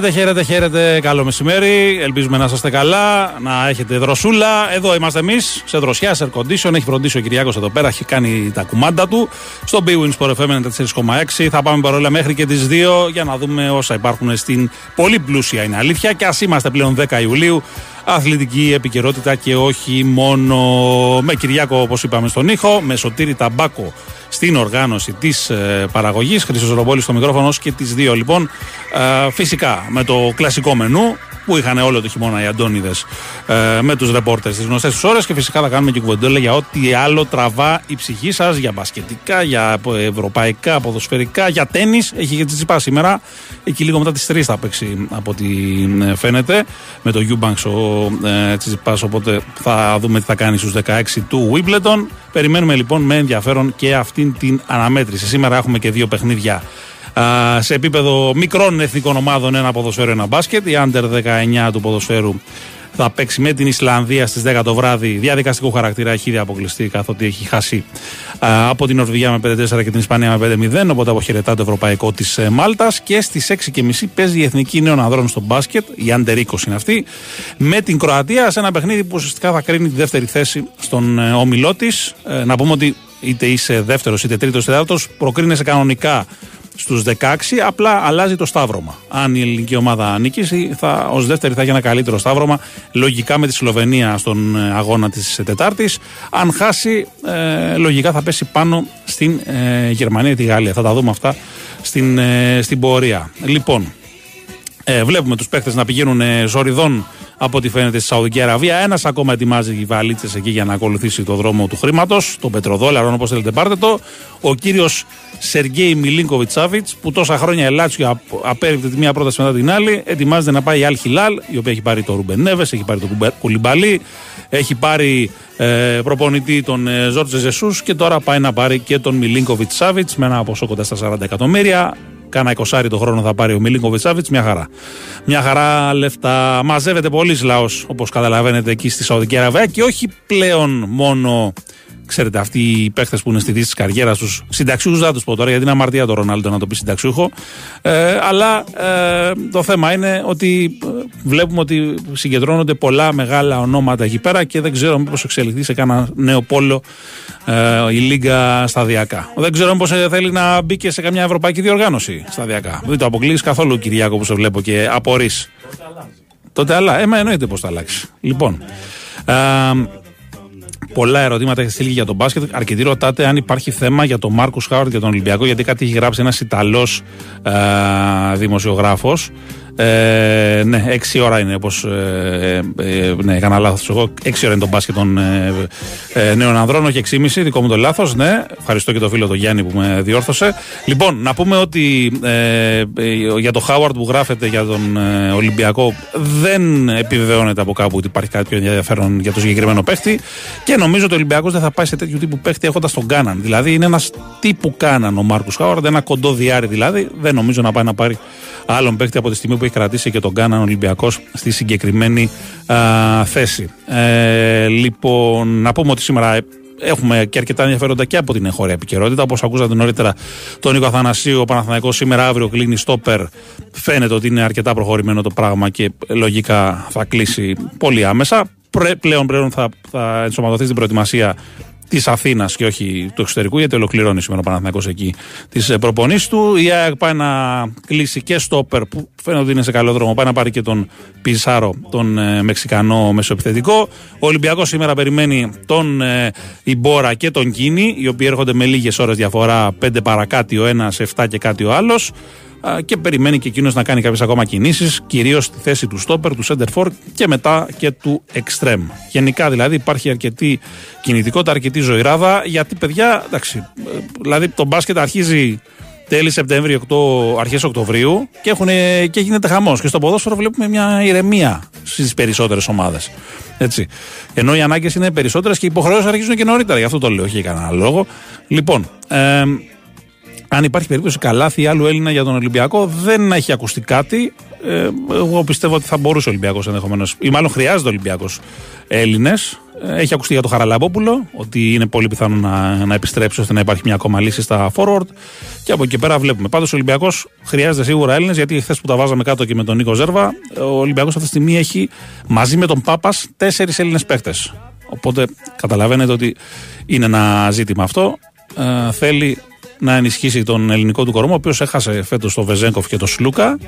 Χαίρετε, χαίρετε, χαίρετε. Καλό μεσημέρι. Ελπίζουμε να είστε καλά, να έχετε δροσούλα. Εδώ είμαστε εμείς, σε δροσιά, σε air condition. Έχει φροντίσει ο Κυριάκος εδώ πέρα, έχει κάνει τα κουμάντα του. Στο Bwin Sport FM 4,6. Θα πάμε παρόλα μέχρι και τις 2 για να δούμε όσα υπάρχουν στην πολύ πλούσια είναι αλήθεια. Και ας είμαστε πλέον 10 Ιουλίου. Αθλητική επικαιρότητα και όχι μόνο με Κυριάκο, όπως είπαμε στον ήχο, με σωτήρι ταμπάκο στην οργάνωση της ε, παραγωγής. Χρυσός Ρομπόλης στο μικρόφωνο και τις δύο λοιπόν. Ε, φυσικά με το κλασικό μενού που είχαν όλο το χειμώνα οι Αντώνιδες ε, με τους ρεπόρτε τις γνωστές τους ώρες και φυσικά θα κάνουμε και κουβεντόλε για ό,τι άλλο τραβά η ψυχή σας, για μπασκετικά, για ευρωπαϊκά, ποδοσφαιρικά, για τέννη. Έχει και τσιπά σήμερα. Εκεί λίγο μετά τις 3 θα παίξει από ό,τι ε, φαίνεται με το Eubanks ο ε, Τσιπά. Οπότε θα δούμε τι θα κάνει στους 16 του Wimbledon. Περιμένουμε λοιπόν με ενδιαφέρον και αυτήν την αναμέτρηση. Σήμερα έχουμε και δύο παιχνίδια σε επίπεδο μικρών εθνικών ομάδων ένα ποδοσφαίρο, ένα μπάσκετ. Η Under 19 του ποδοσφαίρου θα παίξει με την Ισλανδία στις 10 το βράδυ. Διαδικαστικό χαρακτήρα έχει ήδη αποκλειστεί καθότι έχει χάσει από την Νορβηγία με 5-4 και την Ισπανία με 5-0. Οπότε αποχαιρετά το ευρωπαϊκό της ε, Μάλτας. Και στις 6.30 παίζει η Εθνική Νέων Ανδρών στο μπάσκετ, η Under 20 είναι αυτή, με την Κροατία σε ένα παιχνίδι που ουσιαστικά θα κρίνει τη δεύτερη θέση στον ε, όμιλό της. Ε, να πούμε ότι είτε είσαι δεύτερος είτε τρίτος είτε τέταρτος, προκρίνεσαι κανονικά στους 16, απλά αλλάζει το σταύρωμα. Αν η ελληνική ομάδα νικήσει, θα, ως δεύτερη θα έχει ένα καλύτερο σταύρωμα. Λογικά με τη Σλοβενία στον ε, αγώνα της Τετάρτης. Αν χάσει, ε, λογικά θα πέσει πάνω στην ε, Γερμανία ή τη Γαλλία. Θα τα δούμε αυτά στην, ε, στην πορεία. Λοιπόν, ε, βλέπουμε τους παίχτε να πηγαίνουν ε, ζοριδών από ό,τι φαίνεται στη Σαουδική Αραβία. Ένας ακόμα ετοιμάζει οι βαλίτσες εκεί για να ακολουθήσει το δρόμο του χρήματος, τον πετροδόλαρο, όπως θέλετε πάρτε το. Ο κύριος Σεργέη Μιλίνκοβιτ Σάβιτ, που τόσα χρόνια Ελάτσιο απέριπτε τη μία πρόταση μετά την άλλη, ετοιμάζεται να πάει η Αλ Χιλάλ, η οποία έχει πάρει το Ρουμπενέβε, έχει πάρει τον Κουλιμπαλί, έχει πάρει ε, προπονητή τον ε, Ζόρτζε Ζεσούς και τώρα πάει να πάρει και τον Μιλίνκοβιτ Σάβιτ με ένα ποσό κοντά στα 40 εκατομμύρια. Κάνα εικοσάρι το χρόνο θα πάρει ο Μιλίνκοβιτ Σάβιτ, μια χαρά. Μια χαρά λεφτά. Μαζεύεται πολύ λαός, όπως καταλαβαίνετε, εκεί στη Σαουδική Αραβία και όχι πλέον μόνο Ξέρετε, αυτοί οι παίχτες που είναι στη δύση της καριέρας τους, συνταξιούχου δεν τους πω τώρα, γιατί είναι αμαρτία το Ρονάλντο να το πει συνταξιούχο. Ε, αλλά ε, το θέμα είναι ότι ε, βλέπουμε ότι συγκεντρώνονται πολλά μεγάλα ονόματα εκεί πέρα και δεν ξέρω μήπως εξελιχθεί σε κάνα νέο πόλο ε, η Λίγκα σταδιακά. Δεν ξέρω μήπως θέλει να μπει και σε καμιά ευρωπαϊκή διοργάνωση σταδιακά. Δεν το αποκλείει καθόλου, Κυριάκο, που σε βλέπω και απορρεί. Τότε αλλά, έμα εννοείται πώ θα αλλάξει. Λοιπόν. Ε, πολλά ερωτήματα έχει στείλει για τον μπάσκετ. Αρκετοί ρωτάτε αν υπάρχει θέμα για τον Μάρκο Χάουαρντ για τον Ολυμπιακό, γιατί κάτι έχει γράψει ένας Ιταλός ε, δημοσιογράφος. Ε, ναι, 6 ώρα είναι όπως. Ε, ε, ναι, έκανα λάθος εγώ. 6 ώρα είναι το μπάσκετ των ε, ε, νέων ανδρών, όχι 6,5. Δικό μου το λάθος. Ναι, ευχαριστώ και το φίλο τον Γιάννη που με διόρθωσε. Λοιπόν, να πούμε ότι ε, για το Χάουαρντ που γράφεται για τον Ολυμπιακό δεν επιβεβαιώνεται από κάπου ότι υπάρχει κάποιο ενδιαφέρον για το συγκεκριμένο παίχτη. Και νομίζω ότι ο Ολυμπιακός δεν θα πάει σε τέτοιου τύπου παίχτη έχοντας τον Κάναν. Δηλαδή είναι ένας τύπου Κάναν ο Μάρκο Χάουαρντ, ένα κοντό διάρρη δηλαδή. Δεν νομίζω να πάει να πάρει άλλον παίχτη από τη στιγμή που έχει κρατήσει και τον Κάναν Ολυμπιακός στη συγκεκριμένη α, θέση. Ε, λοιπόν, να πούμε ότι σήμερα έχουμε και αρκετά ενδιαφέροντα και από την εγχώρια επικαιρότητα. Όπως ακούσατε νωρίτερα τον Νίκο Αθανασίου, ο Παναθανικό σήμερα αύριο κλείνει στόπερ. Φαίνεται ότι είναι αρκετά προχωρημένο το πράγμα και λογικά θα κλείσει πολύ άμεσα. Πλέον, πλέον θα, θα ενσωματωθεί στην προετοιμασία της Αθήνας και όχι του εξωτερικού, γιατί ολοκληρώνει σήμερα ο Παναθηναϊκός εκεί τις ε, προπονήσεις του. Η ΑΕΚ πάει να κλείσει και στόπερ που φαίνεται ότι είναι σε καλό δρόμο. Πάει να πάρει και τον Πιζάρο, τον ε, Μεξικανό μεσοεπιθετικό. Ο Ολυμπιακός σήμερα περιμένει τον ε, Ιμπόρα και τον Κίνη, οι οποίοι έρχονται με λίγες ώρες διαφορά, πέντε παρακάτι ο ένας, 7 και κάτι ο άλλος και περιμένει και εκείνος να κάνει κάποιες ακόμα κινήσεις, κυρίως στη θέση του στόπερ, του center και μετά και του extreme. Γενικά δηλαδή υπάρχει αρκετή κινητικότητα, αρκετή ζωηράδα, γιατί παιδιά, εντάξει, δηλαδή το μπάσκετ αρχίζει τέλη Σεπτέμβρη, αρχές Οκτωβρίου και, έχουν, και γίνεται χαμός. Και στο ποδόσφαιρο βλέπουμε μια ηρεμία στις περισσότερες ομάδες. Έτσι. Ενώ οι ανάγκες είναι περισσότερες και οι υποχρεώσεις αρχίζουν και νωρίτερα. Γι' αυτό το λέω, όχι για κανένα λόγο. Λοιπόν, ε, αν υπάρχει περίπτωση καλάθι άλλου Έλληνα για τον Ολυμπιακό, δεν έχει ακουστεί κάτι. Ε, εγώ πιστεύω ότι θα μπορούσε ο Ολυμπιακός ενδεχομένως, ή μάλλον χρειάζεται ο Ολυμπιακός Έλληνες. Έχει ακουστεί για το Χαραλαμπόπουλο ότι είναι πολύ πιθανό να, να επιστρέψει ώστε να υπάρχει μια ακόμα λύση στα forward. Και από εκεί πέρα βλέπουμε. Πάντως ο Ολυμπιακός χρειάζεται σίγουρα Έλληνες γιατί χθες που τα βάζαμε κάτω και με τον Νίκο Ζέρβα, ο Ολυμπιακός αυτή τη στιγμή έχει μαζί με τον Πάπας τέσσερις Έλληνες παίχτε. Οπότε καταλαβαίνετε ότι είναι ένα ζήτημα αυτό. Ε, θέλει να ενισχύσει τον ελληνικό του κορμό, ο οποίος έχασε φέτος τον Βεζέγκοφ και τον Σλούκα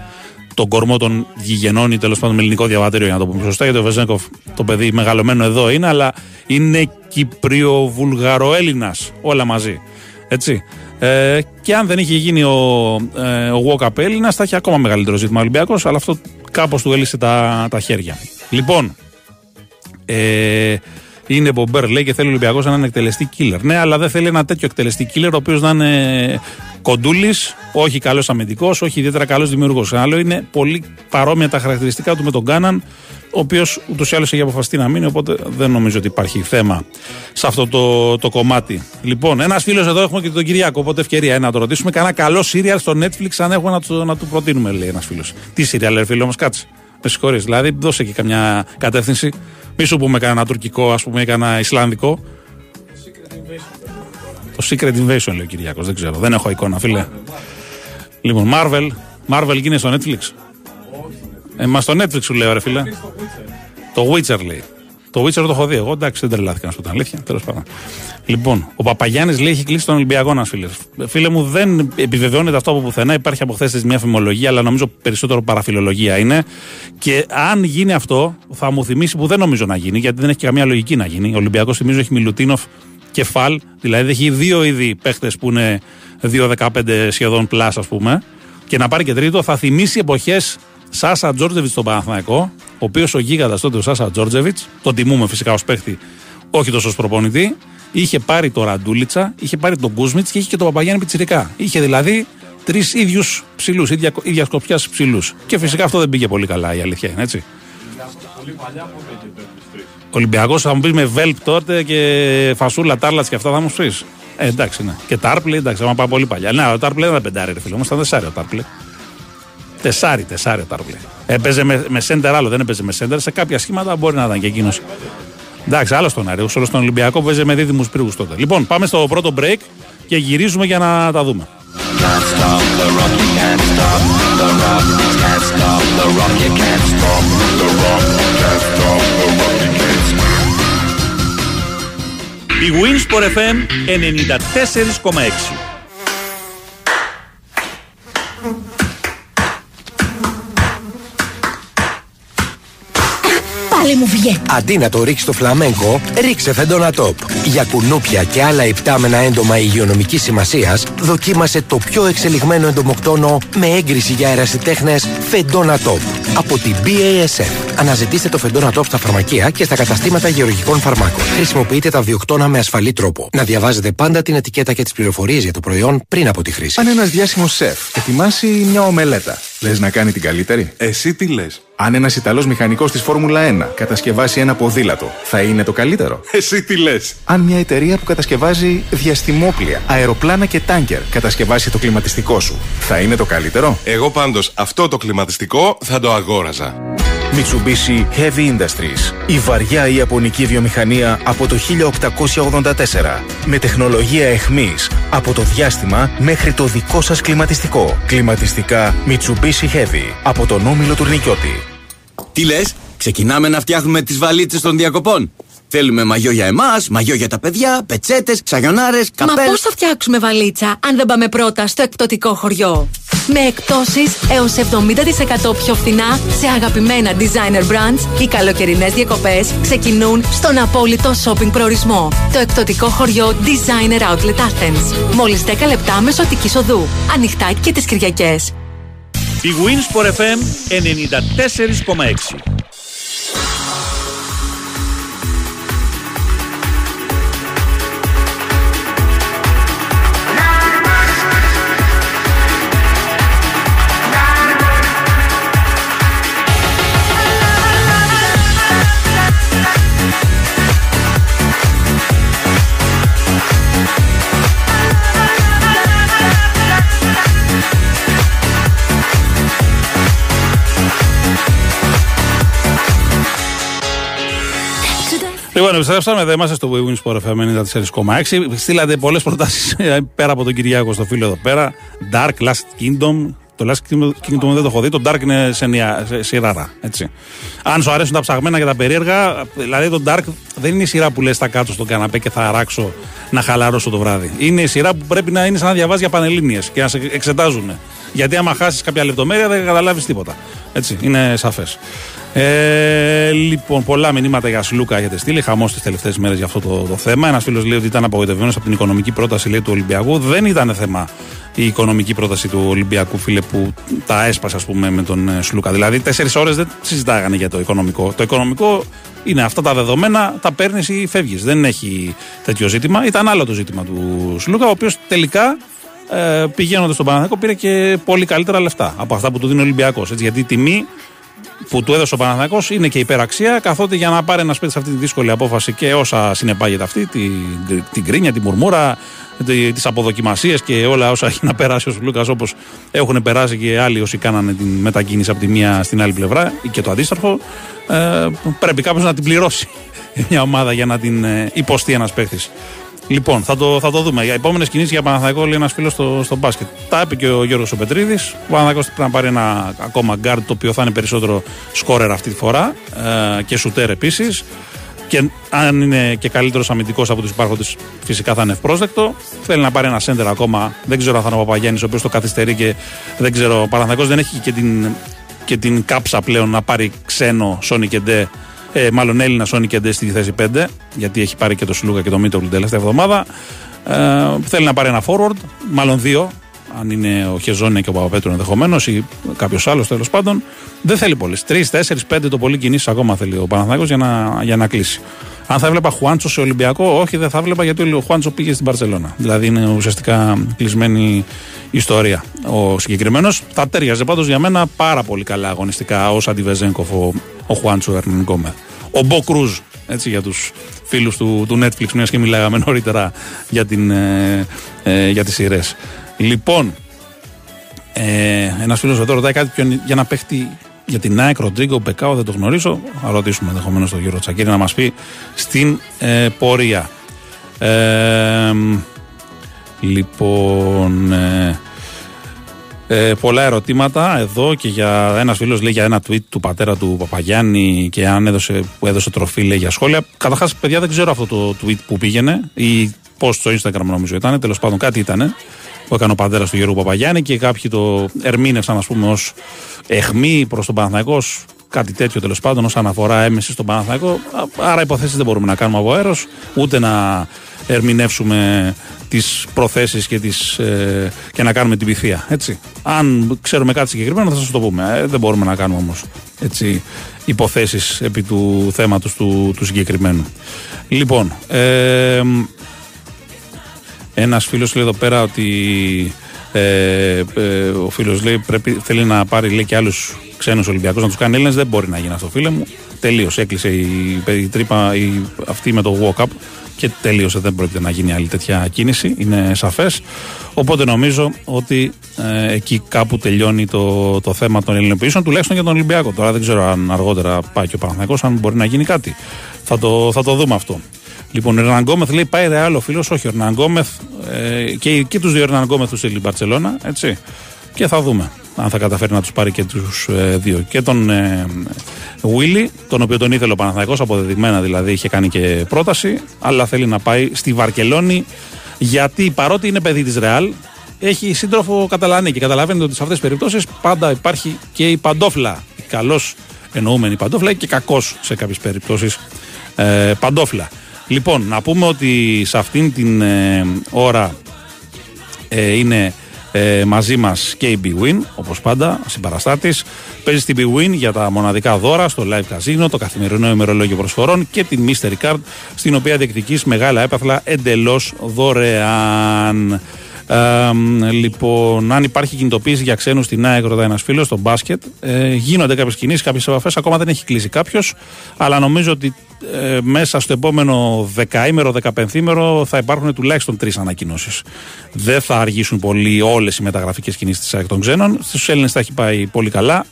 τον κορμό των γηγενών ή τέλος πάντων με ελληνικό διαβατήριο, για να το πούμε σωστά. Γιατί ο Βεζέγκοφ το παιδί μεγαλωμένο εδώ είναι, αλλά είναι Κυπριο-Βουλγαροέλληνα όλα μαζί. Έτσι. Ε, και αν δεν είχε γίνει ο, ε, ο Walkup Έλληνας, θα είχε ακόμα μεγαλύτερο ζήτημα Ολυμπιακός, αλλά αυτό κάπως του έλυσε τα, τα χέρια. Λοιπόν, ε, είναι μπομπέρ, λέει και θέλει ο Ολυμπιακός έναν εκτελεστή killer. Ναι, αλλά δεν θέλει ένα τέτοιο εκτελεστή killer, ο οποίος να είναι κοντούλης, όχι καλός αμυντικός, όχι ιδιαίτερα καλός δημιουργός. Άλλο είναι πολύ παρόμοια τα χαρακτηριστικά του με τον Κάναν, ο οποίος ούτως ή άλλως έχει αποφασιστεί να μείνει, οπότε δεν νομίζω ότι υπάρχει θέμα σε αυτό το, το κομμάτι. Λοιπόν, ένας φίλος εδώ έχουμε και τον Κυριακό, οπότε ευκαιρία να το ρωτήσουμε. Κανένα καλό σύριαλ στο Netflix, αν έχουμε να του, να του προτείνουμε, λέει ένας φίλος. Τι σύριαλ, φίλο όμως, κάτσε. Με συγχωρεί, δηλαδή δώσε και καμιά κατεύθυνση. Μη σου πούμε κανένα τουρκικό, ας πούμε, ή κανένα ισλανδικό. Το Secret Invasion λέει ο Κυριακό, δεν ξέρω. Δεν έχω εικόνα, φίλε. Λοιπόν, Marvel. Marvel γίνει στο Netflix. Ε, μα στο Netflix σου λέω, ρε φίλε. Το Witcher λέει. Το Witcher το έχω δει. Εγώ εντάξει, δεν τρελάθηκα να σου πω την αλήθεια. Τέλος πάντων. Λοιπόν, ο Παπαγιάννης λέει έχει κλείσει τον Ολυμπιακό ένα φίλε. Φίλε μου, δεν επιβεβαιώνεται αυτό από πουθενά. Υπάρχει από χθες μια φημολογία, αλλά νομίζω περισσότερο παραφιλολογία είναι. Και αν γίνει αυτό, θα μου θυμίσει που δεν νομίζω να γίνει, γιατί δεν έχει καμία λογική να γίνει. Ο Ολυμπιακός θυμίζω έχει Μιλουτίνοφ και Φαλ, δηλαδή έχει δύο είδη παίχτες που είναι 2-15 σχεδόν πλάσ, ας πούμε. Και να πάρει και τρίτο, θα θυμίσει εποχές Σάσα Τζόρτζεβιτς στον Παναθηναϊκό, ο οποίος ο γίγαντας τότε ο Σάσα Τζόρτζεβιτς, τον τιμούμε φυσικά ως παίχτη, όχι τόσο ως προπονητή, είχε πάρει το Ραντούλιτσα, είχε πάρει τον Κούσμιτς και είχε και τον Παπαγιάννη Πιτσυρικά. Είχε δηλαδή τρεις ίδιους ψηλούς, ίδια, ίδια σκοπιάς ψηλούς. Και φυσικά αυτό δεν πήγε πολύ καλά, η αλήθεια είναι έτσι. Πολύ παλιά Ολυμπιακός θα μου πεις με Βέλπ τότε και φασούλα, τάρλατ και αυτά θα μου πεις. Ε, εντάξει, ναι. Και Τάρπλε, εντάξει, θα πάω πολύ παλιά. Ναι, ο Τάρπλε δεν ήταν πεντάρι, ρε φίλο, όμως ήταν τεσσάρι ο Τάρπλε. Τεσάρι, τεσάρι ο Τάρπλε. Έπαιζε με, με σέντερ άλλο, δεν έπαιζε με σέντερ. Σε κάποια σχήματα μπορεί να ήταν και εκείνος. Εντάξει, άλλος τον Άρη. Όλος τον Ολυμπιακό που παίζει με δίδυμους πρίγου τότε. Λοιπόν, πάμε στο πρώτο break και γυρίζουμε για να τα δούμε. Η Winsport FM 94,6 Πάλι μου βγαίνει. Αντί να το ρίξεις στο φλαμέγκο, ρίξε φεντόνα τόπ. Για κουνούπια και άλλα υπτάμενα έντομα υγειονομικής σημασίας, δοκίμασε το πιο εξελιγμένο εντομοκτόνο με έγκριση για αερασιτέχνε φεντόνα τόπ. Από την BASF. Αναζητήστε το φεντόνα τόπ στα φαρμακεία και στα καταστήματα γεωργικών φαρμάκων. Χρησιμοποιείτε τα βιοκτώνα με ασφαλή τρόπο. Να διαβάζετε πάντα την ετικέτα και τις πληροφορίες για το προϊόν πριν από τη χρήση. Αν ένας διάσημος σεφ ετοιμάσει μια ομελέτα, λες να κάνει την καλύτερη; Εσύ τι λες; Αν ένας Ιταλός μηχανικός της Φόρμουλα 1 κατασκευάσει ένα ποδήλατο, θα είναι το καλύτερο; Εσύ τι λες; Αν μια εταιρεία που κατασκευάζει διαστημόπλια, αεροπλάνα και τάγκερ κατασκευάσει το κλιματιστικό σου, θα είναι το καλύτερο; Εγώ πάντως αυτό το κλιματιστικό θα το αγόραζα. Mitsubishi Heavy Industries. Η βαριά ιαπωνική βιομηχανία από το 1884. Με τεχνολογία εχμής από το διάστημα μέχρι το δικό σας κλιματιστικό. Κλιματιστικά Mitsubishi Heavy από τον Όμιλο Τουρνικιώτη. Τι λες, ξεκινάμε να φτιάχνουμε τις βαλίτσες των διακοπών; Θέλουμε μαγιό για εμάς, μαγιό για τα παιδιά, πετσέτες, σαγιονάρε, καπέλ. Μα πώς θα φτιάξουμε βαλίτσα αν δεν πάμε πρώτα στο εκπτωτικό χωριό; Με εκπτώσεις έως 70% πιο φθηνά σε αγαπημένα designer brands, οι καλοκαιρινές διακοπές ξεκινούν στον απόλυτο shopping προορισμό. Το εκπτωτικό χωριό Designer Outlet Athens. Μόλις 10 λεπτά μεσοτικής οδού. Ανοιχτά και τις Κυριακές. Η Winsport FM 94,6 Λοιπόν, επιστρέψαμε. Δεν είμαστε στο Wings Sport FM 94,6. Στείλατε πολλές προτάσεις πέρα από τον Κυριάκο στο φίλο εδώ πέρα. Dark, Last Kingdom. Το Last Kingdom δεν το έχω δει. Το Dark είναι σε, νια, σε σειράρα. Έτσι. Αν σου αρέσουν τα ψαγμένα και τα περίεργα, δηλαδή το Dark δεν είναι η σειρά που λες θα κάτσω στον καναπέ και θα αράξω να χαλαρώσω το βράδυ. Είναι η σειρά που πρέπει να είναι σαν να διαβάζει για πανελίνε και να σε εξετάζουν. Γιατί άμα χάσεις κάποια λεπτομέρεια δεν καταλάβεις τίποτα. Έτσι, είναι σαφές. Ε, λοιπόν, πολλά μηνύματα για Σλούκα έχετε στείλει. Χαμός τις τελευταίες μέρες για αυτό το, το θέμα. Ένας φίλος λέει ότι ήταν απογοητευμένος από την οικονομική πρόταση λέει, του Ολυμπιακού. Δεν ήταν θέμα η οικονομική πρόταση του Ολυμπιακού, φίλε, που τα έσπασε, ας πούμε, με τον ε, Σλούκα. Δηλαδή, τέσσερις ώρες δεν συζητάγανε για το οικονομικό. Το οικονομικό είναι αυτά τα δεδομένα, τα παίρνεις ή φεύγεις. Δεν έχει τέτοιο ζήτημα. Ήταν άλλο το ζήτημα του Σλούκα, ο οποίος τελικά ε, πηγαίνοντας στον Παναθηναϊκό πήρε και πολύ καλύτερα λεφτά από αυτά που του δίνει ο Ολυμπιακός. Γιατί η τιμή που του έδωσε ο Παναθηναϊκός είναι και υπεραξία, καθότι για να πάρει ένας σπίτι σε αυτή τη δύσκολη απόφαση και όσα συνεπάγεται αυτή, την, την κρίνια, την μουρμούρα, τις αποδοκιμασίες και όλα όσα έχει να περάσει ο Λούκας όπως έχουν περάσει και άλλοι όσοι κάνανε την μετακίνηση από τη μία στην άλλη πλευρά ή και το αντίστροφο, ε, πρέπει κάποιος να την πληρώσει μια ομάδα για να την ε, υποστεί ένας παίχτη. Λοιπόν, θα το, θα το δούμε. Για επόμενες κινήσεις για Παναθηναϊκό, λέει ένας φίλος στο, στο μπάσκετ. Τα είπε και ο Γιώργος Πετρίδης. Ο Παναθηναϊκός πρέπει να πάρει ένα ακόμα γκαρντ το οποίο θα είναι περισσότερο σκόρερ αυτή τη φορά ε, και σουτέρ επίσης. Και αν είναι και καλύτερος αμυντικός από τους υπάρχοντες, φυσικά θα είναι ευπρόσδεκτο. Θέλει να πάρει ένα σέντερ ακόμα. Δεν ξέρω αν θα είναι ο Παπαγιάννης, ο οποίος το καθυστερεί και δεν ξέρω. Ο Παναθηναϊκός δεν έχει και την, και την κάψα πλέον να πάρει ξένο Σόνι Κεντέ ε, μάλλον Έλληνα Σόνι Κεντέ στη θέση 5, γιατί έχει πάρει και το Σλούκα και το Μίτο την τελευταία εβδομάδα. Ε, θέλει να πάρει ένα forward, μάλλον δύο, αν είναι ο Χεζόνια και ο Παπαπέτρου ενδεχομένως ή κάποιος άλλος τέλος πάντων. Δεν θέλει πολλέ. Τρεις, τέσσερις, πέντε το πολύ κινήσεις ακόμα θέλει ο Παναθηναϊκός για να, για να κλείσει. Αν θα έβλεπα Χουάντσο σε Ολυμπιακό, όχι, δεν θα έβλεπα γιατί ο Χουάντσο πήγε στην Παρσελώνα. Δηλαδή είναι ουσιαστικά κλεισμένη ιστορία. Ο συγκεκριμένος θα τέριαζε πάντως για μένα πάρα πολύ καλά αγωνιστικά ως αντιβεζέγκοφ ο, ο Χουάντσο Ερνιν Ο Μπο Κρούζ, έτσι για τους φίλους του, του Netflix, μιας και μιλάγαμε νωρίτερα για, την, ε, ε, για τις σειρές. Λοιπόν, ε, ένας φίλος εδώ ρωτάει κάτι πιο, για να παίχτη για την ΑΕΚ, Ροντρίγκο, Μπεκάο, δεν το γνωρίζω. Θα ρωτήσουμε ενδεχομένως τον κύριο Τσακίρη να μας πει στην ε, πορεία. Ε, λοιπόν. Ε, ε, πολλά ερωτήματα εδώ και για ένας φίλος λέει για ένα tweet του πατέρα του Παπαγιάννη και αν έδωσε, που έδωσε τροφή λέει για σχόλια. Καταρχάς, παιδιά, δεν ξέρω αυτό το tweet που πήγαινε ή πώ στο Instagram νομίζω ήταν. Τέλος πάντων, κάτι ήταν που έκανε ο πατέρας του Γιώργου Παπαγιάννη και κάποιοι το ερμήνευσαν, ας πούμε, ως εχμή προς τον Παναθηναϊκό, κάτι τέτοιο τέλος πάντων, όσον αφορά έμεση στον Παναθηναϊκό. Άρα, υποθέσεις δεν μπορούμε να κάνουμε από αέρος, ούτε να ερμηνεύσουμε τις προθέσεις και, τις, ε, και να κάνουμε την πυθία. Έτσι. Αν ξέρουμε κάτι συγκεκριμένο, θα σας το πούμε. Ε, δεν μπορούμε να κάνουμε όμως υποθέσεις επί του θέματος του, του συγκεκριμένου. Λοιπόν, ε, ένας φίλος λέει εδώ πέρα ότι ε, ε, ο φίλος λέει πρέπει, θέλει να πάρει λέει, και άλλους ξένους Ολυμπιακούς να τους κάνει Έλληνες. Δεν μπορεί να γίνει αυτό, φίλε μου. Τελείω. Έκλεισε η, η τρύπα η, αυτή με το walk-up και τελείωσε. Δεν πρόκειται να γίνει άλλη τέτοια κίνηση. Είναι σαφές. Οπότε νομίζω ότι ε, εκεί κάπου τελειώνει το, το θέμα των ελληνοποιήσεων, τουλάχιστον για τον Ολυμπιακό. Τώρα δεν ξέρω αν αργότερα πάει και ο Παναθηναϊκός, αν μπορεί να γίνει κάτι. Θα το, θα το δούμε αυτό. Λοιπόν, ο Ερναγκόμεθ λέει πάει ρεάλ ο φίλος. Όχι, ο Ερναγκόμεθ ε, και, και τους δύο Ερναγκόμεθ του στείλει η Μπαρσελόνα. Έτσι. Και θα δούμε αν θα καταφέρει να τους πάρει και τους ε, δύο. Και τον ε, Βίλι, τον οποίο τον ήθελε ο Παναθαϊκός, αποδεδειγμένα δηλαδή είχε κάνει και πρόταση, αλλά θέλει να πάει στη Βαρκελόνη γιατί παρότι είναι παιδί της Ρεάλ, έχει σύντροφο Καταλανή και καταλαβαίνετε ότι σε αυτές τις περιπτώσεις πάντα υπάρχει και η παντόφλα. Καλώ εννοούμενη παντόφλα και κακός σε κάποιες περιπτώσεις ε, παντόφλα. Λοιπόν, να πούμε ότι σε αυτήν την ε, ώρα ε, είναι ε, μαζί μας και η BWIN, όπως πάντα, συμπαραστάτης. Παίζει στην BWIN για τα μοναδικά δώρα στο live casino, το καθημερινό ημερολόγιο προσφορών και την Mystery Card, στην οποία διεκδικείς μεγάλα έπαθλα εντελώς δωρεάν. Ε, λοιπόν, αν υπάρχει κινητοποίηση για ξένους στην ΑΕΚ, ρωτάει ένας φίλος, στο μπάσκετ, ε, γίνονται κάποιες κινήσεις, κάποιες επαφές. Ακόμα δεν έχει κλείσει κάποιος, αλλά νομίζω ότι ε, μέσα στο επόμενο δεκαήμερο, δεκαπενθήμερο θα υπάρχουν τουλάχιστον τρεις ανακοινώσεις. Δεν θα αργήσουν πολύ όλες οι μεταγραφικές κινήσεις της ΑΕΚ των ξένων. Στους Έλληνες θα έχει πάει πολύ καλά.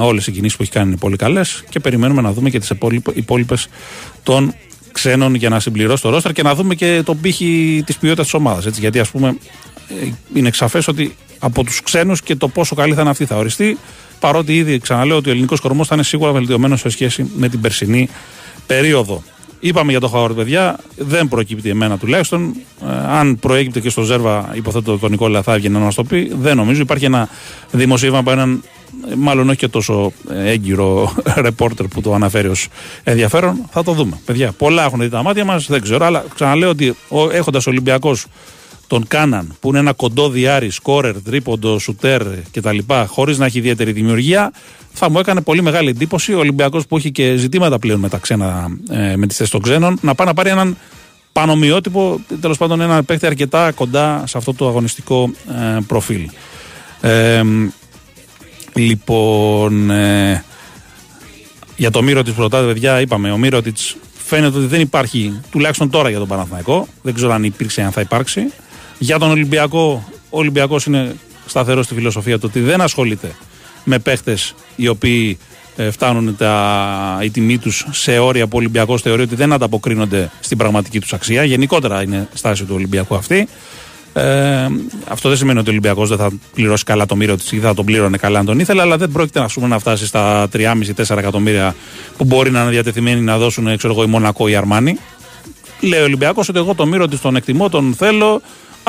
Όλες οι κινήσεις που έχει κάνει είναι πολύ καλές και περιμένουμε να δούμε και τις υπόλοιπες των ξένων για να συμπληρώσει το ρόστερ και να δούμε και τον πύχη της ποιότητας της ομάδας. Γιατί, ας πούμε, ε, είναι εξαφές ότι από τους ξένους και το πόσο καλή θα είναι αυτή θα οριστεί. Παρότι ήδη ξαναλέω ότι ο ελληνικός κορμός θα είναι σίγουρα βελτιωμένος σε σχέση με την περσινή περίοδο. Είπαμε για το Χαόρ, παιδιά. Δεν προκύπτει εμένα τουλάχιστον. Ε, αν προέκυπτε και στο Ζέρβα, υποθέτω τον Νικόλα θα έβγαινε να μας το πει. Δεν νομίζω. Υπάρχει ένα δημοσίευμα από έναν, μάλλον όχι και τόσο έγκυρο ρεπόρτερ που το αναφέρει ως ενδιαφέρον. Θα το δούμε. Παιδιά, πολλά έχουν δει τα μάτια μας. Δεν ξέρω. Αλλά ξαναλέω ότι έχοντας Ολυμπιακός τον Κάναν, που είναι ένα κοντό διάρρη, σκόρερ, τρίποντο, σουτέρ κτλ., χωρίς να έχει ιδιαίτερη δημιουργία, θα μου έκανε πολύ μεγάλη εντύπωση ο Ολυμπιακός που έχει και ζητήματα πλέον με, τα ξένα, ε, με τις θέσεις των ξένων, να πάει να πάρει έναν πανομοιότυπο, τέλος πάντων έναν παίχτη αρκετά κοντά σε αυτό το αγωνιστικό ε, προφίλ. Ε, λοιπόν, ε, για το Μύρο τη ρωτάτε, παιδιά, είπαμε, ο Μύρο φαίνεται ότι δεν υπάρχει, τουλάχιστον τώρα για τον Παναθηναϊκό. Δεν ξέρω αν υπήρξε, αν θα υπάρξει. Για τον Ολυμπιακό, ο Ολυμπιακός είναι σταθερός στη φιλοσοφία του ότι δεν ασχολείται με παίχτες οι οποίοι ε, φτάνουν τα, η τιμή τους σε όρια που ο Ολυμπιακός θεωρεί ότι δεν ανταποκρίνονται στην πραγματική τους αξία. Γενικότερα είναι στάση του Ολυμπιακού αυτή. Ε, αυτό δεν σημαίνει ότι ο Ολυμπιακός δεν θα πληρώσει καλά το μύρο της ή θα τον πλήρωνε καλά αν τον ήθελε, αλλά δεν πρόκειται να, να φτάσει στα 3,5-4 εκατομμύρια που μπορεί να είναι διατεθειμένοι να δώσουν ξέρω εγώ, η Μονακό ή η Αρμάνι. Λέει ο Ολυμπιακός ότι εγώ το μύρο της τον εκτιμώ, τον θέλω,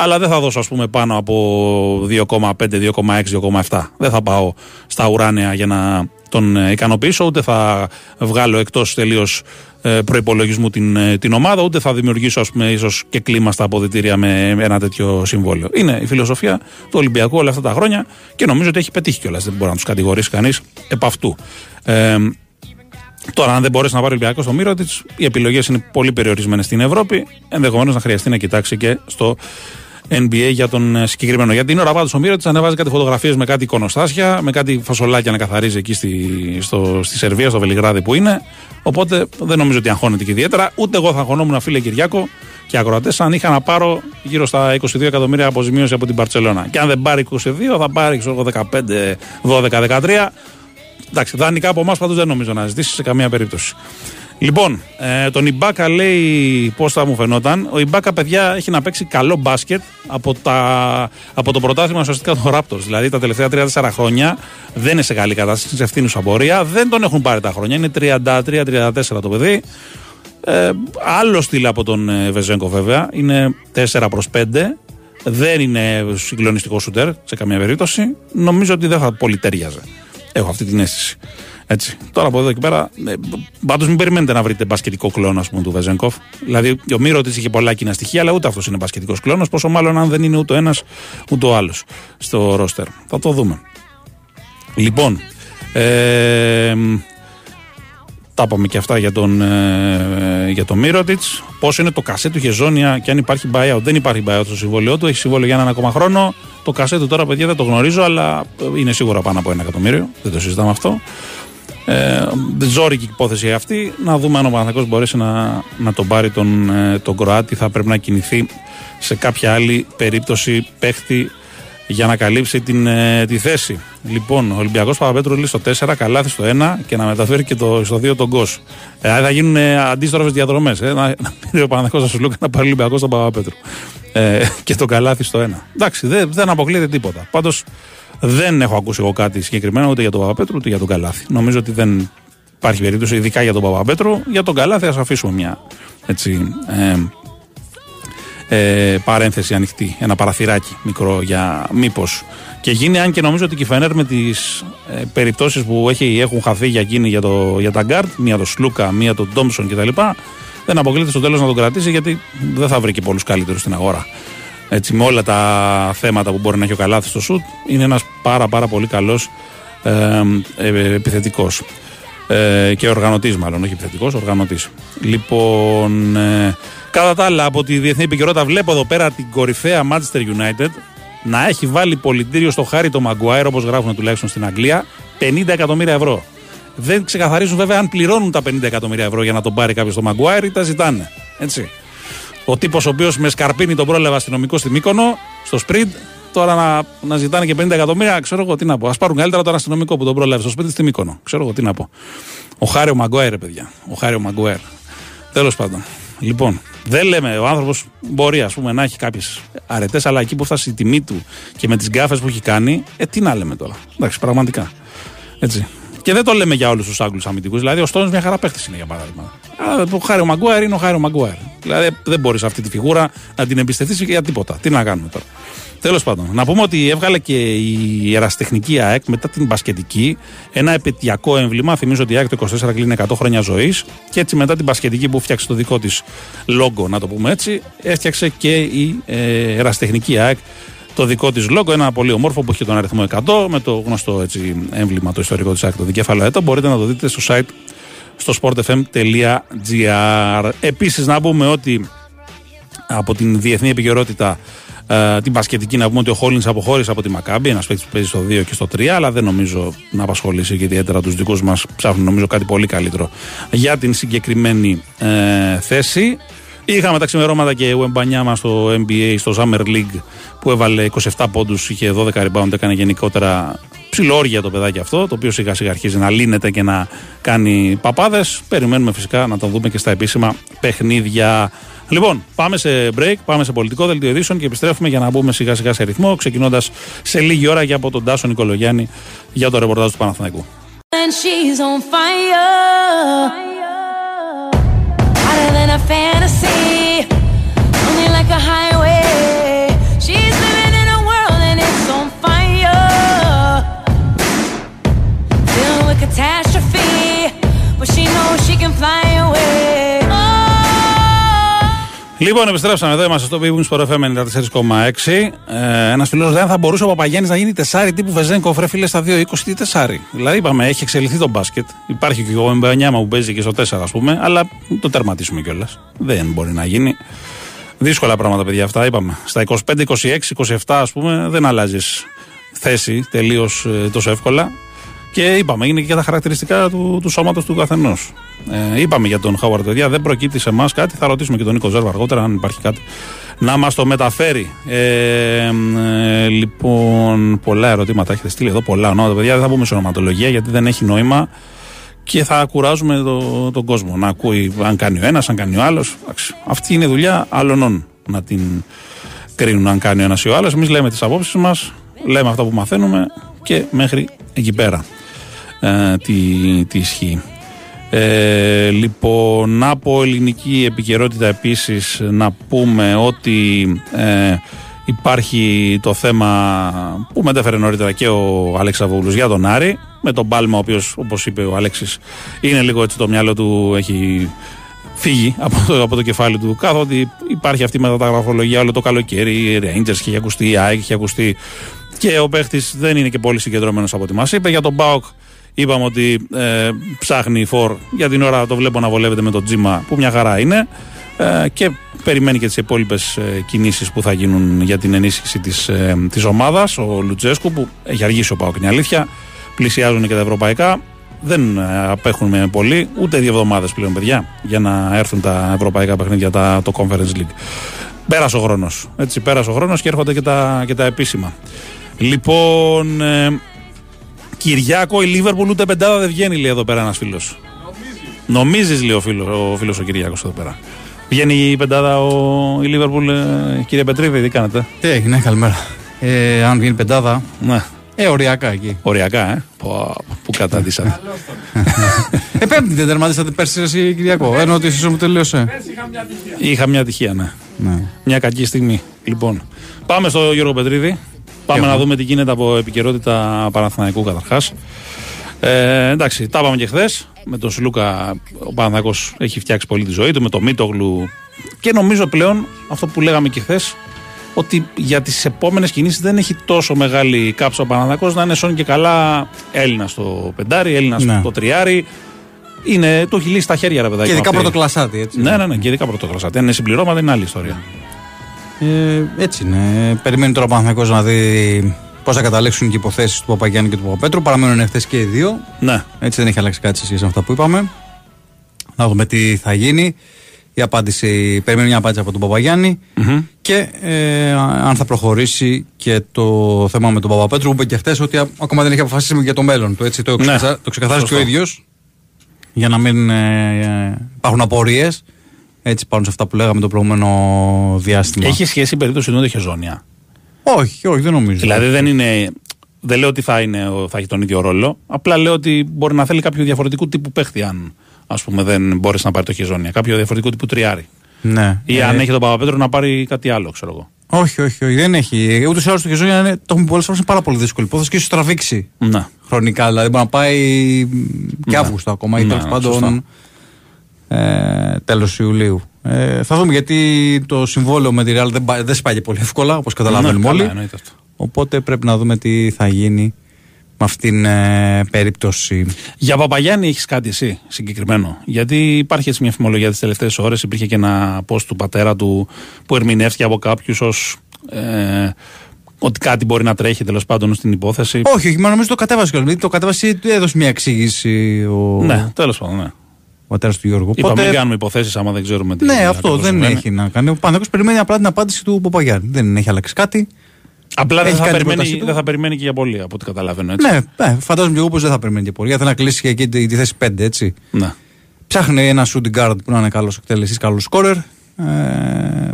αλλά δεν θα δώσω ας πούμε πάνω από 2,5, 2,6, 2,7. Δεν θα πάω στα ουράνια για να τον ικανοποιήσω, ούτε θα βγάλω εκτός τελείως ε, προπολογισμού την, ε, την ομάδα, ούτε θα δημιουργήσω ας πούμε ίσως και κλίμα στα αποδητήρια με ένα τέτοιο συμβόλαιο. Είναι η φιλοσοφία του Ολυμπιακού όλα αυτά τα χρόνια και νομίζω ότι έχει πετύχει κιόλας. Δεν μπορεί να τους κατηγορήσει κανείς επ' αυτού. Ε, Τώρα, αν δεν μπορέσει να πάρει ο Ολυμπιακός στο μύρο της, οι επιλογές είναι πολύ περιορισμένες στην Ευρώπη. Ενδεχομένως να χρειαστεί να κοιτάξει και στο NBA για τον ε, συγκεκριμένο. Για την ώρα πάντω ο Μύρο τη ανεβάζει κάτι φωτογραφίες με κάτι εικονοστάσια, με κάτι φασολάκια να καθαρίζει εκεί στη, στο, στη Σερβία, στο Βελιγράδι που είναι. Οπότε δεν νομίζω ότι αγχώνεται και ιδιαίτερα. Ούτε εγώ θα αγχωνόμουν, φίλε Κυριάκο και ακροατές, αν είχα να πάρω γύρω στα 22 εκατομμύρια αποζημίωση από την Παρσελώνα. Και αν δεν πάρει 22, θα πάρει ξέρω, 15, 12, 13. Εντάξει, δανεικά από εμάς πάντω δεν νομίζω να ζητήσεις σε καμία περίπτωση. Λοιπόν, ε, τον Ιμπάκα λέει πώς θα μου φαινόταν. Ο Ιμπάκα, παιδιά, έχει να παίξει καλό μπάσκετ από, τα, από το πρωτάθλημα ουσιαστικά των Ράπτο. Δηλαδή τα τελευταία 3-4 χρόνια δεν είναι σε καλή κατάσταση, είναι σε ευθύνουσα πορεία. Δεν τον έχουν πάρει τα χρόνια. Είναι 33-34 το παιδί. Ε, άλλο στυλ από τον ε, Βεζέγκο βέβαια. Είναι 4 προς 5. Δεν είναι συγκλονιστικό σούτερ σε καμία περίπτωση. Νομίζω ότι δεν θα πολύ τέριαζε. Έχω αυτή την αίσθηση. Έτσι. Τώρα από εδώ και πέρα, ε, πάντως μην περιμένετε να βρείτε μπασκετικό κλόνο πούμε, του Βεζέγκοφ. Δηλαδή, ο Μύρο τη είχε πολλά κοινά στοιχεία, αλλά ούτε αυτός είναι μπασκετικός κλόνος. Πόσο μάλλον αν δεν είναι ούτε ο ένας ούτε ο άλλος στο ρόστερ. Θα το δούμε. Λοιπόν, ε, τα είπαμε και αυτά για τον, ε, για τον Μύρωτιτς. Πώς είναι το κασέ του Γεζόνια και αν υπάρχει buyout. Δεν υπάρχει buyout στο συμβόλαιό του. Έχει συμβόλαιο για έναν ακόμα χρόνο. Το κασέ του τώρα, παιδιά, δεν το γνωρίζω, αλλά είναι σίγουρα πάνω από ένα εκατομμύριο. Δεν το συζητάμε αυτό. Ε, ζώρικη υπόθεση αυτή. Να δούμε αν ο Παναθηναϊκός μπορέσει να, να τον πάρει τον, ε, τον Κροάτι. Θα πρέπει να κινηθεί σε κάποια άλλη περίπτωση παίχτη για να καλύψει την, ε, τη θέση. Λοιπόν, ο Ολυμπιακός Παπαπέτρου λέει στο 4, καλάθι στο 1 και να μεταφέρει και το, στο 2 τον Κος. Ε, θα γίνουν ε, αντίστροφες διαδρομές. Ε, να, να πήρε ο Παναθηναϊκός να σου λέει να πάρει ο Ολυμπιακός στον Παπαπέτρου. Ε, και το Καλάθη στο 1. Εντάξει, δεν, δεν αποκλείεται τίποτα. Πάντως δεν έχω ακούσει εγώ κάτι συγκεκριμένο ούτε για τον Παπαπέτρου ούτε για τον Καλάθη. Νομίζω ότι δεν υπάρχει περίπτωση, ειδικά για τον Παπαπέτρου. Για τον Καλάθη, ας αφήσουμε μια έτσι, ε, ε, παρένθεση ανοιχτή, ένα παραθυράκι μικρό για μήπως. Και γίνει, αν και νομίζω ότι η Φενέρ με τις ε, περιπτώσεις που έχει, έχουν χαθεί για εκείνη για, το, για τα γκαρντ, μία το Σλούκα, μία τον Ντόμψον κτλ., δεν αποκλείται στο τέλος να τον κρατήσει γιατί δεν θα βρει και πολλούς καλύτερους στην αγορά έτσι, με όλα τα θέματα που μπορεί να έχει ο Καλάθι στο σουτ, είναι ένας πάρα πάρα πολύ καλός ε, ε, επιθετικός. Ε, και οργανωτής, μάλλον, όχι επιθετικός, οργανωτής. Λοιπόν, ε, κατά τα άλλα, από τη διεθνή επικαιρότητα, βλέπω εδώ πέρα την κορυφαία Manchester United να έχει βάλει πολιτήριο στο χάρι το Maguire, όπως γράφουν τουλάχιστον στην Αγγλία, 50 εκατομμύρια ευρώ. Δεν ξεκαθαρίζουν βέβαια αν πληρώνουν τα 50 εκατομμύρια ευρώ για να τον πάρει κάποιος το Maguire ή τα ζητάνε. Έτσι. Ο τύπος ο οποίος με σκαρπίνει τον πρόλεβα αστυνομικό στη Μύκονο, στο Σπριντ, τώρα να, να ζητάνε και 50 εκατομμύρια, ξέρω εγώ τι να πω. Α πάρουν καλύτερα τον αστυνομικό που τον πρόλαβε στο σπίτι στη Μύκονο. Ξέρω εγώ τι να πω. Ο Χάριο Μαγκουέρ, παιδιά. Ο Χάριο Μαγκουέρ. Τέλος πάντων. Λοιπόν, δεν λέμε, ο άνθρωπος μπορεί ας πούμε, να έχει κάποιες αρετές, αλλά εκεί που φτάσει η τιμή του και με τις γκάφες που έχει κάνει, ε, τι να λέμε τώρα. Εντάξει, πραγματικά. Έτσι. Και δεν το λέμε για όλους τους Άγγλους αμυντικούς. Δηλαδή, ο Στόνο μια χαρά παίχτης είναι για παράδειγμα. Αλλά ο Χάριο Μαγκουάρ είναι ο Χάριο Μαγκουάρ. Δηλαδή, δεν μπορείς αυτή τη φιγούρα να την εμπιστευτείς για τίποτα. Τι να κάνουμε τώρα. Τέλος πάντων, να πούμε ότι έβγαλε και η εραστεχνική ΑΕΚ μετά την μπασκετική ένα επαιτειακό έμβλημα. Θυμίζω ότι η ΑΕΚ το 24 κλείνει 100 χρόνια ζωής. Και έτσι μετά την μπασκετική που φτιάξε το δικό της λόγο, να το πούμε έτσι, έφτιαξε και η ε, εραστεχνική ΑΕΚ το δικό της λόγο. Ένα πολύ ομόρφο που έχει τον αριθμό 100 με το γνωστό έτσι, έμβλημα το ιστορικό της ΑΕΚ, το δικέφαλο έτο. Μπορείτε να το δείτε στο site στο sportfm.gr. Επίσης, να πούμε ότι από την διεθνή επικαιρότητα ε, την πασχετική να πούμε ότι ο Χόλινς αποχώρησε από τη Μακάμπη, ένας παίκτης που παίζει στο 2 και στο 3, αλλά δεν νομίζω να απασχολήσει και ιδιαίτερα τους δικούς μας. Ψάχνουν νομίζω κάτι πολύ καλύτερο για την συγκεκριμένη ε, θέση. Είχαμε τα ξημερώματα και ο Εμπανιάμα στο NBA, στο Summer League που έβαλε 27 πόντους, είχε 12 rebound, έκανε γενικότερα ψιλόργια το παιδάκι αυτό, το οποίο σιγά σιγά αρχίζει να λύνεται και να κάνει παπάδες. Περιμένουμε φυσικά να τον δούμε και στα επίσημα παιχνίδια. Λοιπόν, πάμε σε break, πάμε σε πολιτικό δελτίο ειδήσεων και επιστρέφουμε για να μπούμε σιγά σιγά σε ρυθμό, ξεκινώντας σε λίγη ώρα και από τον Τάσο Νικολογιάννη για το ρεπορτάζ του Παναθηναϊκού. Λοιπόν, επιστρέψαμε εδώ. Είμαστε στο Big Sport FM 94,6. Ε, Ένας φίλος δεν θα μπορούσε ο Παπαγιάννης να γίνει τεσάρι τύπου Βεζέγκο, φρέ φίλε στα 2-20 τι τεσάρι. Δηλαδή, είπαμε, έχει εξελιχθεί το μπάσκετ. Υπάρχει και ο Εμπανιάμα που παίζει και στο 4, ας πούμε, αλλά το τερματίσουμε κιόλας. Δεν μπορεί να γίνει. Δύσκολα πράγματα, παιδιά, αυτά είπαμε. Στα 25, 26, 27, ας πούμε, δεν αλλάζεις θέση τελείως ε, τόσο εύκολα. Και είπαμε, είναι και για τα χαρακτηριστικά του, του σώματος του καθενός. Ε, είπαμε για τον Χάουαρντ, παιδιά, δεν προκύπτει σε εμάς κάτι. Θα ρωτήσουμε και τον Νίκο Ζέρβα αργότερα, αν υπάρχει κάτι να μας το μεταφέρει. Ε, ε, λοιπόν, πολλά ερωτήματα έχετε στείλει εδώ, πολλά ονόματα. Παιδιά, δεν θα πούμε σε ονοματολογία γιατί δεν έχει νόημα και θα κουράζουμε το, τον κόσμο. Να ακούει αν κάνει ο ένας, αν κάνει ο άλλος. Αυτή είναι η δουλειά άλλων να την κρίνουν αν κάνει ο ένας ή ο άλλος. Εμείς λέμε τις απόψεις μας, λέμε αυτά που μαθαίνουμε και μέχρι εκεί πέρα ε, τι, τι ισχύει. Ε, λοιπόν, από ελληνική επικαιρότητα επίσης να πούμε ότι ε, υπάρχει το θέμα που μετέφερε νωρίτερα και ο Αλέξα Βούλους για τον Άρη με τον Πάλμα ο οποίος όπως είπε ο Αλέξης είναι λίγο έτσι το μυαλό του έχει φύγει από το, από το κεφάλι του καθότι υπάρχει αυτή η μεταγραφολογία όλο το καλοκαίρι η Rangers έχει ακουστεί, η ΑΕΚ έχει ακουστεί και ο παίχτης δεν είναι και πολύ συγκεντρωμένος από ό,τι μας είπε για τον ΠΑΟΚ Είπαμε ότι ε, ψάχνει φορ για την ώρα το βλέπω να βολεύεται με το τζίμα που μια χαρά είναι ε, και περιμένει και τις υπόλοιπες ε, κινήσεις που θα γίνουν για την ενίσχυση της, ε, της ομάδας. Ο Λουτζέσκου που έχει αργήσει ο Πάοκ είναι αλήθεια. Πλησιάζουν και τα ευρωπαϊκά. Δεν ε, απέχουν πολύ ούτε δύο εβδομάδες πλέον παιδιά για να έρθουν τα ευρωπαϊκά παιχνίδια τα, το Conference League. Πέρασε ο χρόνος έτσι πέρασε ο χρόνος και έρχονται και τα, και τα επίσημα. Λοιπόν, ε, Κυριάκο, η Λίβερπουλ ούτε πεντάδα δεν βγαίνει, λέει εδώ πέρα ένας φίλος. Νομίζεις, λέει ο φίλος ο, φίλος ο Κυριάκο εδώ πέρα. Βγαίνει η πεντάδα ο, η Λίβερπουλ, ε, κύριε Πετρίδη, τι κάνετε; Τι έγινε, καλημέρα. Ε, αν βγαίνει πεντάδα. Ναι. Ε, οριακά εκεί. Οριακά, ε. Πω, που καταντήσατε. ε, πέμπτη δεν τερματίσατε πέρσι εσύ Κυριακό. Ενώ ότι εσύ μου τελείωσε. Είχα μια τυχία, ναι. ναι. Μια κακή στιγμή. Λοιπόν, πάμε στο Γιώργο Πετρίδη. Πάμε να δούμε τι γίνεται από επικαιρότητα Παναθηναϊκού καταρχάς. Ε, εντάξει, τα είπαμε και χθες. Με τον Σλούκα ο Παναθηναϊκός έχει φτιάξει πολύ τη ζωή του. Με τον Μίτογλου. Και νομίζω πλέον αυτό που λέγαμε και χθες, ότι για τις επόμενες κινήσεις δεν έχει τόσο μεγάλη κάψα ο Παναθηναϊκός να είναι σώνει και καλά Έλληνα στο πεντάρι, Έλληνα ναι. στο τριάρι. Είναι, το έχει λύσει στα χέρια, ρε παιδάκι. Και ειδικά πρωτοκλασάτη, έτσι. Ναι, ναι, ναι, και ειδικά πρωτοκλασάτη. Αν είναι συμπληρώματα, είναι άλλη ιστορία. Ε, έτσι είναι. Περιμένει τώρα ο Παναθηναϊκός να δει πώς θα καταλήξουν και οι υποθέσεις του Παπαγιάννη και του Παπαπέτρου. Παραμένουν εχθές και οι δύο. Ναι. Έτσι δεν έχει αλλάξει κάτι σε σχέση με αυτά που είπαμε. Να δούμε τι θα γίνει. Η απάντηση, περιμένει μια απάντηση από τον παπαγιαννη και ε, αν θα προχωρήσει και το θέμα με τον Παπαπέτρου που είπε και χθες ότι ακόμα δεν έχει αποφασίσει για το μέλλον του. το, ναι. το ξεκαθάρισε και ο ίδιος για να μην ε, υπάρχουν απορίες Έτσι πάνω σε αυτά που λέγαμε το προηγούμενο διάστημα. Έχει σχέση η περίπτωση του Χεζόνια. Όχι, όχι, δεν νομίζω. Δηλαδή δεν είναι. Δεν λέω ότι θα, είναι, θα έχει τον ίδιο ρόλο. Απλά λέω ότι μπορεί να θέλει κάποιο διαφορετικού τύπου παίχτη, αν ας πούμε, δεν μπόρεσε να πάρεις το Χεζόνια. Κάποιο διαφορετικού τύπου τριάρι. Ναι. Ή Ε, αν έχει τον Παπαπέτρο να πάρει κάτι άλλο, ξέρω εγώ. Όχι, όχι, όχι, δεν έχει. Ούτως ή άλλως το Χεζόνια είναι, το έχουμε πολλές φορές είναι πάρα πολύ δύσκολη υπόθεση και ίσως τραβήξει Ναι. χρονικά. Δηλαδή μπορεί να πάει και Ναι. Αύγουστο ακόμα ή Ναι, τέλος ναι, πάντων σωστά. Ε, τέλος Ιουλίου. Ε, θα δούμε γιατί το συμβόλαιο με τη Real δεν, πά- δεν σπάγει πολύ εύκολα όπως καταλαβαίνουμε Ναι, καλά, όλοι. εννοείται αυτό. Οπότε πρέπει να δούμε τι θα γίνει με αυτήν την ε, περίπτωση. Για Παπαγιάννη έχεις κάτι εσύ συγκεκριμένο; Γιατί υπάρχει έτσι μια φημολογία τις τελευταίες ώρες. Υπήρχε και ένα post του πατέρα του που ερμηνεύτηκε από κάποιους ως. Ε, ότι κάτι μπορεί να τρέχει τέλος πάντων στην υπόθεση. Όχι, όχι, μα νομίζω το κατέβασε κιόλας. Το κατέβασε, του έδωσε μια εξήγηση ο, Ναι, τέλος πάντων. Ναι. Ο πατέρας του Γιώργου. Είπαμε μην κάνουμε υποθέσεις άμα δεν ξέρουμε τι Ναι, ακριβώς αυτό δεν συμβαίνει. έχει να κάνει. Ο Παναγιώτο περιμένει απλά την απάντηση του Παπαγιάννη. Δεν έχει αλλάξει κάτι. Απλά δεν Έχει θα, κάνει την περιμένει, πρόταση του. δεν θα περιμένει και για πολύ από ό,τι καταλαβαίνω. Έτσι. Ναι, ναι, φαντάζομαι και εγώ πως δεν θα περιμένει και πολύ. Γιατί θέλει να κλείσει και εκεί τη, τη θέση 5, έτσι. Ναι. Ψάχνει ένα shooting guard που να είναι καλός εκτελεστή, καλός scorer. Ε,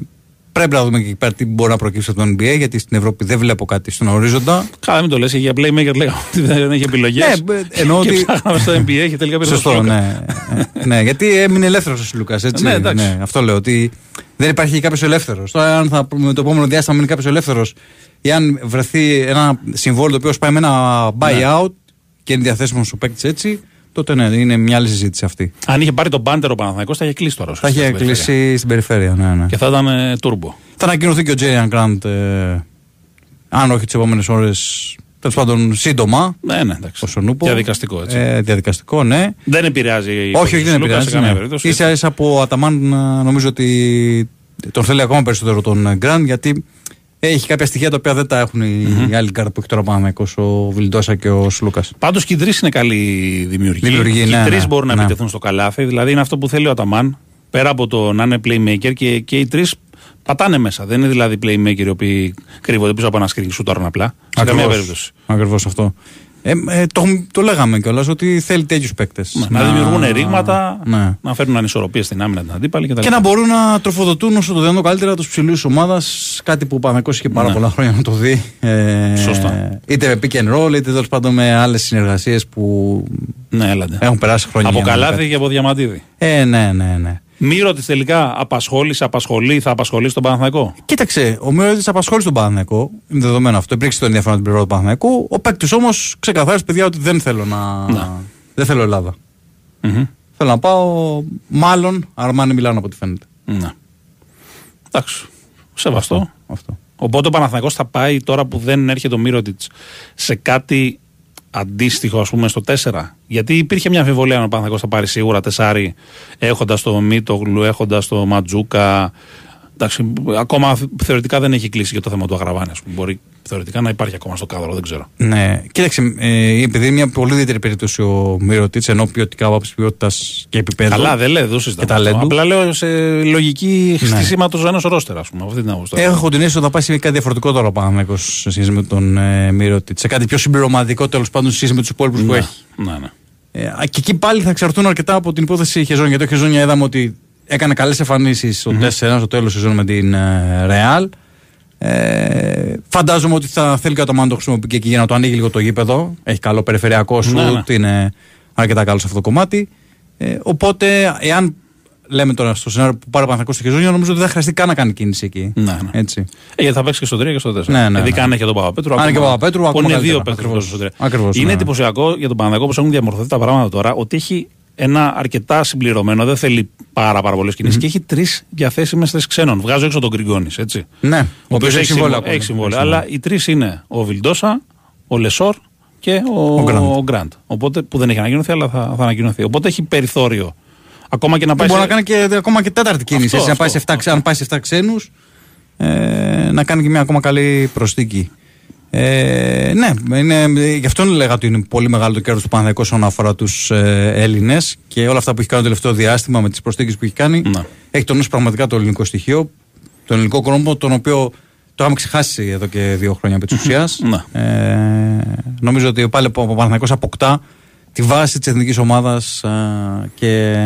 πρέπει να δούμε και εκεί πέρα τι μπορεί να προκύψει από το NBA, γιατί στην Ευρώπη δεν βλέπω κάτι στον ορίζοντα. Καλά, μην το λες. Για playmaker λέγαμε ότι δεν έχει επιλογές. Ναι, ε, εννοώ και ότι- ψάχναμε στο NBA και τελικά πήρε Σωστό, ναι. Ε, ναι, γιατί έμεινε ελεύθερος ο Σιλούκα. Έτσι. Ναι, εντάξει. αυτό λέω. Ότι δεν υπάρχει κάποιος ελεύθερος. Τώρα, αν θα, με το επόμενο διάστημα μείνει κάποιος ελεύθερος ή αν βρεθεί ένα συμβόλαιο το οποίο σπάει με ένα buyout και είναι διαθέσιμος σου παίκτη έτσι, τότε ναι, είναι μια άλλη συζήτηση αυτή. Αν είχε πάρει τον Πάντερ ο Παναθηναϊκός θα είχε κλείσει τώρα. Θα είχε κλείσει στην περιφέρεια. Ναι, ναι. Και θα ήταν ε, turbo. Θα ανακοινωθεί και ο Τζέριαν Γκραντ, ε, αν όχι τις επόμενες ώρες, τέλος πάντων σύντομα. Ναι, ναι, εντάξει. Ο Σονούπο. Διαδικαστικό, έτσι. Ε, διαδικαστικό, ναι. Δεν επηρεάζει η Όχι, υπόθεση όχι, δεν του Σλούκα επηρεάζει. σε καμία Ναι. περίπτωση. Ίσα ίσα ο Αταμάν ε, νομίζω ότι τον θέλει ακόμα περισσότερο τον Γκραντ γιατί έχει κάποια στοιχεία τα οποία δεν τα έχουν οι άλλοι γκαρντ που έχει τώρα πάνω ο Βιλντόσα και ο Σλούκα. Πάντως και οι τρεις είναι καλοί δημιουργοί. Δημιουργοί, και ναι, οι τρεις ναι, μπορούν να ναι. επιτεθούν στο καλάθι. Δηλαδή είναι αυτό που θέλει ο Αταμάν. Πέρα από το να είναι playmaker και, και οι τρεις πατάνε μέσα. Δεν είναι δηλαδή playmaker οι οποίοι κρύβονται πίσω από ένα screen shooter απλά. Σε καμία περίπτωση. Ακριβώς αυτό. Ε, ε, το, το λέγαμε κιόλας ότι θέλει τέτοιους παίκτες. Να, δημιουργούν ρήγματα, Ναι. να φέρνουν ανισορροπίες στην άμυνα την αντίπαλη κτλ. Και να μπορούν να τροφοδοτούν όσο το δυνατόν καλύτερα τους ψηλούς ομάδας. Κάτι που ο Παναγιώ είχε πάρα Ναι. πολλά χρόνια να το δει. Ε, Σωστά. Είτε με pick and roll, είτε τέλος πάντων με άλλες συνεργασίες που Ναι, έλατε. έχουν περάσει χρόνια. Από για να καλάθι κάνει. και από διαμαντίδη. Ε, ναι, ναι, ναι. Μύρο τη τελικά απασχόλησε, απασχολεί, θα απασχολήσει τον Παναθηναϊκό; Κοίταξε, ο Μιώτη απασχόλησε τον Παναθηναϊκό. Είναι δεδομένο αυτό. Υπήρξε το ενδιαφέρον από την πλευρά του Παναθηναϊκού. Ο παίκτης όμως ξεκαθάρισε, παιδιά, ότι δεν θέλω να. Να. Δεν θέλω Ελλάδα. Μμμ. Θέλω να πάω, μάλλον, Αρμάνι Μιλάνο από ό,τι φαίνεται. Ναι. Εντάξει. Σεβαστό. Αυτό. Οπότε ο Παναθηναϊκός θα πάει τώρα που δεν έρχεται ο Μύρωτιτς σε κάτι αντίστοιχο ας πούμε στο 4. Γιατί υπήρχε μια αμφιβολία αν ο Παναθηναϊκός θα πάρει σίγουρα τεσάρι έχοντας το Μίτογλου, έχοντας το Ματζούκα. Εντάξει, ακόμα θεωρητικά δεν έχει κλείσει και το θέμα του Αγραβάνη. ας πούμε. Μπορεί θεωρητικά να υπάρχει ακόμα στο κάδρο, δεν ξέρω. Ναι, κοίταξε, ε, επειδή είναι μια πολύ ιδιαίτερη περίπτωση ο Μύρωτιτ, ενώ ποιοτικά από ποιότητας και επίπεδο. Καλά, δεν λέω, δεν συζητάμε Και αυτό. ταλέντου. Απλά λέω σε λογική Ναι. χτισήματο ενό ρόστερα, ας πούμε. Αυτή την άποψη. τώρα. Έχω την αίσθηση ότι θα πάει σε κάτι διαφορετικό τώρα ο Παναθηναϊκός σε σχέση με τον ε, Μύρωτιτ. Σε κάτι πιο συμπληρωματικό τέλος πάντων σε σχέση με τους υπόλοιπους που Ναι, έχει. ναι, ναι. Ε, α, και εκεί πάλι θα εξαρτούν αρκετά από την υπόθεση Χεζόνια. Γιατί ο Χεζόνια είδαμε ότι έκανε καλές εμφανίσεις στο 4 στο τέλος σεζόν με την ε, Real. Ε, φαντάζομαι ότι θα θέλει και ο Αταμάν να το χρησιμοποιεί και εκεί για να το ανοίγει λίγο το γήπεδο. Έχει καλό περιφερειακό σου, Ναι, ναι. είναι αρκετά καλό σε αυτό το κομμάτι. Ε, οπότε, εάν λέμε τώρα στο σενάριο που πάρει ο Παναθηναϊκός στο Χεζόνια, νομίζω ότι δεν θα χρειαστεί καν να κάνει κίνηση εκεί. Ναι, ναι. Έτσι. Ε, γιατί θα παίξει και στο 3 και στο 4. Ναι, ναι, Ειδικά ναι. αν έχει και τον Παπαπέτρου. Αν ακόμα- και ο Παπαπέτρου, που ακόμα είναι καλύτερα. δύο παίκτες που Ακριβώς. παίζουν στο 3. Ακριβώς, Είναι ναι. εντυπωσιακό για τον Παναγό πώ έχουν διαμορφωθεί τα πράγματα τώρα ότι έχει ένα αρκετά συμπληρωμένο, δεν θέλει πάρα, πάρα πολλές κινήσεις και έχει τρεις διαθέσιμες θέσεις ξένων. Βγάζω έξω τον Γκριγκόνη, έτσι. Ναι, Ο οποίος έχει συμβόλαιο. ακόμα. Έχει συμβόλαιο. Αλλά οι τρεις είναι ο Βιλντόσα, ο Λεσόρ και ο, Ο Γκραντ. ο Γκραντ. Οπότε που δεν έχει ανακοινωθεί, αλλά θα, θα ανακοινωθεί. Οπότε έχει περιθώριο. Ακόμα και να πάει. Μπορεί σε- να κάνει και ακόμα και τέταρτη κίνηση. Αυτό, έτσι, να πάει σε αυτό, 7, ξέ- αν πάει σε 7 ξένους, ε, να κάνει και μια ακόμα καλή προσθήκη. Ε, ναι, είναι, γι' αυτό λέγα ότι είναι πολύ μεγάλο το κέρδος του Παναθηναϊκού όσον αφορά τους ε, Έλληνες και όλα αυτά που έχει κάνει το τελευταίο διάστημα με τις προσθήκες που έχει κάνει. Ναι. Έχει τονίσει πραγματικά το ελληνικό στοιχείο, τον ελληνικό κόμμα, τον οποίο το είχαμε ξεχάσει εδώ και δύο χρόνια επί της ουσίας. Ναι. Ε, νομίζω ότι πάλι ο Παναθηναϊκός αποκτά τη βάση της εθνικής ομάδας και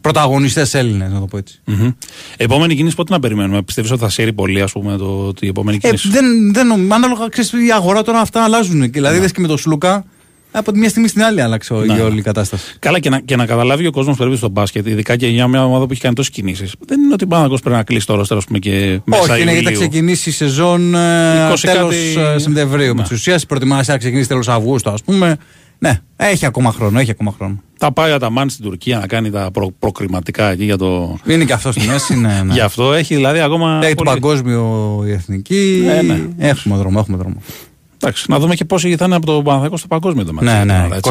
πρωταγωνιστές Έλληνες, να το πω έτσι. Mm-hmm. Επόμενη κίνηση πότε να περιμένουμε; Πιστεύεις ότι θα σέρει πολύ, ας πούμε, το, η επόμενη Ε, κίνηση; δεν, δεν, ανάλογα, ξέρεις, η αγορά τώρα αυτά αλλάζουν. Δηλαδή, δες και με τον Σλούκα, από τη μια στιγμή στην άλλη άλλαξε Ναι. η όλη η κατάσταση. Καλά, και να, και να καταλάβει ο κόσμος περίπου στο μπάσκετ, ειδικά και για μια ομάδα που έχει κάνει τόσες κινήσεις. Δεν είναι ότι ο Παναγό πρέπει να κλείσει το ρόστερ, ας πούμε, και μέσα Όχι, είναι γιατί θα Ιουλίου. ξεκινήσει η σεζόν ε, 20 τέλος κάτι- Σεπτεμβρίου. Ναι. Με τη ουσία η προετοιμασία θα ξεκινήσει τέλος Αυγούστου, ας πούμε. Ναι, έχει ακόμα χρόνο, έχει ακόμα χρόνο. Θα πάει ο Αταμάν στην Τουρκία να κάνει τα προ, προκριματικά εκεί για το. Είναι και αυτός στη μέση, ναι. ναι. Γι' αυτό έχει δηλαδή ακόμα. Έχει το πολύ- παγκόσμιο η εθνική. Ε, ναι. Έχουμε δρόμο, έχουμε δρόμο. Εντάξει, να δούμε και πόσοι θα είναι από το Παναθηναϊκό στο παγκόσμιο το Ναι, μάτι. ναι. Έτσι.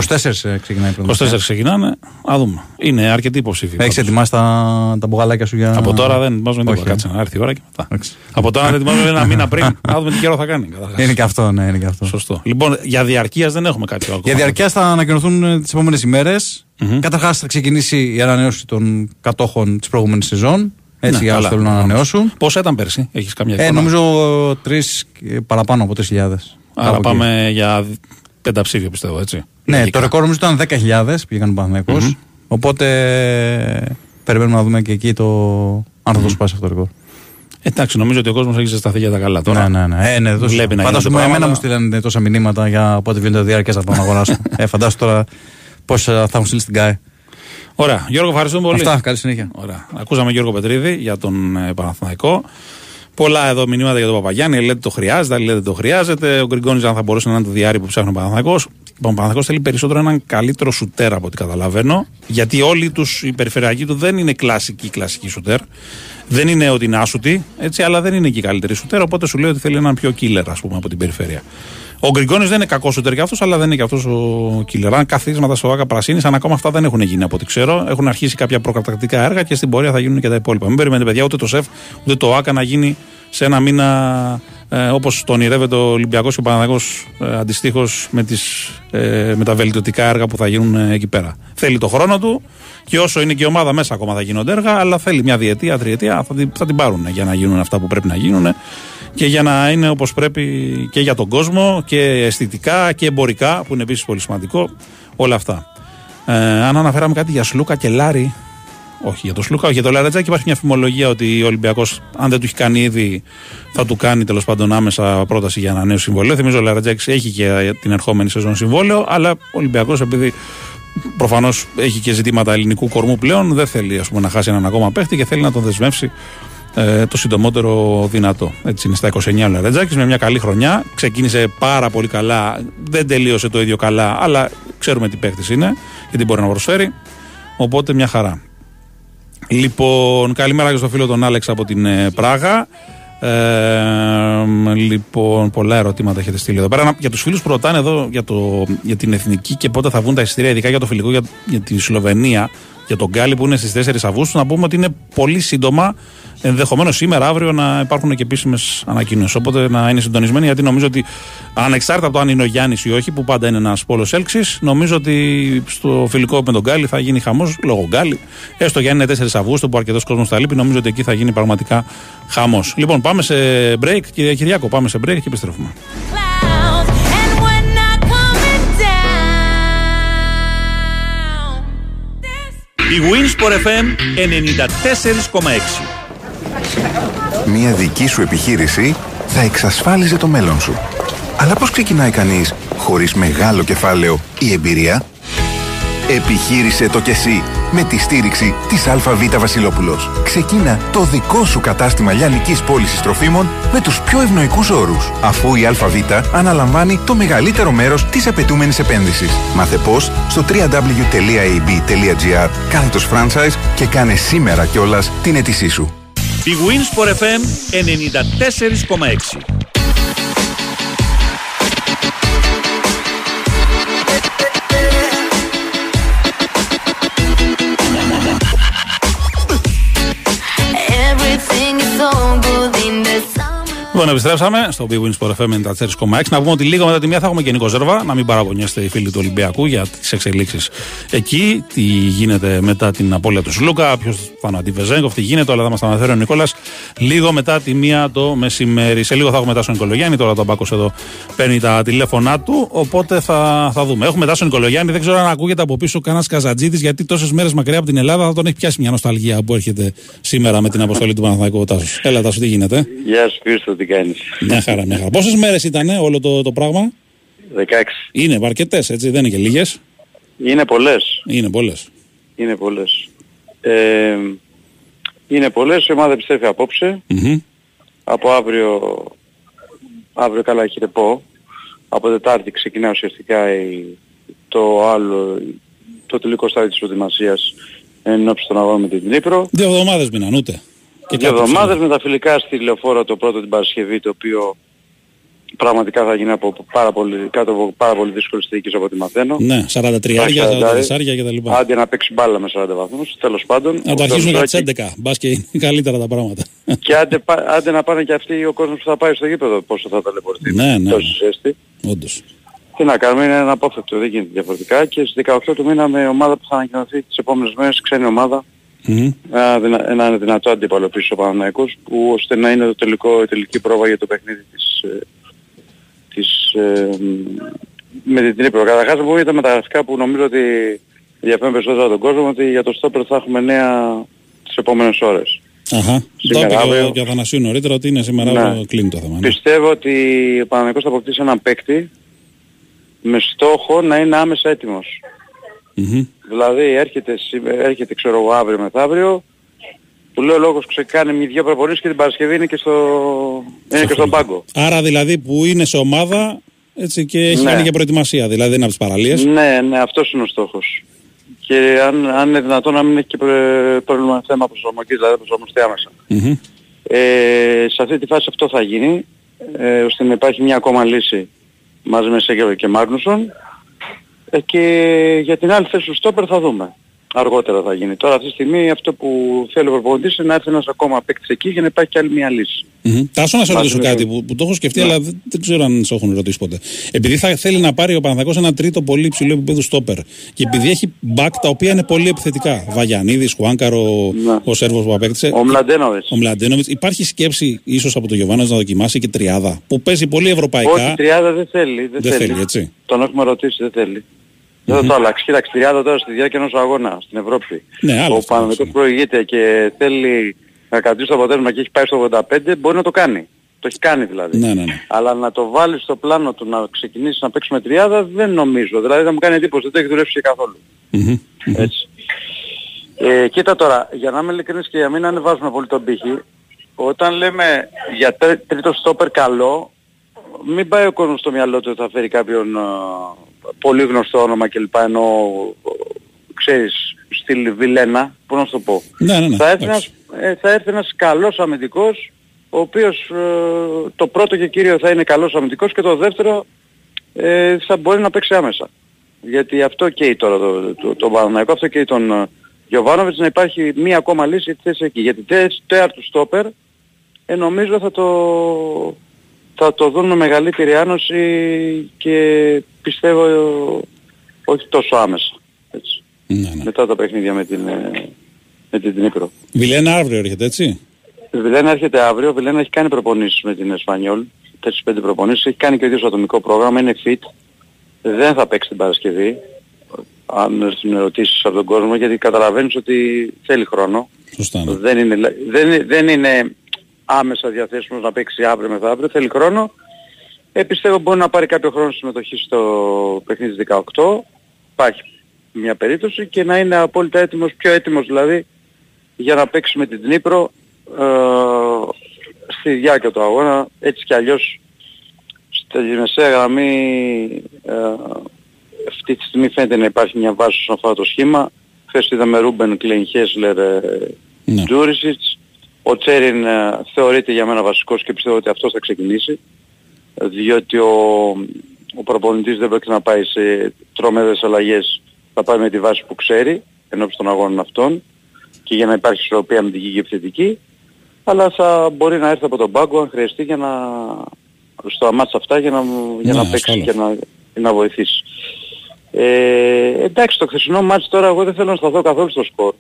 24 ξεκινάει η 24 πρώτη. ξεκινάνε. Α δούμε. Είναι αρκετοί υποψήφοι. Έχεις πάντως. ετοιμάσει τα, τα μπουγαλάκια σου για. Από τώρα δεν ετοιμάζουμε Όχι, τίποτα. Κάτσε να έρθει η ώρα και μετά. Εντάξει. Από τώρα δεν ετοιμάζουμε ένα μήνα πριν. Να δούμε τι καιρό θα κάνει. καταρχάς. Είναι και αυτό, ναι, είναι και αυτό. Σωστό. Λοιπόν, για διαρκείας δεν έχουμε κάτι άλλο. Για διαρκείας θα ανακοινωθούν τις επόμενες ημέρες. Καταρχάς θα ξεκινήσει η ανανέωση των κατόχων της προηγούμενης σεζόν. Έτσι, Ναι, για όσου καλά. θέλουν να ανανεώσουν. Πόσα ήταν πέρσι, έχεις καμιά Ε, εικόνα; νομίζω τρεις παραπάνω από 3.000. Άρα Κάπου εκεί. πάμε για πενταψήφιο πιστεύω, έτσι. Ναι, Λογικά. το ρεκόρ νομίζω ήταν 10.000 που πήγαν ο Παναθηναϊκός. Οπότε περιμένουμε να δούμε και εκεί το αν θα το σπάσει αυτό το ρεκόρ. Εντάξει, νομίζω ότι ο κόσμος έχει ζεσταθεί για τα καλά τώρα. Ναι, ναι, ναι. Ε, ναι δώσε. Βλέπει να Πάντως, γίνονται εμένα πράγματα. μου στείλανε τόσα μηνύματα για πότε βγαίνουν τα διάρκειας θα πάω να αγοράσω. ε, φαντάσου τώρα πώς θα έχουν στείλει στην ΚΑΕ. Ωραία. Γιώργο, ευχαριστούμε πολύ. Αυτά, καλή συνέχεια. Ωραία. Ακούσαμε Γιώργο Πετρίδη για τον ε, Παναθηναϊκό. Πολλά εδώ μηνύματα για τον Παπαγιάννη. Λέτε το χρειάζεται, άλλοι λέτε το χρειάζεται. Ο Γκριγκόνης, αν θα μπορούσε να είναι το διάρρη που ψάχνει ο Παναθηναϊκός. Ο Παναθηναϊκός θέλει περισσότερο έναν καλύτερο σουτέρ από ό,τι καταλαβαίνω. Γιατί όλοι τους, οι περιφερειακοί του δεν είναι κλασικοί κλασικοί σουτέρ. Δεν είναι ότι είναι άσουτοι, έτσι, αλλά δεν είναι και οι καλύτεροι σουτέρ. Οπότε σου λέει ότι θέλει έναν πιο killer, ας πούμε, από την περιφέρεια. Ο Γκριγκόνης δεν είναι κακός σουτέρ κι αυτό, αλλά δεν είναι και αυτός ο killer. Αν καθίσματα στο Άκα Πρασίνη, αν ακόμα αυτά δεν έχουν γίνει από ό,τι ξέρω. Έχουν αρχίσει κάποια προκατακτικά έργα και στην πορεία θα γίνουν και τα υπόλοιπα. Μην περιμένετε, παιδιά, ούτε το ΣΕΦ, ούτε το ΆΚΑ να γίνει σε ένα μήνα ε, όπως το ονειρεύεται ο Ολυμπιακός και ο Παναγό ε, αντιστοίχως με, τις, ε, με τα βελτιωτικά έργα που θα γίνουν ε, εκεί πέρα. Θέλει το χρόνο του και όσο είναι και η ομάδα μέσα ακόμα θα γίνονται έργα, αλλά θέλει μια διετία, τριετία, θα την, θα την πάρουν για να γίνουν αυτά που πρέπει να γίνουν και για να είναι όπως πρέπει και για τον κόσμο και αισθητικά και εμπορικά, που είναι επίσης πολύ σημαντικό, όλα αυτά. Ε, αν αναφέραμε κάτι για Σλούκα και Λάρη, όχι για το Σλούκα, όχι για το Λαρετζάκη. Υπάρχει μια φημολογία ότι ο Ολυμπιακός, αν δεν του έχει κάνει ήδη, θα του κάνει τέλος πάντων άμεσα πρόταση για ένα νέο συμβόλαιο. Θυμίζω ο Λαρετζάκης έχει και την ερχόμενη σεζόν συμβόλαιο, αλλά ο Ολυμπιακός επειδή προφανώς έχει και ζητήματα ελληνικού κορμού πλέον, δεν θέλει ας πούμε, να χάσει έναν ακόμα παίχτη και θέλει να τον δεσμεύσει ε, το συντομότερο δυνατό. Έτσι είναι στα 29 ο Λαρετζάκης με μια καλή χρονιά. Ξεκίνησε πάρα πολύ καλά, δεν τελείωσε το ίδιο καλά, αλλά ξέρουμε τι παίχτη είναι και τι μπορεί να προσφέρει. Οπότε μια χαρά. Λοιπόν, καλημέρα και στο φίλο τον Άλεξ από την ε, Πράγα. Ε, λοιπόν, πολλά ερωτήματα έχετε στείλει εδώ πέρα. Να- Για τους φίλους που ρωτάνε εδώ για, το, για την εθνική και πότε θα βγουν τα εισιτήρια, ειδικά για το φιλικό για, για τη Σλοβενία, για τον Γκάλι που είναι στις 4 Αυγούστου, να πούμε ότι είναι πολύ σύντομα. Ενδεχομένως σήμερα, αύριο να υπάρχουν και επίσημες ανακοινώσεις. Οπότε να είναι συντονισμένοι, γιατί νομίζω ότι ανεξάρτητα από το αν είναι ο Γιάννης ή όχι, που πάντα είναι ένας πόλος έλξης, νομίζω ότι στο φιλικό με τον Γκάλι θα γίνει χαμός λόγω Γκάλι. Έστω για είναι 4 Αυγούστου που αρκετός κόσμος θα λείπει, νομίζω ότι εκεί θα γίνει πραγματικά χαμός. Λοιπόν, πάμε σε break, κύριε Κυριάκο, πάμε σε break και επιστρέφουμε. Η Winsport FM 94,6 Μια δική σου επιχείρηση θα εξασφάλιζε το μέλλον σου. Αλλά πώς ξεκινάει κανείς χωρίς μεγάλο κεφάλαιο ή εμπειρία; Επιχείρησε το κι εσύ με τη στήριξη της ΑΒ Βασιλόπουλος. Ξεκίνα το δικό σου κατάστημα λιανικής πώλησης τροφίμων με τους πιο ευνοϊκούς όρους. Αφού η ΑΒ αναλαμβάνει το μεγαλύτερο μέρος της απαιτούμενης επένδυσης. Μάθε πώς στο www.ab.gr κάθετος franchise και κάνε σήμερα κιόλας την αίτησή σου. Η Winsport FM 94,6 Λοιπόν, επιστρέψαμε στο Big Wins Sport FM 94,6. Να πούμε ότι λίγο μετά τη μία θα έχουμε και Νίκο Ζέρβα. Να μην παραπονιέστε οι φίλοι του Ολυμπιακού για τις εξελίξεις εκεί. Τι γίνεται μετά την απώλεια του Σλούκα, ποιος θανατεί Βεζέγκοφ, τι γίνεται, όλα θα μας τα αναφέρει ο Νικόλας λίγο μετά τη μία το μεσημέρι. Σε λίγο θα έχουμε μετά στον Νικολογιάννη. Τώρα τον Πάκος εδώ παίρνει τα τηλέφωνά του. Οπότε θα, θα δούμε. Έχουμε μετά στον Νικολογιάννη. Δεν ξέρω αν ακούγεται από πίσω κανένας Καζατζίδη γιατί τόσες μέρες μακριά από την Ελλάδα θα τον έχει πιάσει μια νοσταλγία που έρχεται σήμερα με την αποστολή του Παναθηναϊκού Τάσος. Έλα, Τάσο, τι γίνεται; Γεια σου Χρήστο, τι κάνεις. Μια χαρά, μια χαρά. Πόσες μέρες ήταν όλο το, το πράγμα, 16. Είναι αρκετέ, έτσι, δεν είναι και λίγες; Είναι πολλές. Είναι πολλές. Είναι πολλές. Ε, είναι πολλές. Η ομάδα επιστρέφει απόψε. Από αύριο, αύριο καλά έχει ρεπό. Από Τετάρτη ξεκινά ουσιαστικά η- το άλλο, το τελικό στάδιο της προετοιμασίας εν ώψη των αγώνων με την Δνήπρο. Δύο εβδομάδες μείναν ούτε. Και Δύο κάτι εβδομάδες με τα φιλικά στη λεωφόρο το πρώτο την Παρασκευή το οποίο πραγματικά θα γίνει από πάρα πολύ, κάτω από πάρα πολύ δύσκολες συνθήκες από ό,τι μαθαίνω. Ναι, 43, Πάει 44 και τα λοιπά. Άντε να παίξει μπάλα με 40 βαθμούς, τέλος πάντων. Να το Ο αρχίσουν για Θεοδωράκη- τις 11. Μπας και είναι καλύτερα τα πράγματα. Και άντε, πά- άντε να πάνε και αυτοί ο κόσμος που θα πάει στο γήπεδο πόσο θα ταλαιπωρηθεί. Ναι, ναι. Τόση ζέστη. Όντως. Τι να κάνουμε, είναι αναπόφευκτο, δεν γίνεται διαφορετικά. Και στις 18 του μήνα με ομάδα που θα ανακοινωθεί τις επόμενες μέρες, ξένη ομάδα, Μμμ. ένα, δυνα- ένα δυνατό αντίπαλο πίσω ο Παναθηναϊκός, που ώστε να είναι το τελικό, η τελική πρόβα για το παιχνίδι της, ε, της ε, με την Τρίπρο. Καταρχάς να πούμε για τα μεταγραφικά που νομίζω ότι ενδιαφέρουν περισσότερο τον κόσμο, ότι για το στόπερ θα έχουμε νέα τις επόμενες ώρες. Αχα. Το Σήμερα, είπε και ο- αύριο. και ο Αθανασίου νωρίτερα ότι είναι σήμερα Ναι. αύριο κλείνει το θέμα. ναι. Πιστεύω ότι ο Παναγικός θα αποκτήσει έναν παίκτη με στόχο να είναι άμεσα έτοιμος. Μμμ. Δηλαδή έρχεται, σήμε- έρχεται ξέρω εγώ αύριο μεθαύριο, που λέει ο λόγος ξεκάνει μια δυο προπονήσεις και την Παρασκευή είναι και, στο, είναι και στον πάγκο. Άρα δηλαδή που είναι σε ομάδα έτσι, και έχει Ναι. κάνει και προετοιμασία. Δηλαδή δεν είναι από τις παραλίες. Ναι, ναι, αυτός είναι ο στόχος. Και αν, αν είναι δυνατόν να μην έχει και προ- πρόβλημα θέμα προσαρμογής, δηλαδή προσαρμοστεί άμεσα. Ε, σε αυτή τη φάση αυτό θα γίνει, ε, ώστε να υπάρχει μια ακόμα λύση μαζί με Σέγκερ και Μάγνουσον. Ε, και για την άλλη θέση του στόπερ θα δούμε. Αργότερα θα γίνει. Τώρα αυτή τη στιγμή αυτό που θέλει ο προπονητής είναι να έρθει ένας ακόμα παίκτης εκεί για να υπάρχει και άλλη μια λύση. Τάσο να σε ρωτήσω Μαζί με κάτι το- που, που το έχω σκεφτεί, Ναι. αλλά δεν, δεν ξέρω αν σε έχουν ρωτήσει ποτέ. Επειδή θα θέλει να πάρει ο Παναθηναϊκός ένα τρίτο πολύ υψηλό επίπεδο στόπερ και επειδή έχει μπακ τα οποία είναι πολύ επιθετικά. Βαγιανίδης, Χουάνκαρο, ο Σέρβος που απέκτησε. Ναι. Ο Μλαντένοβιτς. Ο Μλαντένοβιτς. Υπάρχει σκέψη ίσως από τον Γιωβάνας να δοκιμάσει και τριάδα που παίζει πολύ Όχι, ευρωπαϊκά. τριάδα δεν θέλει. Δεν, Δεν θέλει, έτσι. Τον έχουμε ρωτήσει, δεν θέλει. Δεν θα το αλλάξει. Κοίταξε, τριάδα τώρα στη διάρκεια ενός αγώνα στην Ευρώπη. Ναι, άλλο Ο αυτό, Παναγικός προηγείται και θέλει να κρατήσει το αποτέλεσμα και έχει πάει στο 85, μπορεί να το κάνει. Το έχει κάνει δηλαδή. Ναι, ναι, ναι. Αλλά να το βάλει στο πλάνο του να ξεκινήσει να παίξει με τριάδα δεν νομίζω. Δηλαδή θα μου κάνει εντύπωση, δεν το έχει δουλέψει και καθόλου. Μμμ. Έτσι. Ε, κοίτα τώρα, για να είμαι ειλικρινής και για μην ανεβάζουμε πολύ τον πύχη, όταν λέμε για τρί- τρίτο στόπερ καλό, μην πάει ο κόσμος στο μυαλό του ότι θα φέρει κάποιον α, πολύ γνωστό όνομα κλπ. Ενώ, ξέρεις, στυλ Βιλένα, πώς να σου το πω. Ναι, ναι, ναι. θα, έρθει εντάξει. ένας, ε, θα έρθει ένας καλός αμυντικός, ο οποίος ε, το πρώτο και κύριο θα είναι καλός αμυντικός και το δεύτερο ε, θα μπορεί να παίξει άμεσα. Γιατί αυτό καίει τώρα το, το, το Παναθηναϊκό, αυτό καίει τον ε, Γιωβάνοβιτς να υπάρχει μία ακόμα λύση για τη θέση εκεί. Γιατί θέση τέταρτου στόπερ ε, νομίζω θα το, θα το δουν με μεγαλύτερη άνωση και πιστεύω ε, όχι τόσο άμεσα. Έτσι. Ναι, ναι. Μετά τα παιχνίδια με την, ε, με την Νίκρο. Βιλένα αύριο έρχεται, έτσι; Η Βιλένα έρχεται αύριο. Η Βιλένα έχει κάνει προπονήσεις με την Εσπανιόλ. 4-5 προπονήσεις. Έχει κάνει και ο ίδιος ατομικό πρόγραμμα. Είναι fit. Δεν θα παίξει την Παρασκευή. Αν έρθουν ερωτήσεις από τον κόσμο γιατί καταλαβαίνεις ότι θέλει χρόνο. Σωστά. ναι. Δεν είναι, δεν, είναι- δεν είναι άμεσα διαθέσιμος να παίξει αύριο μεθαύριο. Θέλει χρόνο. Ε, πιστεύω μπορεί να πάρει κάποιο χρόνο συμμετοχή στο παιχνίδι 18. Υπάρχει μια περίπτωση και να είναι απόλυτα έτοιμος, πιο έτοιμος δηλαδή για να παίξει με την Δνήπρο ε, στη διάρκεια του αγώνα. Έτσι κι αλλιώς στη μεσαία γραμμή ε, αυτή τη στιγμή φαίνεται να υπάρχει μια βάση όσον αφορά το σχήμα. Χθες είδαμε Ρούμπεν, Κλέιν, Χέσλερ, ε, Τζούρισιτς. Ο Τσέριν ε, θεωρείται για μένα βασικός και πιστεύω ότι αυτός θα ξεκινήσει. ε, Διότι ο, ο προπονητής δεν πρόκειται να πάει σε τρομερές αλλαγές. Θα πάει με τη βάση που ξέρει ενώπιση των αγώνων αυτών και για να υπάρχει ισορροπία αμυντική και επιθετική. αλλά θα μπορεί να έρθει από τον πάγκο αν χρειαστεί για να στο αμάτς αυτά για να, για Ναι, να παίξει ασφαλώς. και να, να βοηθήσει. Ε, εντάξει, το χθεσινό μάτς τώρα εγώ δεν θέλω να σταθώ καθόλου στο σκορ.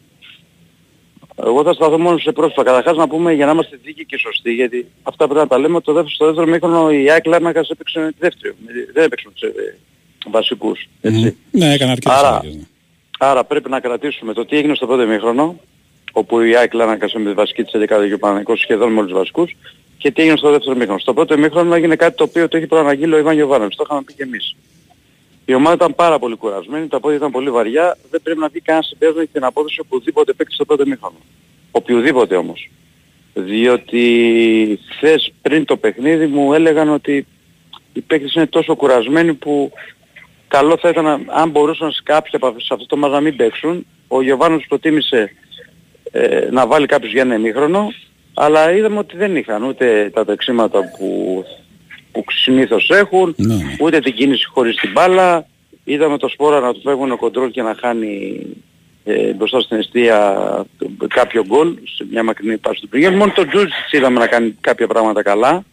Εγώ θα σταθώ μόνο σε πρόσωπα. Καταρχάς να πούμε για να είμαστε δίκαιοι και σωστοί, γιατί αυτά πρέπει να τα λέμε, ότι το δεύτερο, στο δεύτερο μήχρονο η ΑΕΚ Λάρνακας έπαιξε με τη δεύτερη. με- Δεν έπαιξε με τους ε, βασικούς. Έτσι. Ναι, έκανε αρκετές Άρα, αλλαγές, ναι. άρα πρέπει να κρατήσουμε το τι έγινε στο πρώτο μήχρονο, όπου η ΑΕΚ Λάρνακας με τη βασική της 11 και ο Παναγικός σχεδόν με όλους τους βασικούς, και τι έγινε στο δεύτερο μήχρονο. Στο πρώτο μήχρονο έγινε κάτι το οποίο το έχει προαναγγείλει ο Ιβάν Γιωβάνοβιτς, το είχαμε πει και εμείς. Η ομάδα ήταν πάρα πολύ κουρασμένη, τα πόδια ήταν πολύ βαριά, δεν πρέπει να βγει κανένας συμπέρασμα για την απόδοση οπουδήποτε παίξει στο πρώτο μήχρονο. Οποιουδήποτε όμως. Διότι χθες πριν το παιχνίδι μου έλεγαν ότι οι παίκτες είναι τόσο κουρασμένοι που καλό θα ήταν να- αν μπορούσαν σε κάποια από αυτούς- σε αυτό το μάτς να μην παίξουν. Ο Γιωβάνος προτίμησε ε, να βάλει κάποιους για ένα ημίχρονο, αλλά είδαμε ότι δεν είχαν ούτε τα τρεξίματα που, που συνήθως έχουν, Ναι, ούτε την κίνηση χωρίς την μπάλα. Είδαμε το σπόρα να του φεύγουν ο κοντρόλ και να χάνει ε, μπροστά στην αιστεία κάποιο γκολ σε μια μακρινή πάση του πηγαίνουν. Μόνο τον Τζούτζιτς είδαμε να κάνει κάποια πράγματα καλά.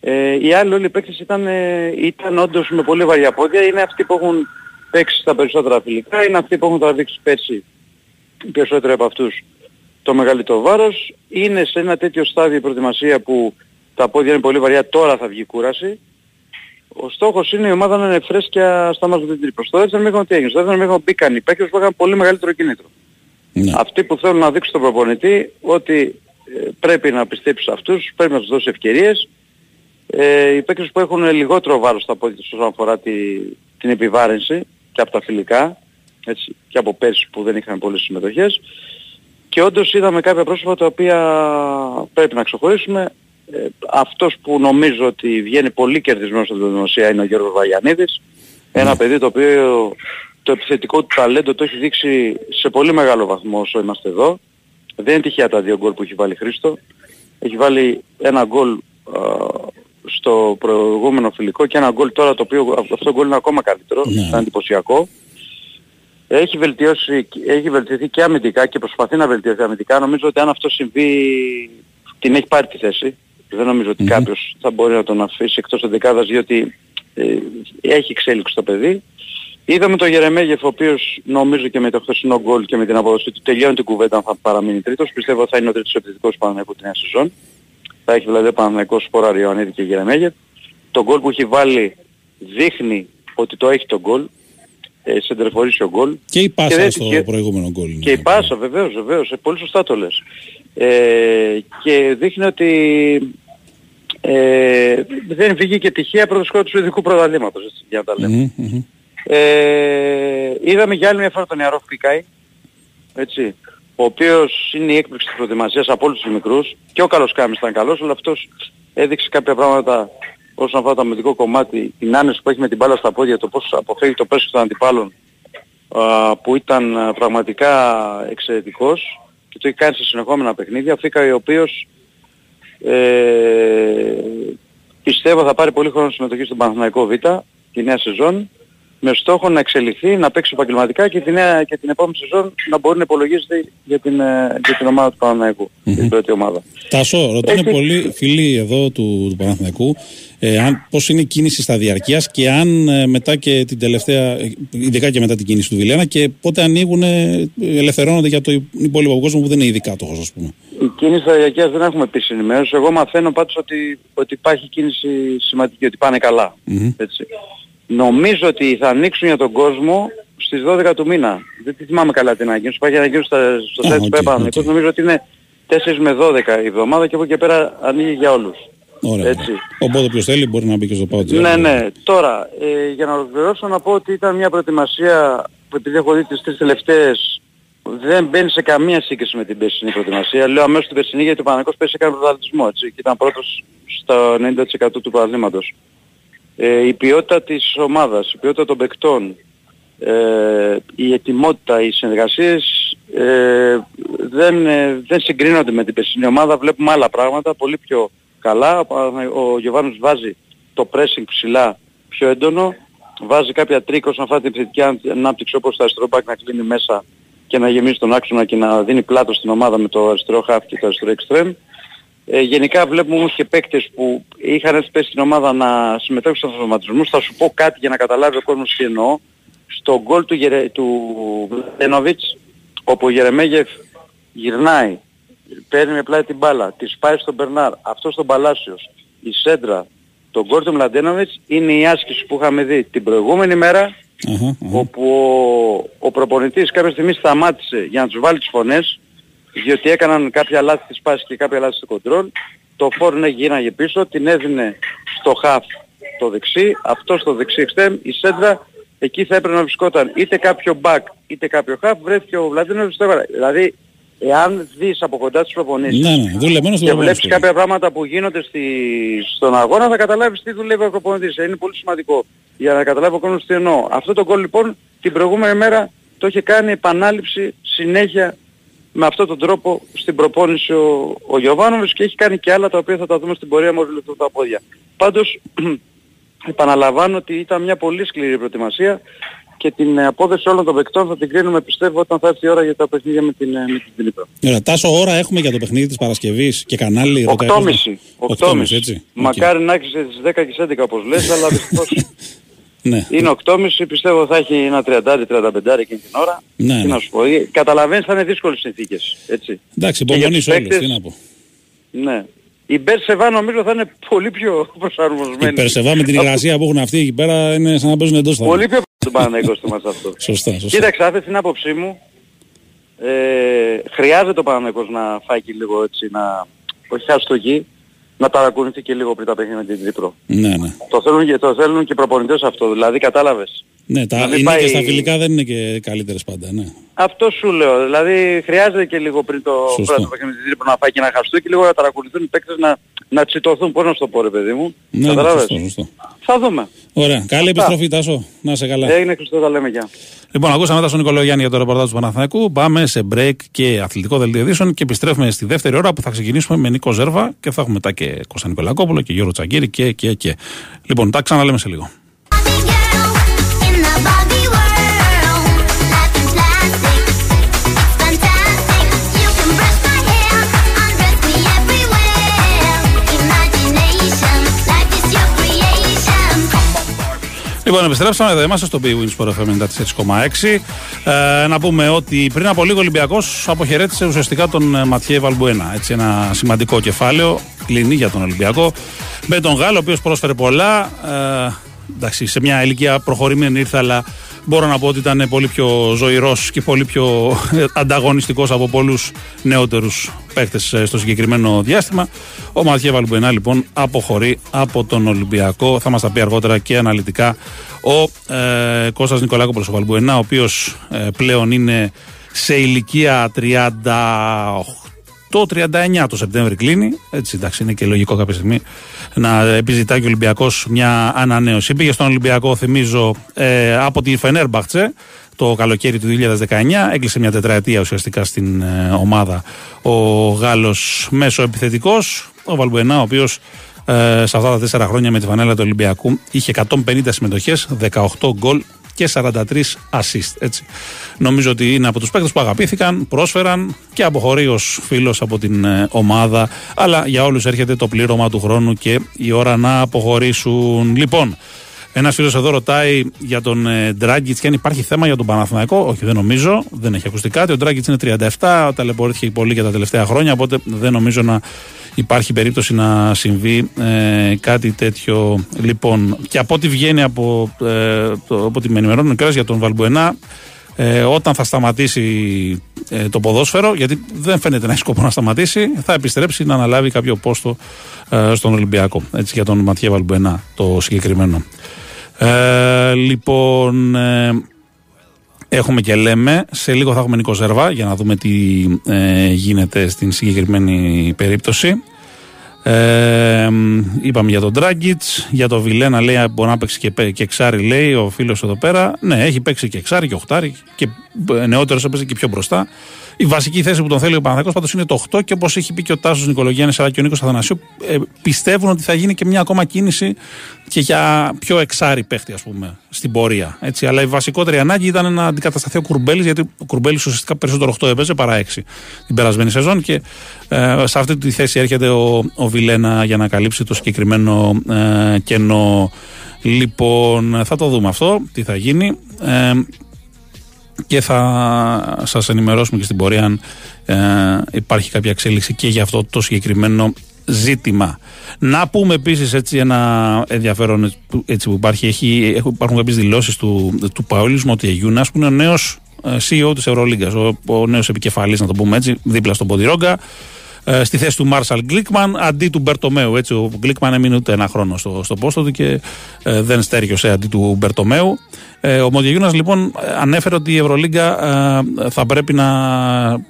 Ε, οι άλλοι όλοι οι παίκτες ήταν, ε, ήταν όντως με πολύ βαριά πόδια. Είναι αυτοί που έχουν παίξει στα περισσότερα φιλικά, είναι αυτοί που έχουν τραβήξει πέρσι οι περισσότεροι από αυτούς το μεγαλύτερο βάρος. Είναι σε ένα τέτοιο στάδιο η προετοιμασία που τα πόδια είναι πολύ βαριά, τώρα θα βγει η κούραση. Ο στόχος είναι η ομάδα να είναι φρέσκια στα μάτια του τρίπλου. Στο δεύτερο μήχρονο τι έγινε; Στο δεύτερο μήχρονο μπήκαν οι παίκτες που είχαν πολύ μεγαλύτερο κίνητρο. Ναι. Αυτοί που θέλουν να δείξουν στον προπονητή ότι ε, πρέπει να πιστέψει σε αυτούς, πρέπει να τους δώσει ευκαιρίες. Ε, οι παίκτες που έχουν λιγότερο βάρος στα πόδια τους όσον αφορά τη, την επιβάρυνση και από τα φιλικά έτσι, και από πέρσι που δεν είχαν πολλές συμμετοχές και όντως είδαμε κάποια πρόσωπα τα οποία πρέπει να ξεχωρίσουμε. Ε, αυτός που νομίζω ότι βγαίνει πολύ κερδισμένος στην δημοσία είναι ο Γιώργος Βαγιανίδης. Ένα παιδί το οποίο το επιθετικό του ταλέντο το έχει δείξει σε πολύ μεγάλο βαθμό όσο είμαστε εδώ. Δεν είναι τυχαία τα δύο γκολ που έχει βάλει Χρήστο. Έχει βάλει ένα γκολ α, στο προηγούμενο φιλικό και ένα γκολ τώρα το οποίο αυτό το γκολ είναι ακόμα καλύτερο. Ναι. Ήταν εντυπωσιακό. Έχει, βελτιώσει, έχει βελτιωθεί και αμυντικά και προσπαθεί να βελτιωθεί αμυντικά. Νομίζω ότι αν αυτό συμβεί την έχει πάρει τη θέση. Δεν νομίζω ότι κάποιος θα μπορεί να τον αφήσει εκτός της δεκάδας διότι ε, έχει εξέλιξη το παιδί. Είδαμε τον Γερεμέγεφ ο οποίος νομίζω και με το χθεσινό γκολ και με την αποδοσή του τελειώνει την κουβέντα αν θα παραμείνει τρίτος. Πιστεύω θα είναι ο τρίτος επιθετικός του Παναγιακού την νέα σεζόν. Θα έχει δηλαδή ο Παναγιακός σπόρα Ιωαννίδη και Γερεμέγεφ. Το γκολ που έχει βάλει δείχνει ότι το έχει το γκολ. Ε, σεντερφορήσει ο γκολ. Και η πάσα δεν- στο και- προηγούμενο γκολ. είναι. και η πάσα βεβαίως, βεβαίως, ε, πολύ σωστά το λες. Ε, και δείχνει ότι ε, δεν βγήκε τυχαία πρώτο σκόρ του Σουηδικού πρωταθλήματος, έτσι, για να τα λέμε. Μμμ, μμμ. Ε, είδαμε για άλλη μια φορά τον Ιαρόφ Πικάη, έτσι, ο οποίος είναι η έκπληξη της προετοιμασίας από όλους τους μικρούς και ο Καλοσκάμις ήταν καλός, αλλά αυτός έδειξε κάποια πράγματα όσον αφορά το αμυντικό κομμάτι, την άνεση που έχει με την μπάλα στα πόδια, το πώς αποφεύγει το πέσο των αντιπάλων, α, που ήταν α, πραγματικά εξαιρετικός και το έχει κάνει σε συνεχόμενα παιχνίδια. Φίκα ο οποίος ε, πιστεύω θα πάρει πολύ χρόνο συμμετοχή στον Παναθηναϊκό Β τη νέα σεζόν με στόχο να εξελιχθεί, να παίξει επαγγελματικά και, τη νέα, και την επόμενη σεζόν να μπορεί να υπολογίζεται για την, ε, για την ομάδα του παναθηναικου την πρώτη ομάδα. Τάσο, ρωτάνε Έχει- πολλοί φίλοι εδώ του, του Παναθηναϊκού ε, αν, πώς είναι η κίνηση στα διαρκείας και αν ε, μετά και την τελευταία, ε, ειδικά και μετά την κίνηση του Βιλένα και πότε ανοίγουν, ε, ελευθερώνονται για το υπόλοιπο κόσμο που δεν είναι ειδικά τόχος ας πούμε. Η κίνηση στα διαρκείας δεν έχουμε επίσης ενημέρωση. Εγώ μαθαίνω πάντως ότι, ότι υπάρχει κίνηση σημαντική, ότι πάνε καλά. Μμμ. Έτσι. Νομίζω ότι θα ανοίξουν για τον κόσμο στις 12 του μήνα. Δεν τη θυμάμαι καλά την ανακοίνωση. Υπάρχει ανακοίνωση στα- στο Α, site του οκ, ΠΕΠΑ. οκ. Νομίζω ότι είναι 4 με 12 η εβδομάδα και από εκεί και πέρα ανοίγει για όλους. Ωραία. Έτσι. Οπότε ποιος θέλει μπορεί να μπει και στο πάω Ναι, ναι. Τώρα, ε, για να ολοκληρώσω να πω ότι ήταν μια προετοιμασία που επειδή έχω δει τις τρεις τελευταίες δεν μπαίνει σε καμία σύγκριση με την περσινή προετοιμασία. Λέω αμέσως την περσινή γιατί ο Παναγικός πέρσι έκανε πρωταθλητισμό έτσι και ήταν πρώτος στο 90% του πρωταθλήματος. Ε, η ποιότητα της ομάδας, η ποιότητα των παικτών, ε, η ετοιμότητα, οι συνεργασίες ε, δεν, ε, δεν συγκρίνονται με την περσινή ομάδα. Βλέπουμε άλλα πράγματα, πολύ πιο καλά. Ο, Παναθηνα- ο Γιωβάνος βάζει το pressing ψηλά πιο έντονο, βάζει κάποια τρικ όσον αφορά την επιθετική αν- ανάπτυξη όπως το αριστερό back να κλείνει μέσα και να γεμίσει τον άξονα και να δίνει πλάτος στην ομάδα με το αριστερό χαφ και το αριστερό εξτρέμ. Ε, γενικά βλέπουμε όμως και παίκτες που είχαν έρθει πέσει στην ομάδα να συμμετέχουν στους αυτοματισμούς. Θα σου πω κάτι για να καταλάβει ο κόσμος τι εννοώ. Στο γκολ του, Γερε, του Βλατένοβιτς, όπου ο Γερεμέγεφ γυρνάει, παίρνει με πλάτη την μπάλα, τη σπάει στον Μπερνάρ, αυτός στον Παλάσιος, η Σέντρα, τον γκολ του Μλαντένοβιτς είναι η άσκηση που είχαμε δει την προηγούμενη μέρα όπου ο, ο προπονητής κάποια στιγμής σταμάτησε για να τους βάλει τις φωνές διότι έκαναν κάποια λάθη στη σπάση και κάποια λάθη στο κοντρόλ το φόρνε γίναγε πίσω, την έδινε στο χαφ το δεξί, αυτός στο δεξί εξτέμ, η σέντρα εκεί θα έπρεπε να βρισκόταν είτε κάποιο back είτε κάποιο half, βρέθηκε ο Βλαντίνοβιτς στο έβαλε. Δηλαδή, εάν δεις από κοντά τις προπονήσεις Ναι, ναι, δουλεμένος και δουλεμένος. βλέπεις κάποια πράγματα που γίνονται στη, στον αγώνα θα καταλάβεις τι δουλεύει ο προπονητής. Είναι πολύ σημαντικό για να καταλάβει ο κόσμος τι εννοώ. Αυτό το γκολ λοιπόν την προηγούμενη μέρα το είχε κάνει επανάληψη συνέχεια με αυτόν τον τρόπο στην προπόνηση ο, ο Γιωβάνοβης και έχει κάνει και άλλα τα οποία θα τα δούμε στην πορεία μόλις λεπτό τα πόδια. Πάντως επαναλαμβάνω ότι ήταν μια πολύ σκληρή προετοιμασία και την ε, απόδοση όλων των παικτών θα την κρίνουμε πιστεύω όταν θα έρθει η ώρα για τα παιχνίδια με την, ε, με την Δνήπρο. Ωραία, Τάσο, ώρα έχουμε για το παιχνίδι της Παρασκευής και κανάλι. ρωτάει ο 8.30. κόσμος. 8.30. έτσι. Μακάρι να έχεις στις 10 και στις 11 όπως λες, αλλά δυστυχώς Ναι. είναι 8.30, πιστεύω θα έχει ένα 30-35 εκείνη την ώρα. Ναι, Τι ναι. να σου πω, ε, καταλαβαίνεις θα είναι δύσκολες συνθήκες, έτσι. Εντάξει, Και για υπομονή τους σε όλους, παίκτες- τι να πω. Ναι. Η Μπερσεβά νομίζω θα είναι πολύ πιο προσαρμοσμένη. Η Περσεβά με την υγρασία που έχουν αυτοί εκεί πέρα είναι σαν να παίζουν εντός θα Πολύ πιο τον Παναγενικό στο μάτς αυτό. Σωστά, σωστά. Κοίταξε, αυτή την άποψή μου, ε, χρειάζεται ο Παναγενικός να φάει και λίγο έτσι, να όχι χάσει το γη, να ταρακουνηθεί και λίγο πριν τα παιχνίδια με την Τρίπρο. Ναι, ναι. Το θέλουν, και, το θέλουν και οι προπονητές αυτό, δηλαδή κατάλαβες. Ναι, τα, Να μην οι πάει- νίκες στα φιλικά δεν είναι και καλύτερες πάντα, ναι. Αυτό σου λέω, δηλαδή χρειάζεται και λίγο πριν το Σωστό. πρώτο παιχνίδι με την Τρίπρο να φάει και να χαστούν και λίγο να ταρακουνηθούν οι παίκτες να, να τσιτωθούν, πώς να σου το πω ρε παιδί μου. Ναι, ναι, Κατάλαβες; σωστό, σωστό. Θα δούμε. Ωραία. Καλή επιστροφή, Τάσο. Να είσαι καλά. Έγινε Χριστό, τα λέμε για. Λοιπόν, ακούσαμε μετά στον Νικόλο Γιάννη για το ρεπορτάζ του Παναθηναϊκού. Πάμε σε break και αθλητικό δελτίο ειδήσεων και επιστρέφουμε στη δεύτερη ώρα που θα ξεκινήσουμε με Νίκο Ζέρβα και θα έχουμε μετά και Κώστα Νικολακόπουλο και Γιώργο Τσαγκύρη και, και, και. Λοιπόν, τα ξαναλέμε σε λίγο. Λοιπόν, επιστρέψαμε εδώ. Είμαστε στο B-Wins Sport FM 94,6. Ε, να πούμε ότι πριν από λίγο ο Ολυμπιακός αποχαιρέτησε ουσιαστικά τον ε, Ματιέ Βαλμπουένα. Έτσι, ένα σημαντικό κεφάλαιο κλείνει για τον Ολυμπιακό. Με τον Γάλλο, ο οποίος πρόσφερε πολλά. Ε, εντάξει, σε μια ηλικία προχωρημένη ήρθε, αλλά μπορώ να πω ότι ήταν πολύ πιο ζωηρός και πολύ πιο ανταγωνιστικός από πολλούς νεότερους παίχτε στο συγκεκριμένο διάστημα. Ο Ματιέ Βαλμπουενά λοιπόν αποχωρεί από τον Ολυμπιακό. Θα μας τα πει αργότερα και αναλυτικά ο ε, Κώστας Νικολάκοπουλος ο Βαλμπουενά, ο οποίος ε, πλέον είναι σε ηλικία 38 39 το Σεπτέμβρη κλείνει. Έτσι, εντάξει, είναι και λογικό κάποια στιγμή να επιζητάει και ο Ολυμπιακός μια ανανέωση. Πήγε στον Ολυμπιακό, θυμίζω, ε, από τη Φενέρμπαχτσε το καλοκαίρι του 2019. Έκλεισε μια τετραετία ουσιαστικά στην ε, ομάδα ο Γάλλος μέσο επιθετικό. Ο Βαλμπουενά, ο οποίος ε, σε αυτά τα τέσσερα χρόνια με τη φανέλα του Ολυμπιακού είχε 150 συμμετοχές, 18 γκολ και 43 assist. Έτσι. Νομίζω ότι είναι από τους παίκτες που αγαπήθηκαν, πρόσφεραν και αποχωρεί ως φίλος από την ε, ομάδα. Αλλά για όλους έρχεται το πλήρωμα του χρόνου και η ώρα να αποχωρήσουν. Λοιπόν, ένας φίλος εδώ ρωτάει για τον ε, Ντράγκητ και αν υπάρχει θέμα για τον Παναθηναϊκό. Όχι, δεν νομίζω. Δεν έχει ακουστεί κάτι. Ο Ντράγκητ είναι 37, ταλαιπωρήθηκε πολύ για τα τελευταία χρόνια. Οπότε δεν νομίζω να υπάρχει περίπτωση να συμβεί ε, κάτι τέτοιο. Λοιπόν, και από ό,τι βγαίνει από, ε, το, από ό,τι με ενημερώνουν ο για τον Βαλμπουενά, ε, όταν θα σταματήσει ε, το ποδόσφαιρο, γιατί δεν φαίνεται να έχει σκοπό να σταματήσει, θα επιστρέψει να αναλάβει κάποιο πόστο ε, στον Ολυμπιακό. Έτσι, για τον Ματιέ Βαλμπουενά το συγκεκριμένο. Ε, λοιπόν, ε, έχουμε και λέμε. Σε λίγο θα έχουμε Νίκο Ζερβά για να δούμε τι ε, γίνεται στην συγκεκριμένη περίπτωση. Ε, είπαμε για τον Ντράγκητ, για τον Βιλένα λέει μπορεί να παίξει και, πέ- και εξάρι λέει ο φίλος εδώ πέρα. Ναι, έχει παίξει και εξάρι και οχτάρι και νεότερος έπαιζε και πιο μπροστά. Η βασική θέση που τον θέλει ο Παναθηναϊκός πάντως είναι το 8 και όπως έχει πει και ο Τάσος Νικολογιάννης αλλά και ο Νίκος Αθανασίου ε, πιστεύουν ότι θα γίνει και μια ακόμα κίνηση και για πιο εξάρι παίχτη ας πούμε στην πορεία. Έτσι. Αλλά η βασικότερη ανάγκη ήταν να αντικατασταθεί ο Κουρμπέλης γιατί ο Κουρμπέλης ουσιαστικά περισσότερο 8 έπαιζε παρά 6 την περασμένη σεζόν και ε, σε αυτή τη θέση έρχεται ο, ο Βιλένα για να καλύψει το συγκεκριμένο ε, κενό. Λοιπόν, θα το δούμε αυτό, τι θα γίνει. Ε, και θα σας ενημερώσουμε και στην πορεία αν ε, υπάρχει κάποια εξέλιξη και για αυτό το συγκεκριμένο ζήτημα. Να πούμε επίσης έτσι ένα ενδιαφέρον έτσι που υπάρχει. Έχει, έχουν- υπάρχουν κάποιες δηλώσεις του, του Παόλης Μοτιεγιούνας που είναι ο νέος ε, CEO της Ευρωλίγκας, ο, ο νέος επικεφαλής να το πούμε έτσι, δίπλα στον Ποντιρόγκα ε, στη θέση του Μάρσαλ Γκλίκμαν αντί του Μπερτομέου. Έτσι, ο Γκλίκμαν έμεινε ούτε ένα χρόνο στο, στο πόστο του και ε, δεν στέριωσε αντί του Μπερτομέου. Ε, ο Μοντιαγιούνας λοιπόν ε, ανέφερε ότι η Ευρωλίγκα ε, θα πρέπει να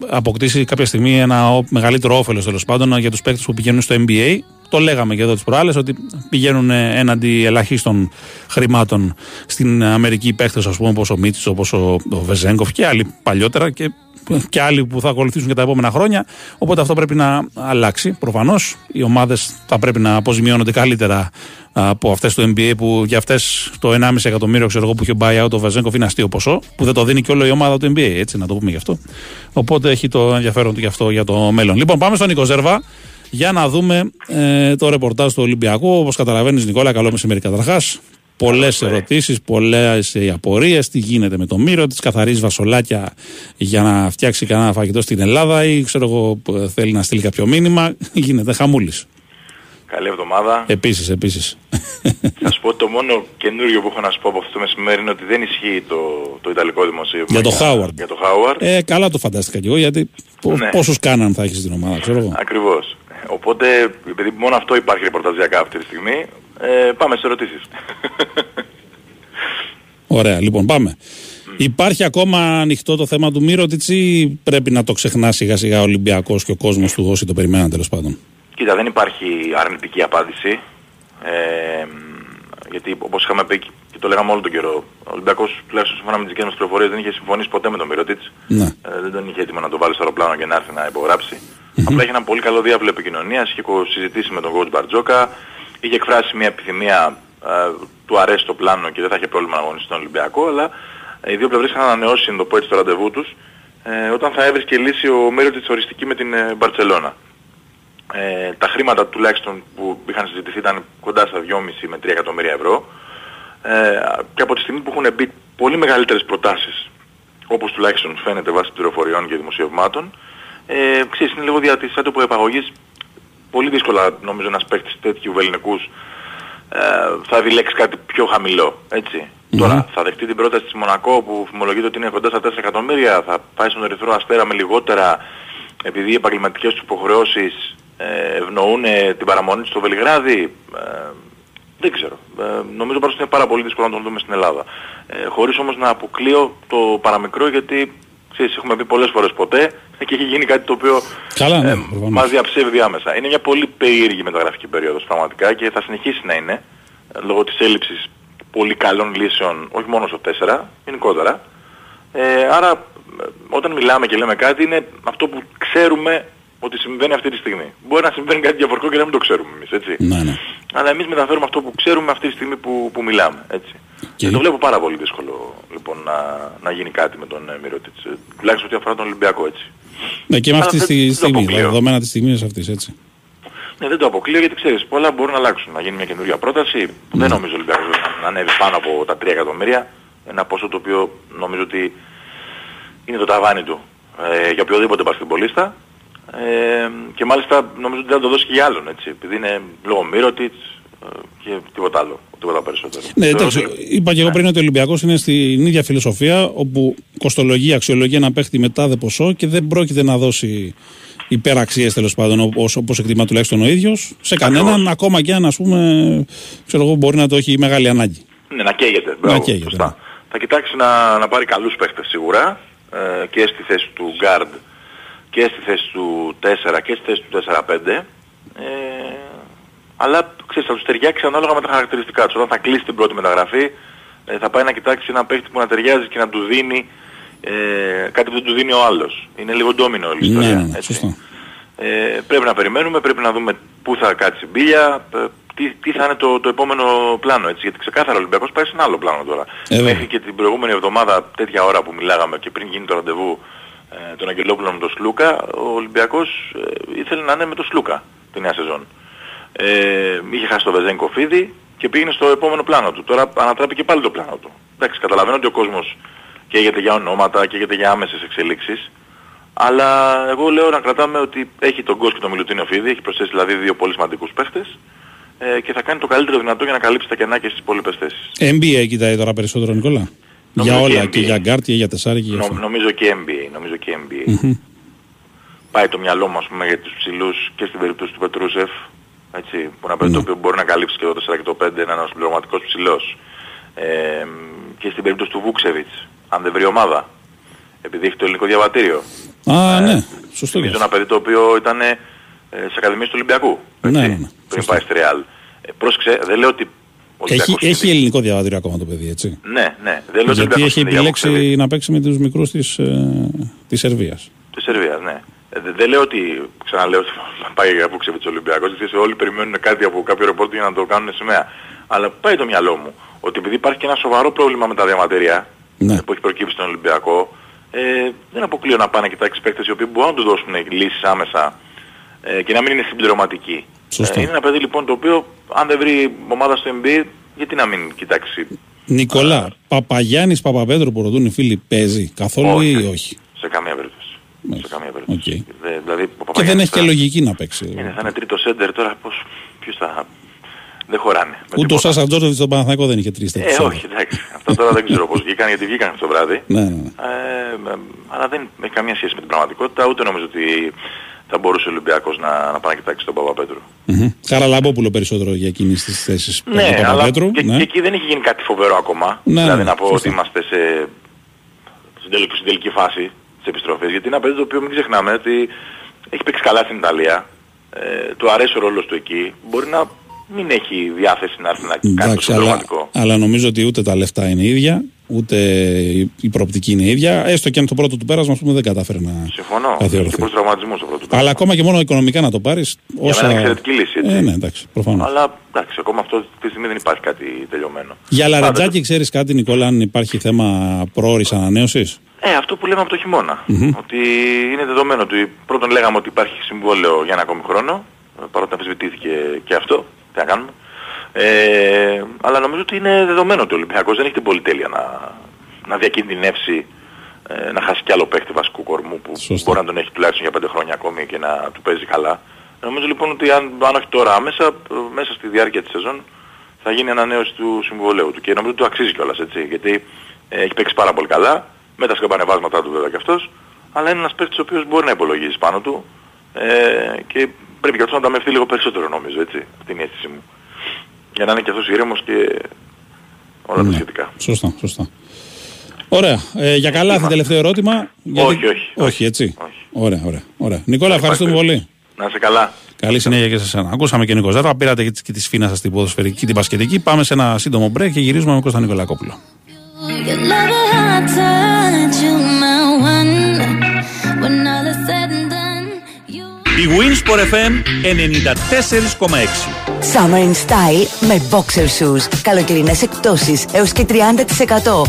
αποκτήσει κάποια στιγμή ένα ο- μεγαλύτερο όφελος τέλος πάντων για τους παίκτες που πηγαίνουν στο NBA. Το λέγαμε και εδώ τις προάλλες ότι πηγαίνουν ε, έναντι ελαχίστων χρημάτων στην Αμερική παίκτες, ας πούμε, όπως ο Μίτσι, όπως ο, ο Βεζέγκοφ και άλλοι παλιότερα και, και άλλοι που θα ακολουθήσουν και τα επόμενα χρόνια. Οπότε αυτό πρέπει να αλλάξει. Προφανώς οι ομάδες θα πρέπει να αποζημιώνονται καλύτερα από αυτές του NBA που για αυτές το 1,5 εκατομμύριο ξέρω εγώ, που είχε buy out ο Βεζέγκοφ είναι αστείο ποσό, που δεν το δίνει και όλο η ομάδα του NBA, έτσι να το πούμε γι' αυτό. Οπότε έχει το ενδιαφέρον του γι' αυτό για το μέλλον. Λοιπόν, πάμε στον Νίκο Ζέρβα για να δούμε ε, το ρεπορτάζ του Ολυμπιακού. Όπως καταλαβαίνεις, Νικόλα, καλό μεσημέρι καταρχάς. Πολλές ερωτήσεις, πολλές απορίες. Τι γίνεται με το μύρο της, καθαρίζει βασολάκια για να φτιάξει κανένα φαγητό στην Ελλάδα ή ξέρω εγώ που θέλει να στείλει κάποιο μήνυμα. Γίνεται χαμούλης. Καλή εβδομάδα. Επίσης, επίσης. Θα σου πω ότι το μόνο καινούριο που έχω να σου πω από αυτό το μεσημέρι είναι ότι δεν ισχύει το, το Ιταλικό δημοσίευμα. Για το Χάουαρντ. Για το Χάουαρντ. Ε, καλά το φαντάστηκα κι εγώ γιατί Ναι. πόσους κάναν θα έχεις στην ομάδα, ξέρω εγώ. Ακριβώς. Οπότε, επειδή μόνο αυτό υπάρχει ρεπορταζιακά αυτή τη στιγμή, ε, πάμε σε ερωτήσεις. Ωραία, λοιπόν, πάμε. Υπάρχει ακόμα ανοιχτό το θέμα του Μύρωτιτς ή πρέπει να το ξεχνά σιγά σιγά ο Ολυμπιακός και ο κόσμος του όσοι το περιμέναν τέλος πάντων. Κοίτα, δεν υπάρχει αρνητική απάντηση. Ε, γιατί όπως είχαμε πει και το λέγαμε όλο τον καιρό, ο Ολυμπιακός τουλάχιστον σύμφωνα με τις δικές μας πληροφορίες δεν είχε συμφωνήσει ποτέ με τον Μυρότιτς. Ναι. Ε, δεν τον είχε έτοιμο να το βάλει στο αεροπλάνο και να έρθει να υπογράψει. Απλά είχε ένα πολύ καλό διάβλο επικοινωνίας, είχε κο- συζητήσει με τον coach Μπαρτζόκα, είχε εκφράσει μια επιθυμία, ε, του αρέσει το πλάνο και δεν θα είχε πρόβλημα να αγωνιστεί στον Ολυμπιακό, αλλά ε, οι δύο πλευρές είχαν ανανεώσει, να το πω έτσι, το ραντεβού τους, ε, όταν θα έβρισκε λύση ο Μύρωτιτς οριστική με την ε, Μπαρτσελώνα. Ε, τα χρήματα τουλάχιστον που είχαν συζητηθεί ήταν κοντά στα 2,5 με 3 εκατομμύρια ευρώ ε, και από τη στιγμή που έχουν μπει πολύ μεγαλύτερες προτάσεις όπως τουλάχιστον φαίνεται βάσει πληροφοριών και δημοσιευμάτων ε, ξέρεις, είναι λίγο δια της άτομου επαγωγής πολύ δύσκολα νομίζω ένας παίκτης τέτοιου βεληνικούς ε, θα επιλέξει κάτι πιο χαμηλό, έτσι. Τώρα θα δεχτεί την πρόταση της Μονακό που φημολογείται ότι είναι κοντά στα 4 εκατομμύρια, θα πάει στον Ερυθρό Αστέρα με λιγότερα επειδή οι επαγγελματικές του υποχρεώσεις ε, ευνοούν ε, την παραμονή του στο Βελιγράδι. Ε, δεν ξέρω. Ε, νομίζω πάντως είναι πάρα πολύ δύσκολο να τον δούμε στην Ελλάδα. Ε, χωρίς όμως να αποκλείω το παραμικρό γιατί ξέρεις, έχουμε πει πολλές φορές ποτέ και έχει γίνει κάτι το οποίο Καλά, ναι, ε, προφανώς. μας διαψεύει διάμεσα. Είναι μια πολύ περίεργη μεταγραφική περίοδος πραγματικά και θα συνεχίσει να είναι ε, λόγω της έλλειψης πολύ καλών λύσεων όχι μόνο στο 4, γενικότερα. Ε, άρα ε, όταν μιλάμε και λέμε κάτι είναι αυτό που ξέρουμε ότι συμβαίνει αυτή τη στιγμή. Μπορεί να συμβαίνει κάτι διαφορετικό και να μην το ξέρουμε εμείς, έτσι. Ναι, ναι. Αλλά εμείς μεταφέρουμε αυτό που ξέρουμε αυτή τη στιγμή που, που μιλάμε, έτσι. Και το βλέπω πάρα πολύ δύσκολο λοιπόν να, να γίνει κάτι με τον ε, Μυρότιτς. Ε, τουλάχιστον ό,τι αφορά τον Ολυμπιακό, έτσι. Ναι, και με Αλλά αυτή δεν- τη δεν το στιγμή, τα αποκλείω. δεδομένα της στιγμής αυτής, έτσι. Ναι, δεν το αποκλείω γιατί ξέρεις, πολλά μπορούν να αλλάξουν. Να γίνει μια καινούργια πρόταση που δεν νομίζω ο Ολυμπιακός να ανέβει πάνω από τα 3 εκατομμύρια. Ένα ποσό το οποίο νομίζω ότι είναι το ταβάνι του ε, για οποιοδήποτε μπασκετμπολίστα. Ε, και μάλιστα νομίζω ότι δεν θα το δώσει και για άλλον, έτσι. Επειδή είναι λόγω Μύρωτιτς ε, και τίποτα άλλο, τίποτα περισσότερο. Ναι, Θεωρώ εντάξει, ότι- είπα και εγώ πριν ότι ο Ολυμπιακός είναι στην ίδια φιλοσοφία όπου κοστολογεί, αξιολογεί ένα παίχτη με τάδε ποσό και δεν πρόκειται να δώσει υπεραξίες τέλος πάντων όπως εκτιμά τουλάχιστον ο ίδιος σε κανέναν, ακόμα και αν ας πούμε ξέρω εγώ, μπορεί να το έχει μεγάλη ανάγκη. Ναι, να καίγεται. Μπράβο, καίγεται, σωστά. Θα κοιτάξει να, να πάρει καλούς παίχτες σίγουρα ε, και στη θέση του guard και στη θέση του 4 και στη θέση του 4-5. Ε, αλλά ξέρεις, θα τους ταιριάξει ανάλογα με τα χαρακτηριστικά τους. Όταν θα κλείσει την πρώτη μεταγραφή ε, θα πάει να κοιτάξει ένα παίχτη που να ταιριάζει και να του δίνει ε, κάτι που δεν του δίνει ο άλλος. Είναι λίγο ντόμινο όλη η Ναι, ιστορία. ναι, ναι, έτσι. σωστό. Ε, πρέπει να περιμένουμε, πρέπει να δούμε πού θα κάτσει η μπίλια, ε, τι, τι θα είναι το, το επόμενο πλάνο έτσι. Γιατί ξεκάθαρα ο Ολυμπιακός πάει σε ένα άλλο πλάνο τώρα. Ε, βέβαια. Μέχρι και την προηγούμενη εβδομάδα, τέτοια ώρα που μιλάγαμε και πριν γίνει το ραντεβού ε, τον Αγγελόπουλο με τον Σλούκα, ο Ολυμπιακός ε, ήθελε να είναι με τον Σλούκα τη νέα σεζόν. Ε, είχε χάσει το Βεζέγκο Φίδη και πήγαινε στο επόμενο πλάνο του. Τώρα ανατράπηκε πάλι το πλάνο του. Εντάξει, καταλαβαίνω ότι ο κόσμος καίγεται για ονόματα, καίγεται για άμεσες εξελίξεις. Αλλά εγώ λέω να κρατάμε ότι έχει τον Γκος και τον Μιλουτίνοφ ήδη, έχει προσθέσει δηλαδή δύο πολύ σημαντικούς παίχτες ε, και θα κάνει το καλύτερο δυνατό για να καλύψει τα κενά και στις υπόλοιπες θέσεις. NBA κοιτάει τώρα περισσότερο, Νικόλα. Νομίζω για και όλα, NBA. και για γκαρντ και για τεσάρι και για Νο, αυτό. νομίζω και NBA, νομίζω και NBA. Μμμ. Πάει το μυαλό μου ας πούμε για τους ψηλούς και στην περίπτωση του Πετρούσεφ, έτσι, που να παίζει το οποίο μπορεί να καλύψει και το 4 και το 5, να είναι ένας συμπληρωματικός ψηλός. Ε, και στην περίπτωση του Βούξεβιτς, αν δεν βρει ομάδα, επειδή έχει το ελληνικό διαβατήριο. Α, ναι, σωστό. Νομίζω ένα παιδί το οποίο ήταν ε, σε ακαδημίες του Ολυμπιακού. Έτσι, Ναι, ναι, ναι, πριν πάει στη Ρεάλ. Ε, πρόσεξε, δεν λέω ότι ο Έχει, Ολυμπιακός έχει ελληνικό διαβατήριο ακόμα το παιδί, έτσι. Ναι, ναι. Δεν λέω ότι ο Γιατί Ολυμπιακός έχει είναι για επιλέξει Βούξεβιτς. να παίξει με τους μικρούς της, ε, της Σερβίας. Της Σερβίας, ναι. Ε, δε- δεν λέω ότι, ξαναλέω ότι θα πάει για Βούξεβιτς ο Ολυμπιακός, γιατί όλοι περιμένουν κάτι από κάποιο ρεπόρτ για να το κάνουν σημαία. Αλλά πάει το μυαλό μου ότι επειδή υπάρχει και ένα σοβαρό πρόβλημα με τα διαβατήρια Ναι. ε, που έχει προκύψει στον Ολυμπιακό, ε, δεν αποκλείω να πάνε και κοιτάξουν παίκτες οι οποίοι μπορούν να τους δώσουν λύσεις άμεσα ε, και να μην είναι συμπληρωματικοί. Σωστό. Ε, είναι ένα παιδί λοιπόν το οποίο αν δεν βρει ομάδα στο NBA, γιατί να μην κοιτάξει; Νικολά, Παπαγιάννης Παπαπέτρου που ρωτούν οι φίλοι παίζει καθόλου ή όχι. σε καμία περίπτωση. Σε καμία περίπτωση. Οκ. Δε- δηλαδή, ο Και δεν Παπαγιάννης έχει και τώρα- λογική να παίξει. Είναι, θα είναι τρίτο σέντερ τώρα πώς, ποιος θα... Δεν χωράνε. με Ούτε ο τίποτα. Σάσα Τζόρτζεβιτ στον Παναθηναϊκό δεν είχε τρεις τέτοιου. Ε, όχι, εντάξει. Αυτό τώρα δεν ξέρω πώς βγήκαν, γιατί βγήκαν αυτό το βράδυ. Ναι, ναι, ναι. Ε, ε, αλλά δεν έχει καμία σχέση με την πραγματικότητα, ούτε νομίζω ότι θα μπορούσε ο Ολυμπιακός να, να πάει να κοιτάξει τον Παπαπέτρου. Μμμ. Καραλαμπόπουλο περισσότερο για εκείνη τις θέσεις του Ναι, αλλά Παπαπέτρου. και, ναι. και εκεί δεν έχει γίνει κάτι φοβερό ακόμα. Ναι, δηλαδή ναι, να πω σωστά. ότι είμαστε σε, στην, τελική, στην τελική φάση της επιστροφής. Γιατί είναι ένα παιδί το οποίο μην ξεχνάμε ότι έχει παίξει καλά στην Ιταλία. Ε, του αρέσει ο ρόλος του εκεί. Μπορεί να μην έχει διάθεση να έρθει να κάνει το Εντάξει, αλλά, συμπληρωματικό. αλλά νομίζω ότι ούτε τα λεφτά είναι ίδια, ούτε η- η προοπτική είναι ίδια. Έστω και αν το πρώτο του πέρασμα ας πούμε, δεν κατάφερε να Συμφωνώ. Και καθιερωθεί. προς τραυματισμούς το πρώτο. Αλλά ακόμα και μόνο οικονομικά να το πάρεις. Για μένα είναι εξαιρετική λύση, έτσι. Ε, ναι, εντάξει, προφανώς. Αλλά εντάξει, ακόμα αυτό αυτή τη στιγμή δεν υπάρχει κάτι τελειωμένο. Για Πάντα Λαρετζάκη, ξέρεις κάτι, Νικόλα, αν υπάρχει θέμα πρόορης ανανέωσης; Ε, αυτό που λέμε από το χειμωνα Ότι είναι δεδομένο ότι πρώτον λέγαμε ότι υπάρχει συμβόλαιο για ένα ακόμη χρόνο, ε, παρότι αμφισβητήθηκε και αυτό, τι να κάνουμε. Ε, αλλά νομίζω ότι είναι δεδομένο ότι ο Ολυμπιακός δεν έχει την πολυτέλεια να, να διακινδυνεύσει ε, να χάσει κι άλλο παίχτη βασικού κορμού που Σωστά. μπορεί να τον έχει τουλάχιστον για πέντε χρόνια ακόμη και να του παίζει καλά. Νομίζω λοιπόν ότι αν, αν όχι τώρα άμεσα, ε, μέσα στη διάρκεια της σεζόν θα γίνει ανανέωση του συμβολέου του και νομίζω ότι το αξίζει κιόλας έτσι γιατί ε, έχει παίξει πάρα πολύ καλά με τα σκαμπανεβάσματά του βέβαια κι αυτός αλλά είναι ένας παίκτης ο οποίος μπορεί να υπολογίσει πάνω του ε, και πρέπει και αυτός να ταμευτεί λίγο περισσότερο νομίζω έτσι αυτή είναι η αίσθηση μου για να είναι και αυτός ηρέμος και όλα Ναι. τα σχετικά. Σωστά, σωστά. Ωραία. Ε, για καλά, τελευταίο ερώτημα. Όχι, όχι, Όχι, έτσι. Ωραία, ωραία, ωραία. Νικόλα, ευχαριστούμε πολύ. Να είσαι καλά. Καλή συνέχεια και σε εσένα. Ακούσαμε και Νίκος Ζέρβα, πήρατε και τη- και τη σφίνα σας στην ποδοσφαιρική, την πασχετική. Πάμε σε ένα σύντομο break και γυρίζουμε με Κώστα Νικολακόπουλο. Η Winsport FM 94,6. Summer in Style με boxer shoes. Καλοκαιρινές εκπτώσεις έως και 30%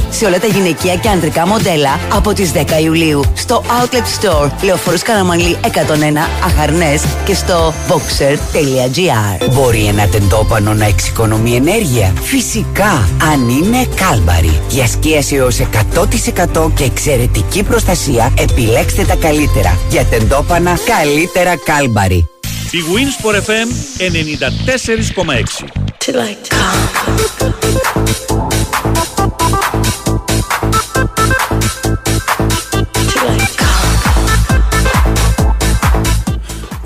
σε όλα τα γυναικεία και ανδρικά μοντέλα από τις 10 Ιουλίου στο Outlet Store Λεωφόρος Καραμανλή 101 Αχαρνές και στο boxer.gr Μπορεί ένα τεντόπανο να εξοικονομεί ενέργεια; Φυσικά, αν είναι κάλμπαρη. Για σκίαση έως 100% και εξαιρετική προστασία, επιλέξτε τα καλύτερα. Για τεντόπανα, καλύτερα κάλμπαρη. Η Winsport FM 94,6.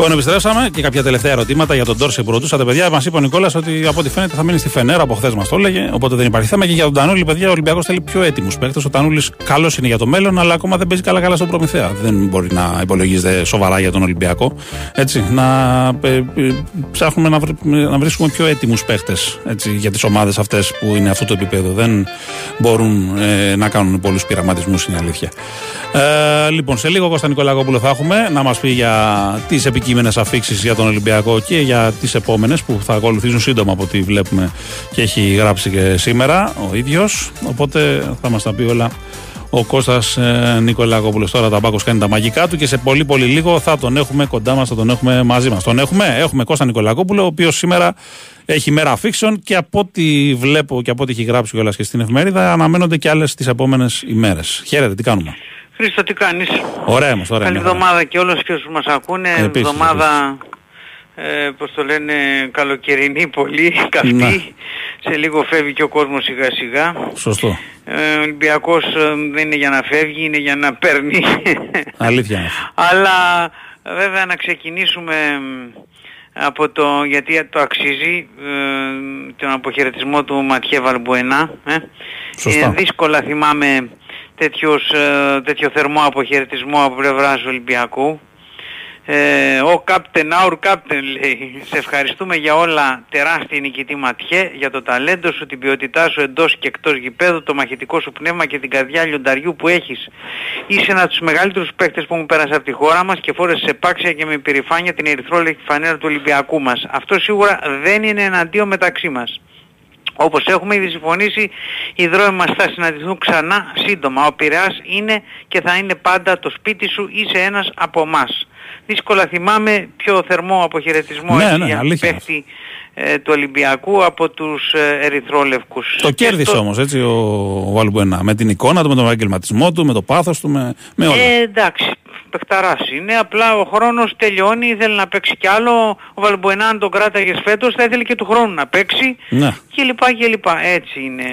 Λοιπόν, επιστρέψαμε και κάποια τελευταία ερωτήματα για τον Τόρσε που ρωτούσατε, παιδιά. Μας είπε ο Νικόλας ότι από ό,τι φαίνεται θα μείνει στη Φενέρα, από χθες μας το έλεγε. Οπότε δεν υπάρχει θέμα. Και για τον Τανούλη, παιδιά, ο Ολυμπιακός θέλει πιο έτοιμους παίκτες. Ο Τανούλης καλός είναι για το μέλλον, αλλά ακόμα δεν παίζει καλά-καλά στον Προμηθέα. Δεν μπορεί να υπολογίζεται σοβαρά για τον Ολυμπιακό. Έτσι, να ε, ε, ψάχνουμε να, βρ- να βρίσκουμε πιο έτοιμους παίκτες για τις ομάδες αυτές που είναι αυτού του επίπεδου. Δεν μπορούν ε, να κάνουν πολλούς πειραματισμούς, είναι η αλήθεια. Ε, λοιπόν, σε λίγο Κώστα Νικολακόπουλο θα έχουμε να μας πει για τις επικείμενε αφήξεις για τον Ολυμπιακό και για τις επόμενες που θα ακολουθήσουν σύντομα από ό,τι βλέπουμε και έχει γράψει και σήμερα ο ίδιος. Οπότε θα μας τα πει όλα ο Κώστας ε, Νικολακόπουλος τώρα τα μπάκος κάνει τα μαγικά του και σε πολύ πολύ λίγο θα τον έχουμε κοντά μας, θα τον έχουμε μαζί μας. Τον έχουμε, έχουμε Κώστα Νικολακόπουλο, ο οποίος σήμερα έχει μέρα αφήξεων και από ό,τι βλέπω και από ό,τι έχει γράψει κιόλας και στην εφημερίδα αναμένονται και άλλες τις επόμενες ημέρες. Χαίρετε, τι κάνουμε; Χρήστο, τι κάνεις; Ωραία μας, ωραία. Καλή μια χαρά. εβδομάδα και όλους και όσους μας ακούνε. Επίσης, εβδομάδα, ε, πώς το λένε, καλοκαιρινή πολύ, καυτή. Ναι. Σε λίγο φεύγει και ο κόσμος σιγά σιγά. Σωστό. Ε, ο Ολυμπιακός ε, δεν είναι για να φεύγει, είναι για να παίρνει. Αλήθεια είναι. Αλλά βέβαια να ξεκινήσουμε μ, από το, γιατί το αξίζει, ε, τον αποχαιρετισμό του Ματιέ Βαλμπουενά. Ε. Σωστά. Είναι δύσκολα θυμάμαι τέτοιος, ε, τέτοιο θερμό αποχαιρετισμό από πλευράς Ολυμπιακού. Ε, ο Captain, our Captain λέει, σε ευχαριστούμε για όλα τεράστια νικητή Ματιέ, για το ταλέντο σου, την ποιότητά σου εντός και εκτός γηπέδου, το μαχητικό σου πνεύμα και την καρδιά λιονταριού που έχεις. Είσαι ένας από τους μεγαλύτερους παίκτες που μου πέρασε από τη χώρα μας και φόρεσες σε επάξια και με υπερηφάνεια την ερυθρόλευκη φανέλα του Ολυμπιακού μας. Αυτό σίγουρα δεν είναι εναντίον μεταξύ μας. Όπως έχουμε ήδη συμφωνήσει, οι δρόμοι μας θα συναντηθούν ξανά σύντομα. Ο Πειραιάς είναι και θα είναι πάντα το σπίτι σου, είσαι ένας από εμάς. Δύσκολα θυμάμαι πιο θερμό αποχαιρετισμό Ναι, έτσι, ναι, για αλήθεια. παίχτη ε, του Ολυμπιακού από τους ε, ερυθρόλευκους. Το κέρδισε όμως έτσι ο, ο Βαλμπουενά. Με την εικόνα του, με τον επαγγελματισμό του, με το πάθος του, με, με όλα. Ε, εντάξει, παιχταράς είναι, απλά ο χρόνος τελειώνει, ήθελε να παίξει κι άλλο, ο Βαλμποενά αν τον κράταγες φέτος θα ήθελε και του χρόνου να παίξει Ναι. και λοιπά και λοιπά, έτσι είναι.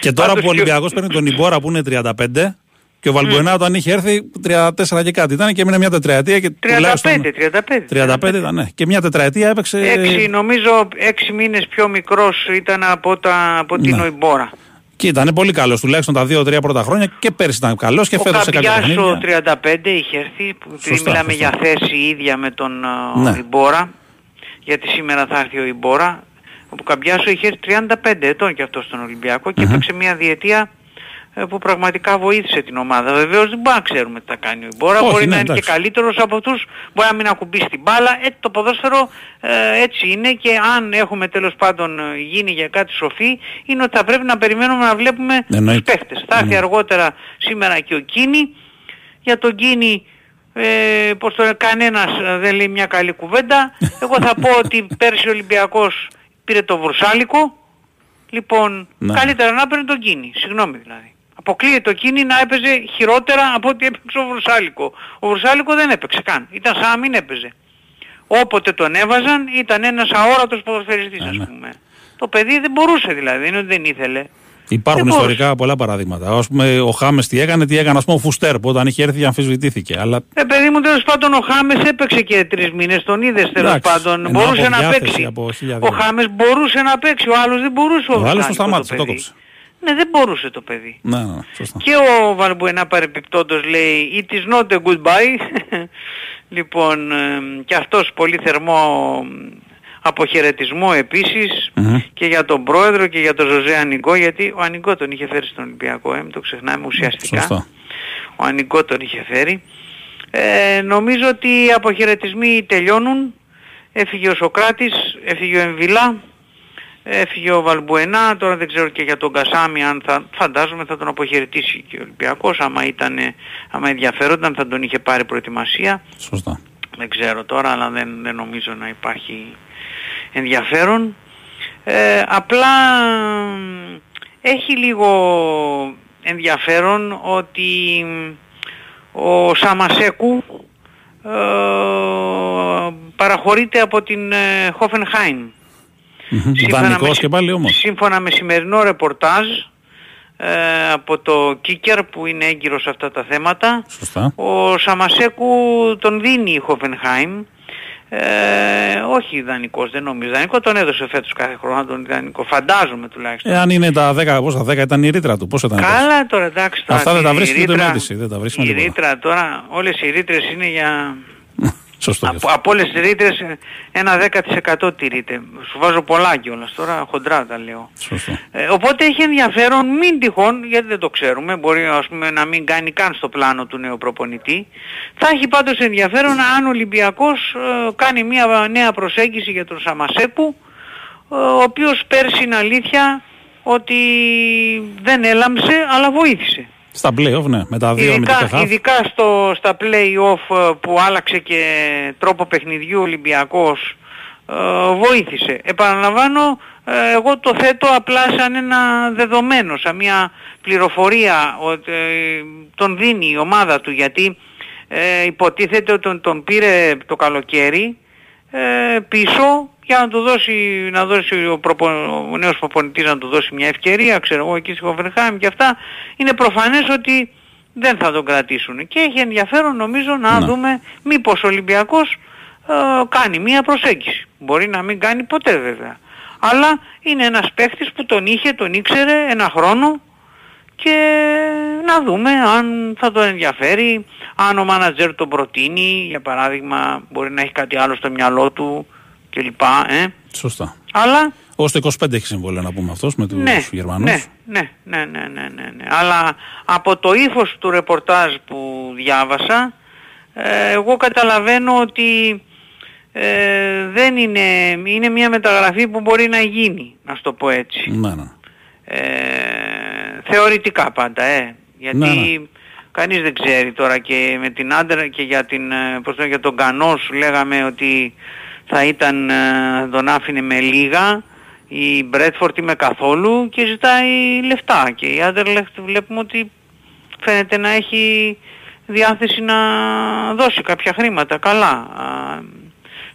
Και τώρα Πάντως που ο και- Ολυμπιακός παίρνει τον Ιμπόρα που είναι 35 και ο Βαλμπουενά όταν είχε έρθει 34 και κάτι ήταν και έμεινε μια τετραετία και 35, τουλάχιστον 35. 35 ήταν, ναι. Και μια τετραετία έπαιξε. Έξι, νομίζω έξι μήνες πιο μικρός ήταν από, τα, από την Ναι. Οϊμπόρα. Και ήταν πολύ καλός τουλάχιστον τα 2-3 πρώτα χρόνια και πέρσι ήταν καλός και Ο φέτος σε κάποια Καμπιάς παιχνίδια. ο 35 είχε έρθει, που επειδή Σωστά, μιλάμε σωστά. για θέση ίδια με τον ε, Ναι. Ιμπόρα, γιατί σήμερα θα έρθει ο Ιμπόρα. Ο Καμπιάσο είχε έρθει 35 ετών και αυτό στον Ολυμπιακό και Μμμ. έπαιξε μια διετία ε, που πραγματικά βοήθησε την ομάδα. Βεβαίως δεν μπορούμε να ξέρουμε τι θα κάνει ο Ιμπόρα. Όχι, μπορεί ναι, να είναι και εντάξει. καλύτερος από αυτούς, μπορεί να μην ακουμπήσει την μπάλα. Ε, το ποδόσφαιρο ε, έτσι είναι και αν έχουμε τέλος πάντων ε, γίνει για κάτι σοφή, είναι ότι θα πρέπει να περιμένουμε να βλέπουμε τους Εννοείται. παίχτες. Θα έρθει Ναι. αργότερα σήμερα και ο Κίνη. Για τον Κίνη, ε, πως το λένε, κανένας ε, δεν λέει μια καλή κουβέντα. Εγώ θα πω ότι πέρσι ο Ολυμπιακός πήρε το Βρουσάλικο. Λοιπόν, Ναι. καλύτερα να παίρνει τον Κίνη. Συγγνώμη δηλαδή. Αποκλείεται το Κίνη να έπαιζε χειρότερα από ό,τι έπαιξε ο Βρουσάλικο. Ο Βρουσάλικο δεν έπαιξε καν. Ήταν σαν να μην έπαιζε. Όποτε τον έβαζαν ήταν ένας αόρατος ποδοσφαιριστής Ναι, ας πούμε. Το παιδί δεν μπορούσε δηλαδή, δεν είναι ότι δεν ήθελε. Υπάρχουν Δεν μπορούσε. ιστορικά πολλά παραδείγματα. Α πούμε, ο Χάμες τι έκανε, τι έκανε, ας πούμε, ο Φουστέρ που όταν είχε έρθει αμφισβητήθηκε. Αλλά Ε, παιδί μου, τέλος πάντων ο Χάμες έπαιξε και τρεις μήνες, τον είδες τέλος Εντάξει, πάντων. ενώ μπορούσε από να διάθεση, παίξει. από χίλια Ο δύο. Χάμες μπορούσε να παίξει, ο άλλος δεν μπορούσε. ο άλλος το Βρουσάλικο σταμάτησε, το παιδί. κόψε. Ναι, δεν μπορούσε το παιδί. Ναι, ναι, σωστά. Και ο Βαλμπουενά παρεπιπτόντος λέει It is not a goodbye. λοιπόν, ε, και αυτός πολύ θερμό ε, αποχαιρετισμό επίσης Μμμ. και για τον πρόεδρο και για τον Ζωζέ Ανιγκό γιατί ο Ανιγκό τον είχε φέρει στον Ολυμπιακό, ε, μην το ξεχνάμε ουσιαστικά. Σωστά. Ο Ανιγκό τον είχε φέρει. Ε, νομίζω ότι οι αποχαιρετισμοί τελειώνουν. Έφυγε ο Σοκράτης, έφυγε ο Εμβιλά, έφυγε ο Βαλμπουενά, τώρα δεν ξέρω και για τον Κασάμι αν θα, φαντάζομαι θα τον αποχαιρετήσει και ο Ολυμπιακός, άμα, ήταν, άμα ενδιαφέρονταν θα τον είχε πάρει προετοιμασία. Σωστά. Δεν ξέρω τώρα, αλλά δεν, δεν νομίζω να υπάρχει ενδιαφέρον. Ε, απλά μ, έχει λίγο ενδιαφέρον ότι μ, ο Σαμασέκου ε, παραχωρείται από την ε, Hoffenheim. Σύμφωνα Δανεικός με- και πάλι όμως. Σύμφωνα με σημερινό ρεπορτάζ ε, από το Κίκερ που είναι έγκυρος σε αυτά τα θέματα, Σωστά. ο Σαμασέκου τον δίνει η Hoffenheim Ε, όχι ιδανικός, δεν νομίζω. Ιδανικό τον έδωσε φέτος κάθε χρόνο τον ιδανικό. Φαντάζομαι τουλάχιστον. Ε, αν είναι τα 10, πόσα 10 ήταν η ρήτρα του, πόσο ήταν. αυτός; Καλά τώρα εντάξει. Τώρα, Αυτά δεν τα η βρίσκει ούτε ρήτρα- με αίτηση, δεν τα βρίσκει με Η τίποτα. ρήτρα τώρα, όλες οι ρήτρες είναι για... Σωστό. Από, από όλες τις ρήτρες ε, ένα 10% τηρείται. Σου βάζω πολλά κιόλας τώρα, χοντρά τα λέω. Σωστό. Ε, οπότε έχει ενδιαφέρον, μην τυχόν, γιατί δεν το ξέρουμε, μπορεί ας πούμε, να μην κάνει καν στο πλάνο του νέου προπονητή. Θα έχει πάντως ενδιαφέρον αν ο Ολυμπιακός ε, κάνει μια νέα προσέγγιση για τον Σαμασέπου, ε, ο οποίος πέρσι είναι αλήθεια ότι δεν έλαμψε, αλλά βοήθησε. Στα play-off, ναι, με τα δύο αμυντικά Ειδικά, χαφ. ειδικά στο, στα play-off ε, που άλλαξε και τρόπο παιχνιδιού ο Ολυμπιακός ε, βοήθησε. Επαναλαμβάνω, ε, εγώ το θέτω απλά σαν ένα δεδομένο, σαν μια πληροφορία ότι ε, τον δίνει η ομάδα του γιατί ε, υποτίθεται ότι τον, τον πήρε το καλοκαίρι ε, πίσω για να του δώσει, να δώσει ο, προπο, ο νέος προπονητής να του δώσει μια ευκαιρία, ξέρω εγώ εκεί στη Χοβερχάιμ και αυτά, είναι προφανές ότι δεν θα τον κρατήσουν. Και έχει ενδιαφέρον νομίζω να Ναι. δούμε μήπως ο Ολυμπιακός ε, κάνει μια προσέγγιση. Μπορεί να μην κάνει ποτέ βέβαια. Αλλά είναι ένας παίχτης που τον είχε, τον ήξερε ένα χρόνο και να δούμε αν θα τον ενδιαφέρει, αν ο μάνατζερ τον προτείνει, για παράδειγμα μπορεί να έχει κάτι άλλο στο μυαλό του κλπ. Ε. Σωστά. Αλλά Ως το 25 έχει συμβόλαιο να πούμε αυτός με τους ναι, Γερμανούς. ναι, ναι, ναι, ναι, ναι, ναι, ναι. Αλλά από το ύφος του ρεπορτάζ που διάβασα, ε, εγώ καταλαβαίνω ότι ε, δεν είναι, είναι μια μεταγραφή που μπορεί να γίνει, να σου το πω έτσι. Ναι, ναι. Ε, θεωρητικά πάντα, ε. Γιατί Ναι, ναι. κανείς δεν ξέρει τώρα και με την άντρα και για, την, ε, πώς το λένε, για τον Κανός σου λέγαμε ότι θα ήταν, ε, τον άφηνε με λίγα η Μπρέτφορτ με καθόλου και ζητάει λεφτά και η Άντερλεχτ βλέπουμε ότι φαίνεται να έχει διάθεση να δώσει κάποια χρήματα καλά. Α,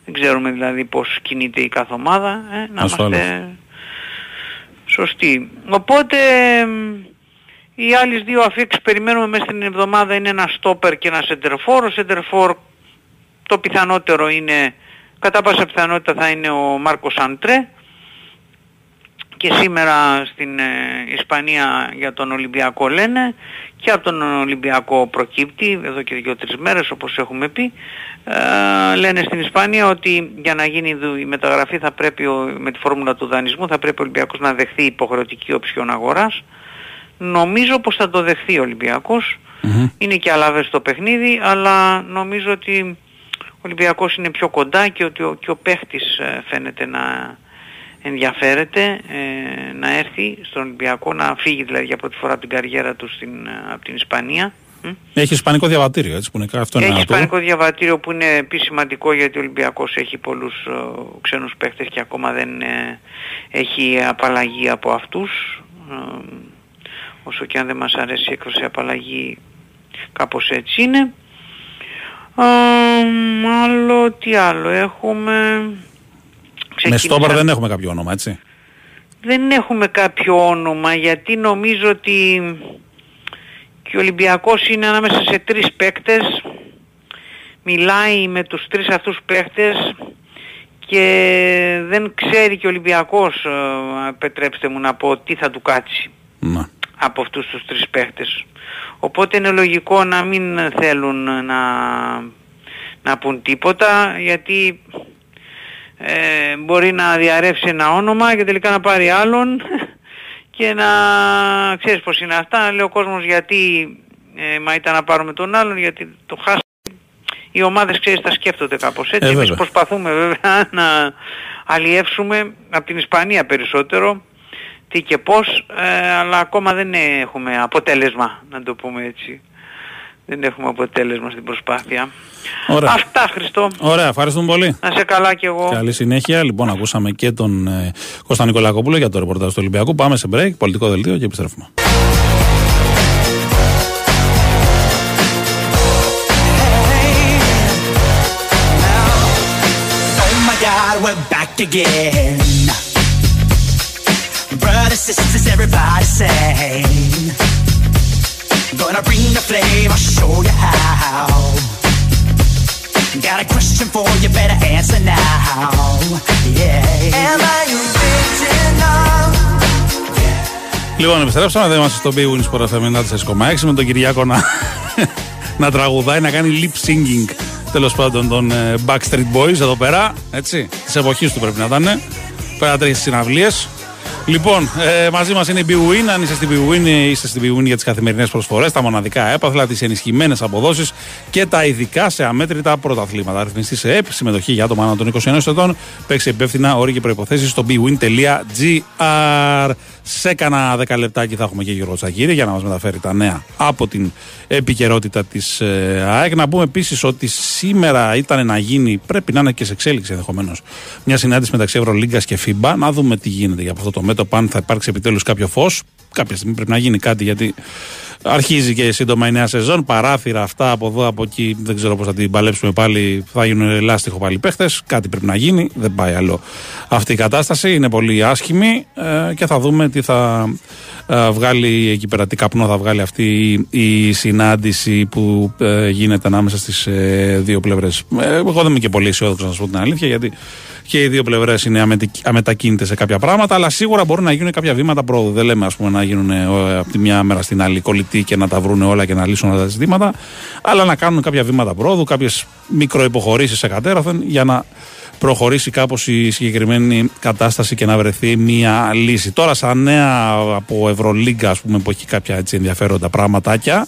δεν ξέρουμε δηλαδή πώς κινείται η κάθε ομάδα, ε, να Ασφαλώς. είμαστε σωστοί. Οπότε μ, οι άλλες δύο αφήξεις που περιμένουμε μέσα στην εβδομάδα είναι ένα στόπερ και ένα σεντερφόρ. Ο σεντερφόρ το πιθανότερο είναι, κατά πάσα πιθανότητα θα είναι ο Μάρκος Αντρέ και σήμερα στην ε, Ισπανία για τον Ολυμπιακό λένε και από τον Ολυμπιακό προκύπτει εδώ και δύο-τρεις μέρες όπως έχουμε πει ε, λένε στην Ισπανία ότι για να γίνει δου- η μεταγραφή θα πρέπει ο- με τη φόρμουλα του δανεισμού θα πρέπει ο Ολυμπιακός να δεχθεί υποχρεωτική οψιόν αγοράς νομίζω πως θα το δεχθεί ο Ολυμπιακός. Είναι και αλάβες στο παιχνίδι αλλά νομίζω ότι ο Ολυμπιακός είναι πιο κοντά και ότι ο, και ο παίχτης ε, φαίνεται να ενδιαφέρεται ε, να έρθει στον Ολυμπιακό, να φύγει δηλαδή για πρώτη φορά από την καριέρα του στην, ε, από την Ισπανία. Μ; Έχει ισπανικό διαβατήριο, έτσι που είναι αυτό είναι Έχει ένα του. ισπανικό διαβατήριο που είναι επίσης σημαντικό γιατί ο Ολυμπιακός έχει πολλούς ε, ξένους παίχτες και ακόμα δεν ε, έχει απαλλαγή από αυτούς. Ε, όσο και αν δεν μας αρέσει η έκφραση απαλλαγή κάπως έτσι είναι. Ε, άλλο, τι άλλο έχουμε... Με Ξεκίνησα- στόπερ δεν έχουμε κάποιο όνομα, έτσι. δεν έχουμε κάποιο όνομα γιατί νομίζω ότι και ο Ολυμπιακός είναι ανάμεσα σε τρεις παίκτες μιλάει με τους τρεις αυτούς παίκτες και δεν ξέρει και ο Ολυμπιακός ε, επιτρέψτε μου να πω τι θα του κάτσει Ναι. από αυτούς τους τρεις παίχτες. Οπότε είναι λογικό να μην θέλουν να, να πούν τίποτα γιατί ε, μπορεί να διαρρεύσει ένα όνομα και τελικά να πάρει άλλον και να ξέρεις πως είναι αυτά. Λέει ο κόσμος γιατί ε, μα ήταν να πάρουμε τον άλλον γιατί το χάσαμε. Οι ομάδες ξέρεις τα σκέφτονται κάπως έτσι. Ε, Εμείς βέβαια. προσπαθούμε βέβαια να αλλιεύσουμε από την Ισπανία περισσότερο τι και πώς, ε, αλλά ακόμα δεν έχουμε αποτέλεσμα, να το πούμε έτσι. Δεν έχουμε αποτέλεσμα στην προσπάθεια. Ωραία. Αυτά Χριστό. Ωραία, ευχαριστούμε πολύ. Να σε καλά κι εγώ. Καλή συνέχεια. Λοιπόν, ακούσαμε και τον ε, Κώστα Νικολακόπουλο για το ρεπορτάζ του Ολυμπιακού. Πάμε σε break, πολιτικό δελτίο και επιστρέφουμε. Oh my God, we're back again. Brothers, sisters, everybody sing. Gonna bring the flame, I'll show you how. Got a question for you, better answer now. Yeah. Am I original? Λοιπόν, επιστρέψαμε. Δεν είμαστε στο Big Wins Sport FM 94,6 με τον Κυριάκο να, να τραγουδάει, να κάνει lip singing τέλος πάντων των ε, Backstreet Boys εδώ πέρα. Έτσι, της εποχής του πρέπει να ήταν. Πέρα τρέχει στι συναυλίες. Λοιπόν, ε, μαζί μας είναι η Big Win. Αν είστε στην Big Win, είστε στην Big Win για τις καθημερινές προσφορές, τα μοναδικά έπαθλα, τις ενισχυμένες αποδόσεις και τα ειδικά σε αμέτρητα πρωταθλήματα. Αριθμιστή σε ΕΠ, συμμετοχή για άτομα άνω των 21 ετών. Παίξει υπεύθυνα όροι και προποθέσει στο bwin.gr. Σε κανένα 10 λεπτάκι θα έχουμε και Γιώργο Τσακύρη για να μας μεταφέρει τα νέα από την επικαιρότητα της ε, ΑΕΚ. Να πούμε επίσης ότι σήμερα ήταν να γίνει, πρέπει να είναι και σε εξέλιξη ενδεχομένως, μια συνάντηση μεταξύ Ευρωλίγκας και FIBA. Να δούμε τι γίνεται για αυτό το μέτωπο, αν θα υπάρξει επιτέλους κάποιο φως. Κάποια στιγμή πρέπει να γίνει κάτι γιατί αρχίζει και σύντομα η νέα σεζόν. Παράθυρα αυτά από εδώ, από εκεί, δεν ξέρω πώς θα την παλέψουμε πάλι. Θα γίνουν ελάστιχο πάλι παίχτες. Κάτι πρέπει να γίνει. Δεν πάει άλλο αυτή η κατάσταση. Είναι πολύ άσχημη ε, και θα δούμε τι θα ε, βγάλει εκεί πέρα, τι καπνό θα βγάλει αυτή η, η συνάντηση που ε, γίνεται ανάμεσα στις ε, δύο πλευρές. εγώ δεν είμαι και πολύ αισιόδοξος να σα πω την αλήθεια, γιατί και οι δύο πλευρές είναι αμετικ- αμετακίνητες σε κάποια πράγματα, αλλά σίγουρα μπορούν να γίνουν κάποια βήματα πρόοδου. Δεν λέμε, ας πούμε, να γίνουν ε, από τη μια μέρα στην άλλη κολλητοί και να τα βρουν όλα και να λύσουν όλα τα ζητήματα, αλλά να κάνουν κάποια βήματα πρόοδου, κάποιες μικροϋποχωρήσεις σε κατέρωθεν για να προχωρήσει κάπως η συγκεκριμένη κατάσταση και να βρεθεί μια λύση. Τώρα σαν νέα από Ευρωλίγκα ας πούμε που έχει κάποια έτσι ενδιαφέροντα πραγματάκια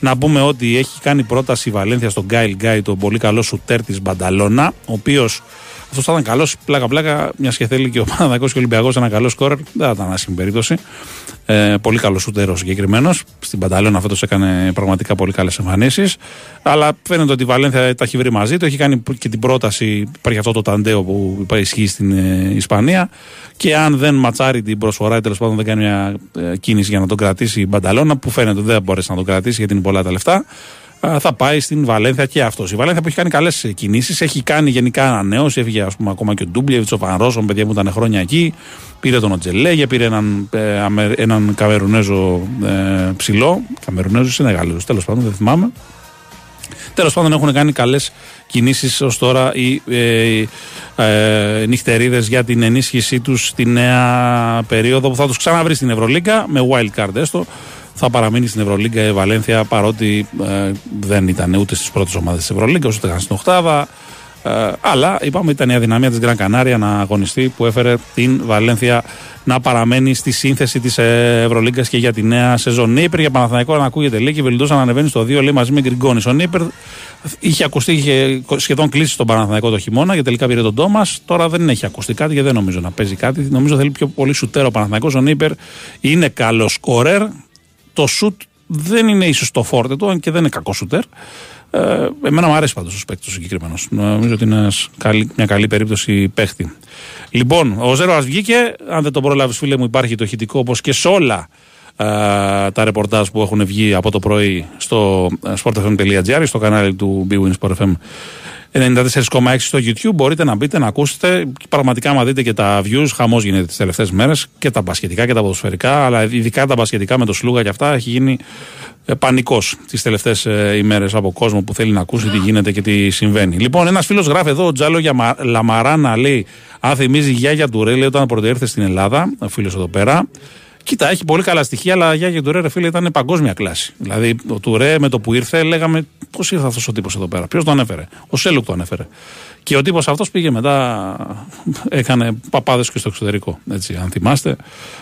να πούμε ότι έχει κάνει πρόταση η Βαλένθια στον Γκάιλ Γκάι τον πολύ καλό σουτέρ της Μπανταλώνα ο οποίος αυτός θα ήταν καλός πλάκα-πλάκα, μιας και θέλει και ο Παναδάκο και ο Ολυμπιακός ένα καλό σκόρερ. Δεν θα ήταν άσχημη περίπτωση. Ε, πολύ καλός σουτέρος συγκεκριμένος. Στην Πανταλώνα φέτος έκανε πραγματικά πολύ καλές εμφανίσεις. Αλλά φαίνεται ότι η Βαλένθια τα έχει βρει μαζί του. Έχει κάνει και την πρόταση. Υπάρχει αυτό το ταντέο που ισχύει στην ε, Ισπανία. Και αν δεν ματσάρει την προσφορά ή τέλος πάντων δεν κάνει μια ε, κίνηση για να τον κρατήσει η Μπανταλώνα, που φαίνεται ότι δεν μπορέσει να τον κρατήσει γιατί είναι πολλά τα λεφτά, α, θα πάει στην Βαλένθια και αυτός. Η Βαλένθια που έχει κάνει καλές κινήσεις, έχει κάνει γενικά ανανέωση. Έφυγε ας πούμε, ακόμα και ο Ντούμπλιεβιτς, ο Φανρόσον, παιδιά που ήταν χρόνια εκεί. Πήρε τον Οτζελέγε, πήρε έναν, ε, Αμε- έναν Καμερουνέζο ε, ψηλό. Καμερουνέζο είναι Γάλλος, τέλος πάντων, δεν θυμάμαι. Τέλος πάντων, έχουν κάνει καλές κινήσεις ως τώρα οι ε, ε, νυχτερίδες για την ενίσχυσή τους στη νέα περίοδο που θα τους ξαναβρει στην Ευρωλίγκα με wild card έστω. Θα παραμείνει στην Ευρωλίγκα η Βαλένθια παρότι ε, δεν ήταν ούτε στις πρώτες ομάδες της Ευρωλίγκας, ούτε καν στην Οχτάδα. Ε, αλλά είπαμε ήταν η αδυναμία της Γκραν Κανάρια να αγωνιστεί που έφερε την Βαλένθια να παραμένει στη σύνθεση της Ευρωλίγκας και για τη νέα σεζόν. Νέιπερ για Παναθανικό να ακούγεται λέει και Βελντό να ανεβαίνει στο 2 λέει μαζί με Γκριγκόνη. Ο Νέιπερ είχε ακουστεί, είχε σχεδόν κλείσει στον Παναθανικό το χειμώνα και τελικά πήρε τον Τόμας. Τώρα δεν έχει ακουστεί κάτι και δεν νομίζω να παίζει κάτι. Νομίζω θέλει πιο πολύ σουτέρο ο Παναθανικό. Ο Νέιπερ είναι καλός σκόρερ. Το σουτ δεν είναι ίσως το φόρτε του, αν και δεν είναι κακό σουτέρ. Ε, εμένα μου αρέσει πάντως ο παίκτης ο συγκεκριμένος. Νομίζω ότι είναι ένας καλή- μια καλή περίπτωση παίχτη. Λοιπόν, ο Ζέρο βγήκε. Αν δεν το προλάβεις, φίλε μου, υπάρχει το ηχητικό όπως και σε όλα ε, τα ρεπορτάζ που έχουν βγει από το πρωί στο ε, sportfm.gr, στο κανάλι του BWIN Sport FM 94,6 στο YouTube. Μπορείτε να μπείτε να ακούσετε. Πραγματικά, άμα δείτε και τα views, χαμός γίνεται τις τελευταίες μέρες και τα μπασκετικά και τα ποδοσφαιρικά. Αλλά ειδικά τα μπασκετικά με το Σλούγα και αυτά έχει γίνει ε, πανικός τις τελευταίες ε, ημέρες από κόσμο που θέλει να ακούσει τι γίνεται και τι συμβαίνει. Λοιπόν, ένας φίλος γράφει εδώ, ο Τζάλο για Μα- Λαμαράνα λέει, αν θυμίζει η γιάγια του Ρέ, λέει, όταν πρώτα ήρθε στην Ελλάδα, ο φίλος εδώ πέρα. Κοίτα, έχει πολύ καλά στοιχεία, αλλά η γιάγια του Ρέ, ρε φίλε, ήταν παγκόσμια κλάση. Δηλαδή, ο Τουρέ με το που ήρθε, λέγαμε πώς ήρθε αυτός ο τύπος εδώ πέρα; Ποιος τον έφερε; Ο Σέλουκ τον έφερε. Και ο τύπος αυτός πήγε μετά, έκανε παπάδες και στο εξωτερικό. Έτσι, αν θυμάστε,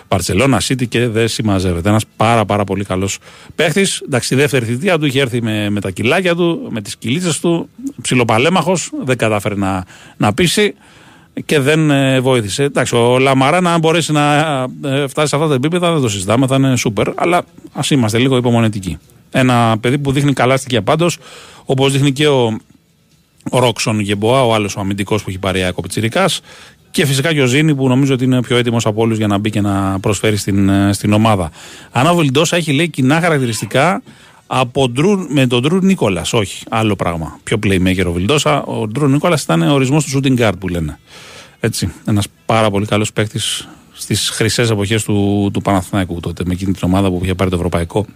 Παρσελώνα, City και δεν συμμαζεύεται. Ένας πάρα, πάρα πολύ καλός παίχτης. Εντάξει, στη δεύτερη θητεία του είχε έρθει με, με τα κιλάκια του, με τις κυλίτσες του, ψιλοπαλέμαχος, δεν κατάφερε να, να πείσει και δεν ε, βοήθησε. Εντάξει, ο Λαμαράνα, αν μπορέσει να ε, φτάσει σε αυτά τα επίπεδα, δεν το συζητάμε, θα είναι σούπερ. Αλλά ας είμαστε λίγο υπομονετικοί. Ένα παιδί που δείχνει καλά στοιχεία πάντως, όπως δείχνει και ο, ο Ρόξον Γεμποά, ο άλλος ο αμυντικός που έχει πάρει η Πιτσυρικά. Και φυσικά και ο Ζήνη που νομίζω ότι είναι πιο έτοιμος από όλους για να μπει και να προσφέρει στην, ε, στην ομάδα. Αν ο Βελντόσα έχει λέει κοινά χαρακτηριστικά από Ντρου, με τον Ντρου Νίκολα. Όχι, άλλο πράγμα. Πιο playmaker ο Βιλντόσα. Ο Ντρου Νίκολα ήταν ο ορισμός του shooting guard που λένε. Έτσι. Ένας πάρα πολύ καλός παίκτης στις χρυσές εποχές του, του Παναθηναϊκού τότε με εκείνη την ομάδα που είχε πάρει το Ευρωπαϊκό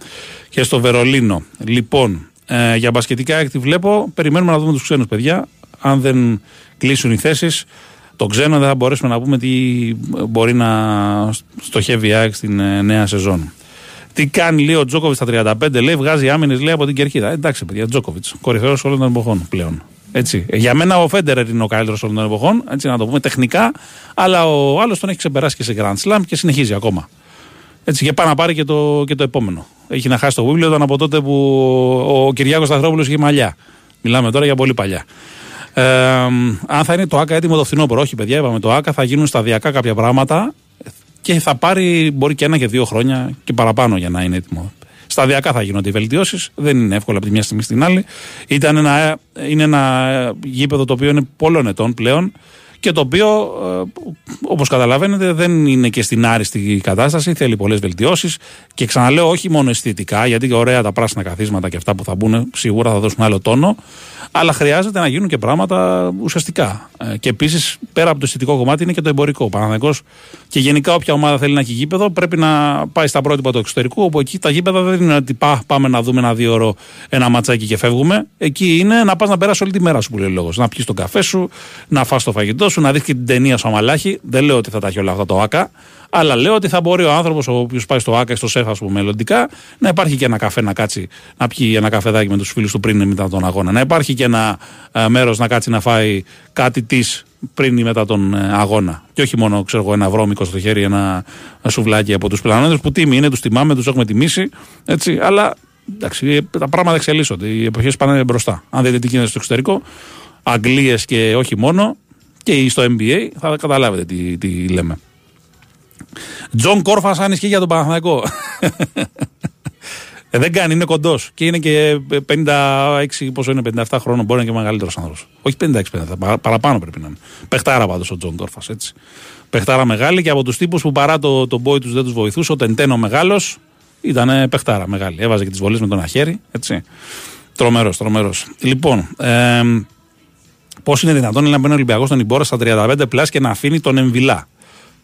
και στο Βερολίνο. Λοιπόν, Ε, για μπασκετικά έκτη βλέπω. Περιμένουμε να δούμε τους ξένους παιδιά. Αν δεν κλείσουν οι θέσεις, τον ξένο δεν θα μπορέσουμε να πούμε τι μπορεί να στοχεύει η ΑΕΚ στην ε, νέα σεζόν. Τι κάνει, λέει ο Τζόκοβιτς στα 35, λέει, βγάζει άμυνες, λέει από την κερκίδα. Ε, εντάξει, παιδιά, Τζόκοβιτς. Κορυφαίος όλων των εποχών πλέον. Έτσι. Ε, Για μένα ο Φέντερερ είναι ο καλύτερος όλων των εποχών, έτσι να το πούμε τεχνικά, αλλά ο άλλος τον έχει ξεπεράσει και σε Grand Slam και συνεχίζει ακόμα. Έτσι, και πάει να πάρει και το, και το επόμενο. Έχει να χάσει το Wimbledon από τότε που ο Κυριάκος Σταθρόπουλο είχε μαλλιά. Μιλάμε τώρα για πολύ παλιά. Ε, αν θα είναι το ΑΚΑ έτοιμο το φθινόπωρο, όχι παιδιά, είπαμε το ΑΚΑ θα γίνουν σταδιακά κάποια πράγματα και θα πάρει μπορεί και ένα και δύο χρόνια και παραπάνω για να είναι έτοιμο. Σταδιακά θα γίνονται οι βελτιώσεις. Δεν είναι εύκολο από τη μια στιγμή στην άλλη. Ήταν ένα, είναι ένα γήπεδο το οποίο είναι πολλών ετών πλέον και το οποίο, ε, όπως καταλαβαίνετε, δεν είναι και στην άριστη κατάσταση. Θέλει πολλές βελτιώσεις. Και ξαναλέω, όχι μόνο αισθητικά, γιατί ωραία τα πράσινα καθίσματα και αυτά που θα μπουν σίγουρα θα δώσουν άλλο τόνο. Αλλά χρειάζεται να γίνουν και πράγματα ουσιαστικά. Ε, Και επίσης, πέρα από το αισθητικό κομμάτι, είναι και το εμπορικό. Ο Παναθηναϊκός και γενικά, όποια ομάδα θέλει να έχει γήπεδο, πρέπει να πάει στα πρότυπα του εξωτερικού. Όπου εκεί τα γήπεδα δεν είναι ότι πά, πάμε να δούμε ένα δύο ώρο ένα ματσάκι και φεύγουμε. Εκεί είναι να πας να περάσεις όλη τη μέρα σου που λέει ο λόγος. Να πιεις τον καφέ σου, να φας το φαγητό σου, να δεις και την ταινία σου αμαλάχη. Δεν λέω ότι θα τα έχει όλα αυτά το ΑΚΑ. Αλλά λέω ότι θα μπορεί ο άνθρωπος, ο οποίος πάει στο ΑΚΑ ή στο ΣΕΦ, ας πούμε, μελλοντικά, να υπάρχει και ένα καφέ να κάτσει, να πιει ένα καφεδάκι με τους φίλους του πριν ή μετά τον αγώνα. Να υπάρχει και ένα μέρος να κάτσει να φάει κάτι της πριν ή μετά τον ε, αγώνα. Και όχι μόνο ξέρω εγώ, ένα βρώμικο στο χέρι, ένα σουβλάκι από τους πλανόδε που τίμοι είναι, τους τιμάμε, τους έχουμε τιμήσει. Έτσι, αλλά εντάξει, τα πράγματα εξελίσσονται. Οι εποχές πάνε μπροστά. Αν δείτε τι γίνεται στο εξωτερικό, Αγγλίες και όχι μόνο, και στο NBA, θα καταλάβετε τι, τι λέμε. Τζον Κόρφας, αν ισχύει για τον Παναθηναϊκό. Ε, δεν κάνει, είναι κοντός. Και είναι και 56, πόσο είναι, 57 χρόνων. Μπορεί να είναι και μεγαλύτερος άνθρωπος. Όχι 56, 57, παρα- παραπάνω πρέπει να είναι. Παιχτάρα πάντως ο Τζον Κόρφας, έτσι. Παιχτάρα μεγάλη και από τους τύπους που παρά το, το μπόι τους δεν τους βοηθούσε, ο Τεντένο μεγάλος ήταν παιχτάρα μεγάλη. Έβαζε και τις βολές με το ένα χέρι, έτσι. Τρομερός, τρομερός. Λοιπόν, ε, πώς είναι δυνατόν να μπαίνει ο Ολυμπιακός στον Ιμπόρα στα 35 plus και να αφήνει τον Εμβιλά.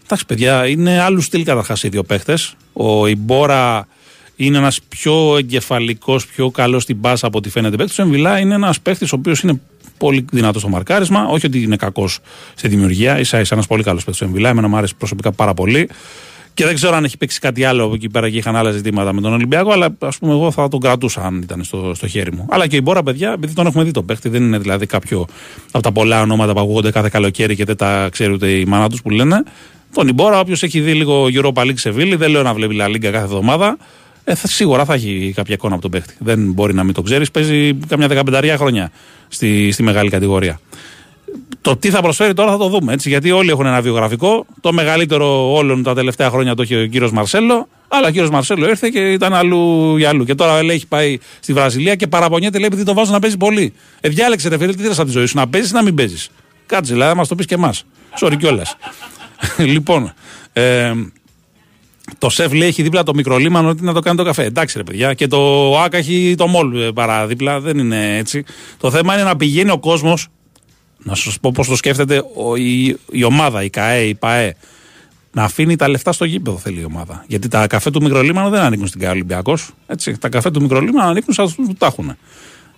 Εντάξει, παιδιά, είναι άλλου στυλ καταρχάς οι δύο παίχτες. Ο Ιμπόρα είναι ένας πιο εγκεφαλικός, πιο καλός στην πάσα από ό,τι φαίνεται παίκτης. Ο Εμβιλά είναι ένας παίχτης ο οποίος είναι πολύ δυνατός στο μαρκάρισμα. Όχι ότι είναι κακός στη δημιουργία. Ίσα ίσα ένας πολύ καλός παίκτης ο Εμβιλά. Εμένα μου άρεσε προσωπικά πάρα πολύ. Και δεν ξέρω αν έχει παίξει κάτι άλλο από εκεί πέρα και είχαν άλλα ζητήματα με τον Ολυμπιακό, αλλά ας πούμε εγώ θα τον κρατούσα αν ήταν στο, στο χέρι μου. Αλλά και η Μπόρα, παιδιά, επειδή τον έχουμε δει τον παίχτη, δεν είναι δηλαδή κάποιο από τα πολλά ονόματα που ακούγονται κάθε καλοκαίρι και δεν τα ξέρει ούτε η μάνα τους που λένε. Τον Ιμπόρα, όποιος έχει δει λίγο Europa League Σεβίλη, δεν λέω να βλέπει La Liga κάθε εβδομάδα, ε, θα, σίγουρα θα έχει κάποια εικόνα από τον παίχτη. Δεν μπορεί να μην το ξέρεις. Παίζει καμιά δεκαπενταριά χρόνια στη, στη μεγάλη κατηγορία. Το τι θα προσφέρει τώρα θα το δούμε. Έτσι, γιατί όλοι έχουν ένα βιογραφικό. Το μεγαλύτερο όλων τα τελευταία χρόνια το έχει ο κύριος Μαρσέλο. Αλλά ο κύριος Μαρσέλο ήρθε και ήταν αλλού για αλλού. Και τώρα λέει, έχει πάει στη Βραζιλία και παραπονιέται, λέει, επειδή τον βάζω να παίζει πολύ. Ε, διάλεξε, ρε φίλε, τι θες από τη ζωή σου, να παίζεις ή να μην παίζεις; Κάτσε, δηλαδή, να μας το πεις και εμάς. Sorry κιόλας. λοιπόν, ε, το σεφ λέει έχει δίπλα το μικρολίμανο ότι να το κάνει το καφέ. Εντάξει ρε παιδιά. Και το ΆΚΑ έχει το μόλ ε, παρά δίπλα. Δεν είναι έτσι. Το θέμα είναι να πηγαίνει ο κόσμος. Να σας πω πώς το σκέφτεται ο, η, η ομάδα, η ΚΑΕ, η ΠΑΕ. Να αφήνει τα λεφτά στο γήπεδο θέλει η ομάδα. Γιατί τα καφέ του μικρολίμανο δεν ανήκουν στην ΚΑΕ Ολυμπιακός. Τα καφέ του μικρολίμανο ανήκουν σε αυτού που τα έχουν.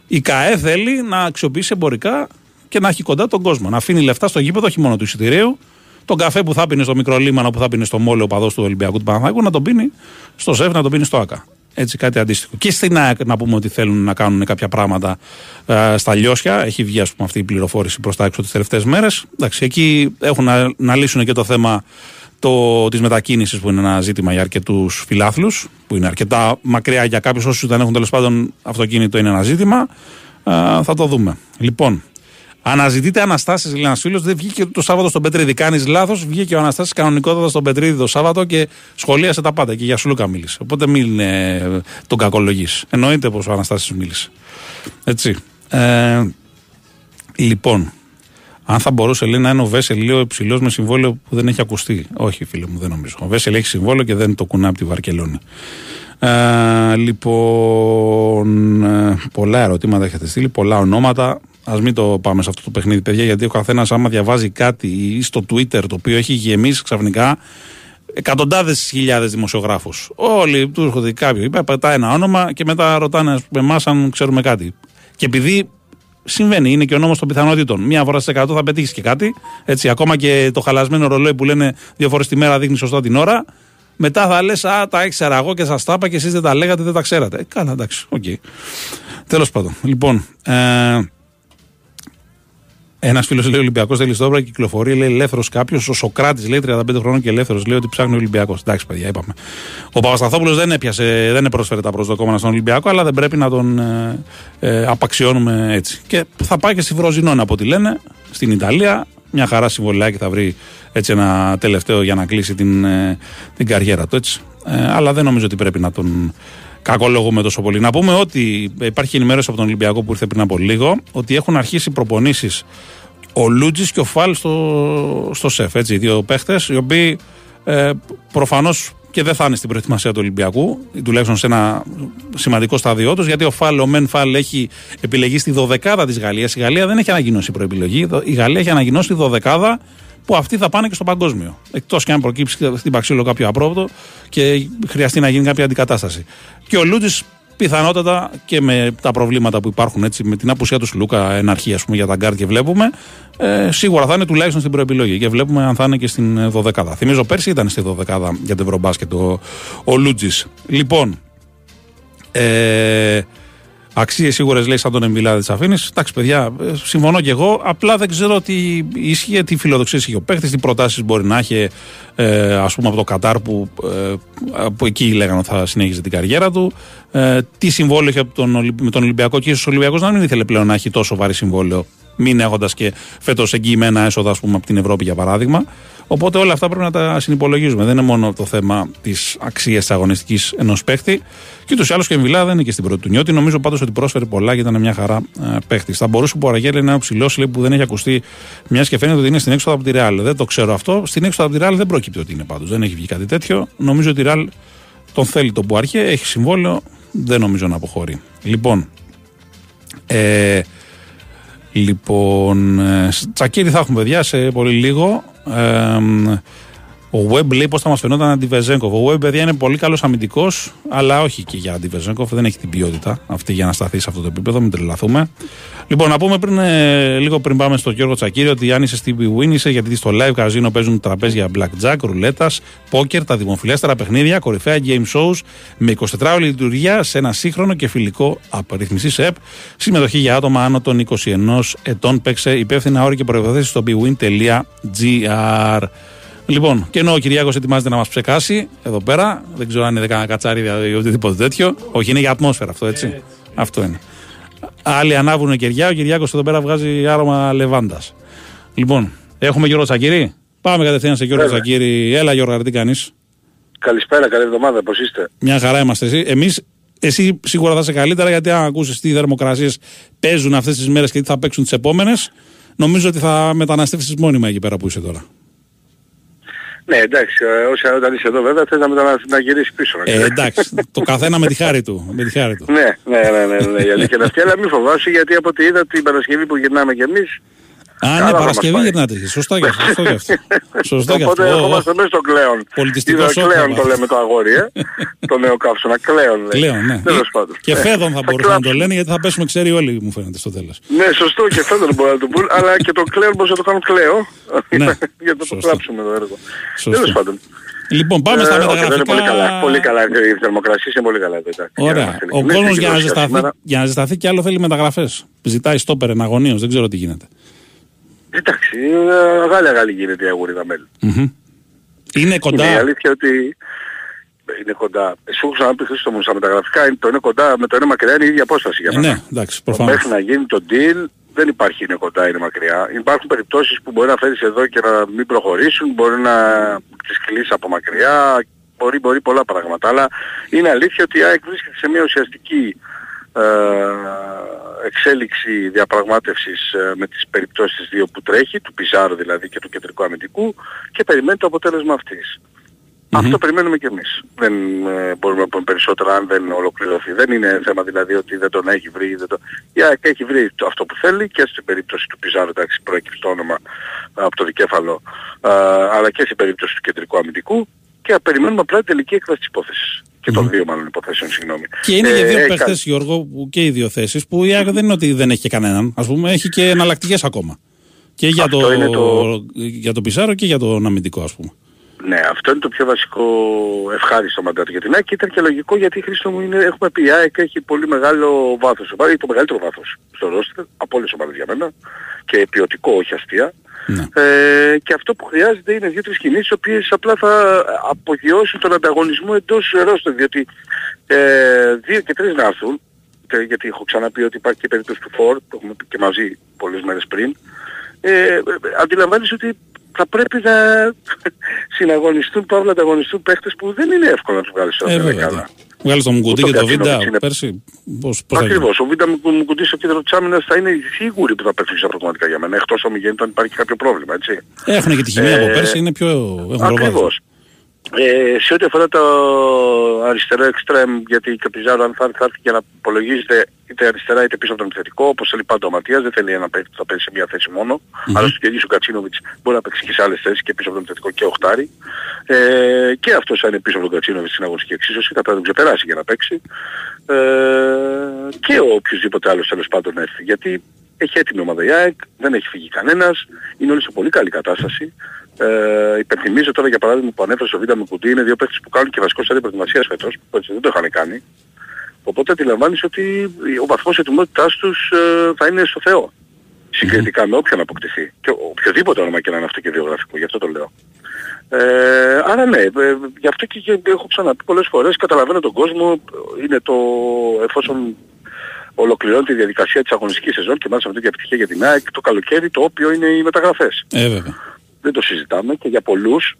Η ΚΑΕ θέλει να αξιοποιήσει εμπορικά και να έχει κοντά τον κόσμο. Να αφήνει λεφτά στο γήπεδο, όχι μόνο του εισιτηρίου, τον καφέ που θα πίνει στο μικρό λίμανο που θα πίνει στο μόλο παδός του Ολυμπιακού του Παναθηναϊκού να τον πίνει στο ΣΕΦ, να τον πίνει στο ΑΚΑ. Έτσι, κάτι αντίστοιχο. Και στην ΑΕΚ να πούμε ότι θέλουν να κάνουν κάποια πράγματα ε, στα λιώσια. Έχει βγει, ας πούμε, αυτή η πληροφόρηση προς τα έξω τις τελευταίες μέρες. Εντάξει, εκεί έχουν να, να λύσουν και το θέμα το, της μετακίνησης που είναι ένα ζήτημα για αρκετούς φιλάθλους, που είναι αρκετά μακριά για κάποιους όσους δεν έχουν τέλος πάντων αυτοκίνητο, είναι ένα ζήτημα. Ε, θα το δούμε. Λοιπόν, Αναζητείτε Αναστάσει, λέει ένα φίλος. Δεν βγήκε το Σάββατο στον Πετρίδη. Κάνει λάθος. Βγήκε ο Αναστάσης κανονικότατα στον Πετρίδη το Σάββατο και σχολίασε τα πάντα. Και για Σουλούκα μίλησε. Οπότε μην ε, τον κακολογείς. Εννοείται πως ο Αναστάσης μίλησε. Έτσι. Ε, λοιπόν, αν θα μπορούσε λέει, να είναι ο Βέσελ λίγο υψηλός με συμβόλαιο που δεν έχει ακουστεί. Όχι, φίλε μου, δεν νομίζω. Ο Βέσελ έχει συμβόλαιο και δεν το κουνά από τη Βαρκελόνη. Ε, λοιπόν, ε, πολλά ερωτήματα έχετε στείλει, πολλά ονόματα. Α μην το πάμε σε αυτό το παιχνίδι, παιδιά, γιατί ο καθένας, άμα διαβάζει κάτι ή στο Twitter το οποίο έχει γεμίσει ξαφνικά, εκατοντάδες χιλιάδες δημοσιογράφους. Όλοι του έρχονται κάποιοι, είπε, πετάει ένα όνομα και μετά ρωτάνε εμάς αν ξέρουμε κάτι. Και επειδή συμβαίνει, είναι και ο νόμος των πιθανοτήτων. Μία φορά σε 100 θα πετύχεις και κάτι. Έτσι, ακόμα και το χαλασμένο ρολόι που λένε δύο φορές τη μέρα δείχνει σωστά την ώρα. Μετά θα λες, Α, τα ήξερα εγώ και σας τα είπα και εσείς δεν τα λέγατε, δεν τα ξέρατε. Ε, καλά, εντάξει, οκ. Τέλος πάντων. Λοιπόν, ε, ένας φίλος λέει Ολυμπιακός θέλει στόπερ, κυκλοφορεί, λέει ελεύθερος κάποιος. Ο Σοκράτης λέει 35 χρόνων και ελεύθερος λέει ότι ψάχνει ο Ολυμπιακός. Εντάξει, παιδιά, είπαμε. Ο Παπασταθόπουλος δεν έπιασε, δεν πρόσφερε τα προσδοκόμενα στον Ολυμπιακό, αλλά δεν πρέπει να τον ε, ε, απαξιώνουμε έτσι. Και θα πάει και στη Φροζινόν από ό,τι λένε, στην Ιταλία. Μια χαρά συμβολιάκι θα βρει έτσι ένα τελευταίο για να κλείσει την, ε, την καριέρα του. Έτσι. Ε, αλλά δεν νομίζω ότι πρέπει να τον κακολογούμε τόσο πολύ. Να πούμε ότι υπάρχει ενημέρωση από τον Ολυμπιακό που ήρθε πριν από λίγο ότι έχουν αρχίσει προπονήσεις ο Λούτζης και ο Φάλ στο, στο ΣΕΦ. Έτσι, οι δύο παίχτες, οι οποίοι ε, προφανώς και δεν θα είναι στην προετοιμασία του Ολυμπιακού, τουλάχιστον σε ένα σημαντικό στάδιο τους, γιατί ο Φάλ, ο Μεν Φάλ έχει επιλεγεί στη δωδεκάδα της Γαλλίας. Η Γαλλία δεν έχει ανακοινώσει προεπιλογή. Η Γαλλία έχει ανακοινώσει τη δωδεκάδα που αυτοί θα πάνε και στο παγκόσμιο. Εκτός και αν προκύψει στην Παξίλο κάποιο απρόοπτο και χρειαστεί να γίνει κάποια αντικατάσταση. Και ο Λούντζης πιθανότατα και με τα προβλήματα που υπάρχουν έτσι, με την απουσία του Σλούκα εν αρχή ας πούμε, για τα γκαρντ και βλέπουμε, ε, σίγουρα θα είναι τουλάχιστον στην προεπιλογή και βλέπουμε αν θα είναι και στην 12. Θυμίζω πέρσι ήταν στη 12 για το Ευρωμπάσκετ ο, ο Λούτζης. Λοιπόν, ε, Αξίες σίγουρες λέει σαν τον Εμβιλάδη της Αφήνη. Εντάξει, παιδιά, ε, συμφωνώ και εγώ. Απλά δεν ξέρω τι ίσχυε, τι φιλοδοξίες είχε ο παίχτης, τι προτάσεις μπορεί να έχει, ε, ας πούμε, από το Κατάρ που, ε, που εκεί λέγανε ότι θα συνέχιζε την καριέρα του. Ε, τι συμβόλαιο είχε τον, με τον Ολυμπιακό και ίσως ο Ολυμπιακός να μην ήθελε πλέον να έχει τόσο βαρύ συμβόλαιο, μην έχοντας και φέτος εγγυημένα έσοδα, ας πούμε, από την Ευρώπη για παράδειγμα. Οπότε όλα αυτά πρέπει να τα συνυπολογίζουμε. Δεν είναι μόνο το θέμα της αξίας της αγωνιστικής ενός παίχτη. Και ούτως ή άλλως και η Εμβιλά δεν είναι και στην πρώτη του νιώτη. Νομίζω πάντως ότι πρόσφερε πολλά και ήταν μια χαρά ε, παίχτη. Θα μπορούσε ο Ποραγέλ να είναι ψηλός που δεν έχει ακουστεί μιας και φαίνεται ότι είναι στην έξοδο από τη Ρεάλ. Δεν το ξέρω αυτό. Στην έξοδο από τη Ρεάλ δεν προκύπτει ότι είναι πάντως. Δεν έχει βγει κάτι τέτοιο. Νομίζω ότι η Ρεάλ τον θέλει τον Πουάρχε, έχει συμβόλαιο. Δεν νομίζω να αποχωρεί. Λοιπόν, ε, λοιπόν, ε, τσακίρι θα έχουμε παιδιά σε πολύ λίγο. Ε, ο Web λέει πώς θα μας φαινόταν αντιβεζέγκοφ. Ο Web, παιδιά, είναι πολύ καλός αμυντικός, αλλά όχι και για αντιβεζέγκοφ. Δεν έχει την ποιότητα αυτή για να σταθεί σε αυτό το επίπεδο, μην τρελαθούμε. Λοιπόν, να πούμε πριν, ε, λίγο πριν πάμε στο Γιώργο Τσακίρη ότι αν είσαι στη Win είσαι γιατί στο live καζίνο παίζουν τραπέζια blackjack, ρουλέτας, poker, τα δημοφιλέστερα παιχνίδια, κορυφαία game shows με 24 ώρε λειτουργία σε ένα σύγχρονο και φιλικό απαριθμιστή ΕΠ. Συμμετοχή για άτομα άνω των 21 ετών. Παίξε υπεύθυνα όρη και προποθέσει στο bwin.gr. Λοιπόν, και ενώ ο Κυριάκος ετοιμάζεται να μας ψεκάσει εδώ πέρα, δεν ξέρω αν είναι κανένα κατσάρι ή οτιδήποτε τέτοιο. Όχι, είναι για ατμόσφαιρα αυτό, έτσι. αυτό είναι. Άλλοι ανάβουν κεριά, ο Κυριάκος εδώ πέρα βγάζει άρωμα λεβάντας. Λοιπόν, έχουμε Γιώργο Τσακύρη. Πάμε κατευθείαν σε Γιώργο Βέβαια. Τσακύρη. Έλα, Γιώργο, τι κάνεις; Καλησπέρα, καλή εβδομάδα, πώς είστε; Μια χαρά είμαστε εσύ. Εμείς, εσύ σίγουρα θα είσαι καλύτερα γιατί αν ακούσει τι θερμοκρασίες παίζουν αυτές τις μέρες και τι θα παίξουν τις επόμενες, νομίζω ότι θα μεταναστεύσεις μόνιμα εκεί πέρα που είσαι τώρα. Ναι, εντάξει, ε, όσοι όταν είσαι εδώ βέβαια θες να, μετανα... να γυρίσεις πίσω. Ε, εντάξει, το καθένα με τη χάρη του. Με τη χάρη του. Ναι, ναι, ναι, ναι, ναι, η αλήθεια είναι αυτή, αλλά μην φοβάσαι γιατί από ό,τι είδα την Παρασκευή που γυρνάμε κι εμείς, Α, Καλά ναι, θα μας Παρασκευή πάει. γυρνάτε. εσείς. Σωστά γι' αυτό. Σωστό γι' αυτό. Σωστό γι' αυτό. Οπότε Ω, ω. ερχόμαστε μέσα στο κλέον. Πολιτιστικό Είδα σοκ, κλέον θα το λέμε το αγόρι, ε. το νέο καύσωνα, κλέον λέει. Κλαίω, ναι. Τέλος πάντων. Και Ε, φέδων θα θα μπορούσαν να το κλάψουμε. λένε γιατί θα πέσουμε ξέρει όλοι, μου φαίνεται στο τέλος. Ναι, σωστό και φέτος μπορεί να το πούν, αλλά και το κλέον μπορείς να το κάνουν κλέο. Ναι, για να το κλάψουμε το έργο. Σωστό. Τέλος πάντων. Λοιπόν, πάμε στα Ε, όχι, δεν είναι μεταγραφικά. πολύ καλά. Πολύ καλά. Οι θερμοκρασίες είναι πολύ καλά. εδώ, εντάξει. Για να Ωραία. είμαστε Ο ειλικρινείς, κόσμος και για, να δόσεις ζεσταθεί- σήμερα. για να ζεσταθεί κι άλλο θέλει μεταγραφές. Ζητάει στόπερ εναγωνίω, δεν ξέρω τι γίνεται. Εντάξει, ε, αγάλια αγάλη γίνεται η αγορίδα μέλη. Μμμ. Είναι κοντά. Είναι η αλήθεια ότι είναι κοντά. Σου έχω ξαναπεί Χρήστο μου στα μεταγραφικά, είναι- το είναι κοντά με το είναι μακριά είναι η ίδια απόσταση για Ε, μένα. ναι, εντάξει, προφανώς. Μέχρι να γίνει το deal δεν υπάρχει είναι κοντά, είναι μακριά. Υπάρχουν περιπτώσεις που μπορεί να φέρεις εδώ και να μην προχωρήσουν, μπορεί να τις κλείσει από μακριά, μπορεί, μπορεί πολλά πράγματα. Αλλά είναι αλήθεια ότι η ΑΕΚ βρίσκεται σε μια ουσιαστική ε, εξέλιξη διαπραγμάτευσης ε, με τις περιπτώσεις τις δύο που τρέχει, του Πιζάρου δηλαδή και του κεντρικού αμυντικού και περιμένει το αποτέλεσμα αυτής. Αυτό περιμένουμε κι εμείς. Δεν ε, μπορούμε να πούμε περισσότερα αν δεν ολοκληρωθεί. Δεν είναι θέμα δηλαδή ότι δεν τον έχει βρει. Δεν το... Η ΑΕΚ έχει βρει το, αυτό που θέλει και στην περίπτωση του Πιζάρου, εντάξει, προέκυψε το όνομα ε, από το δικέφαλο, ε, αλλά και στην περίπτωση του κεντρικού αμυντικού και περιμένουμε απλά την τελική έκβαση της υπόθεσης. Και των δύο μάλλον υποθέσεων, συγγνώμη. Και είναι και Ε, δύο κα- παίχτε, Γιώργο, που και οι δύο θέσεις που η ΑΕΚ δεν είναι ότι δεν έχει και κανέναν. Α πούμε, έχει και εναλλακτικές ακόμα. Και για Αυτό το, είναι το- για το Πισάρο και για τον αμυντικό, ας πούμε. Ναι, αυτό είναι το πιο βασικό ευχάριστο μαντάτο για την ΑΕΚ και ήταν και λογικό γιατί Χρήστο μου είναι, έχουμε πει η ΑΕΚ έχει πολύ μεγάλο βάθος, έχει το μεγαλύτερο βάθος στο ρόστερ από όλες τις ομάδες για μένα και ποιοτικό όχι αστεία. Ε, και αυτό που χρειάζεται είναι δύο-τρεις κινήσεις οι οποίες απλά θα απογειώσουν τον ανταγωνισμό εντός ρόστερ διότι ε, δύο και τρεις να έρθουν. Και- γιατί έχω ξαναπεί ότι υπάρχει και περίπτωση του Φόρ που έχουμε πει και μαζί πολλές μέρες πριν. Ε, ε, αντιλαμβάνεις ότι θα πρέπει να συναγωνιστούν, παύλα ανταγωνιστούν παίχτες που δεν είναι εύκολο να τους βγάλεις στο Ε, βέβαια. Δεκάδα. Βγάλει τον Μουκουτί Ούτε και ο το Βίντα Κατσίνοβιτς είναι- πέρσι. Πώς, πώς θα γίνει; Ακριβώς. Ο Βίντα μου μου κουντήσει στο κέντρο της άμυνας θα είναι σίγουροι που θα παίξουν στα πραγματικά για μένα. Εκτός αν γίνεται αν υπάρχει κάποιο πρόβλημα, έτσι. Έχουν και τη χημεία Ε, από πέρσι, είναι πιο. Έχουν προβάδισμα. Ακριβώς. Ε, σε ό,τι αφορά το αριστερό εξτρέμ, γιατί και ο Πιζάρο αν θα έρθει, θα έρθει και να υπολογίζεται είτε αριστερά είτε πίσω από τον επιθετικό, όπως θέλει πάντα ο Ματίας, δεν θέλει ένα παίκτη που θα παίζει σε μια θέση μόνο. Άλλωστε και ο ίδιος ο Κατσίνοβιτς μπορεί να παίξει και σε άλλες θέσεις και πίσω από τον επιθετικό και οχτάρι. Ε, και αυτός θα είναι πίσω από τον Κατσίνοβιτς στην αγωνιστική εξίσωση, θα τον ξεπεράσει για να παίξει. Ε, και ο οποιοδήποτε άλλος τέλος πάντων έρθει. Γιατί έχει έτοιμη ομάδα η ΑΕΚ, δεν έχει φύγει κανένας, είναι όλοι σε πολύ καλή κατάσταση. Ε, υπενθυμίζω τώρα για παράδειγμα που ανέφερε στο Β' με κουντί είναι δύο παίκτες που κάνουν και βασικό στάδιο προετοιμασίας φέτος, που έτσι δεν το είχαν κάνει. Οπότε αντιλαμβάνεις ότι ο βαθμός ετοιμότητάς τους ε, θα είναι στο Θεό. Συγκριτικά με όποιον αποκτηθεί. Και οποιοδήποτε όνομα και να είναι αυτό και βιογραφικό, γι' αυτό το λέω. Ε, άρα ναι, ε, γι' αυτό και, και έχω ξαναπεί πολλές φορές, καταλαβαίνω τον κόσμο, είναι το εφόσον ολοκληρώνει τη διαδικασία της αγωνιστικής σεζόν και μάλιστα με τέτοια επιτυχία για την ΑΕΚ το καλοκαίρι το οποίο είναι οι μεταγραφές. Ε, βέβαια. Δεν το συζητάμε και για πολλούς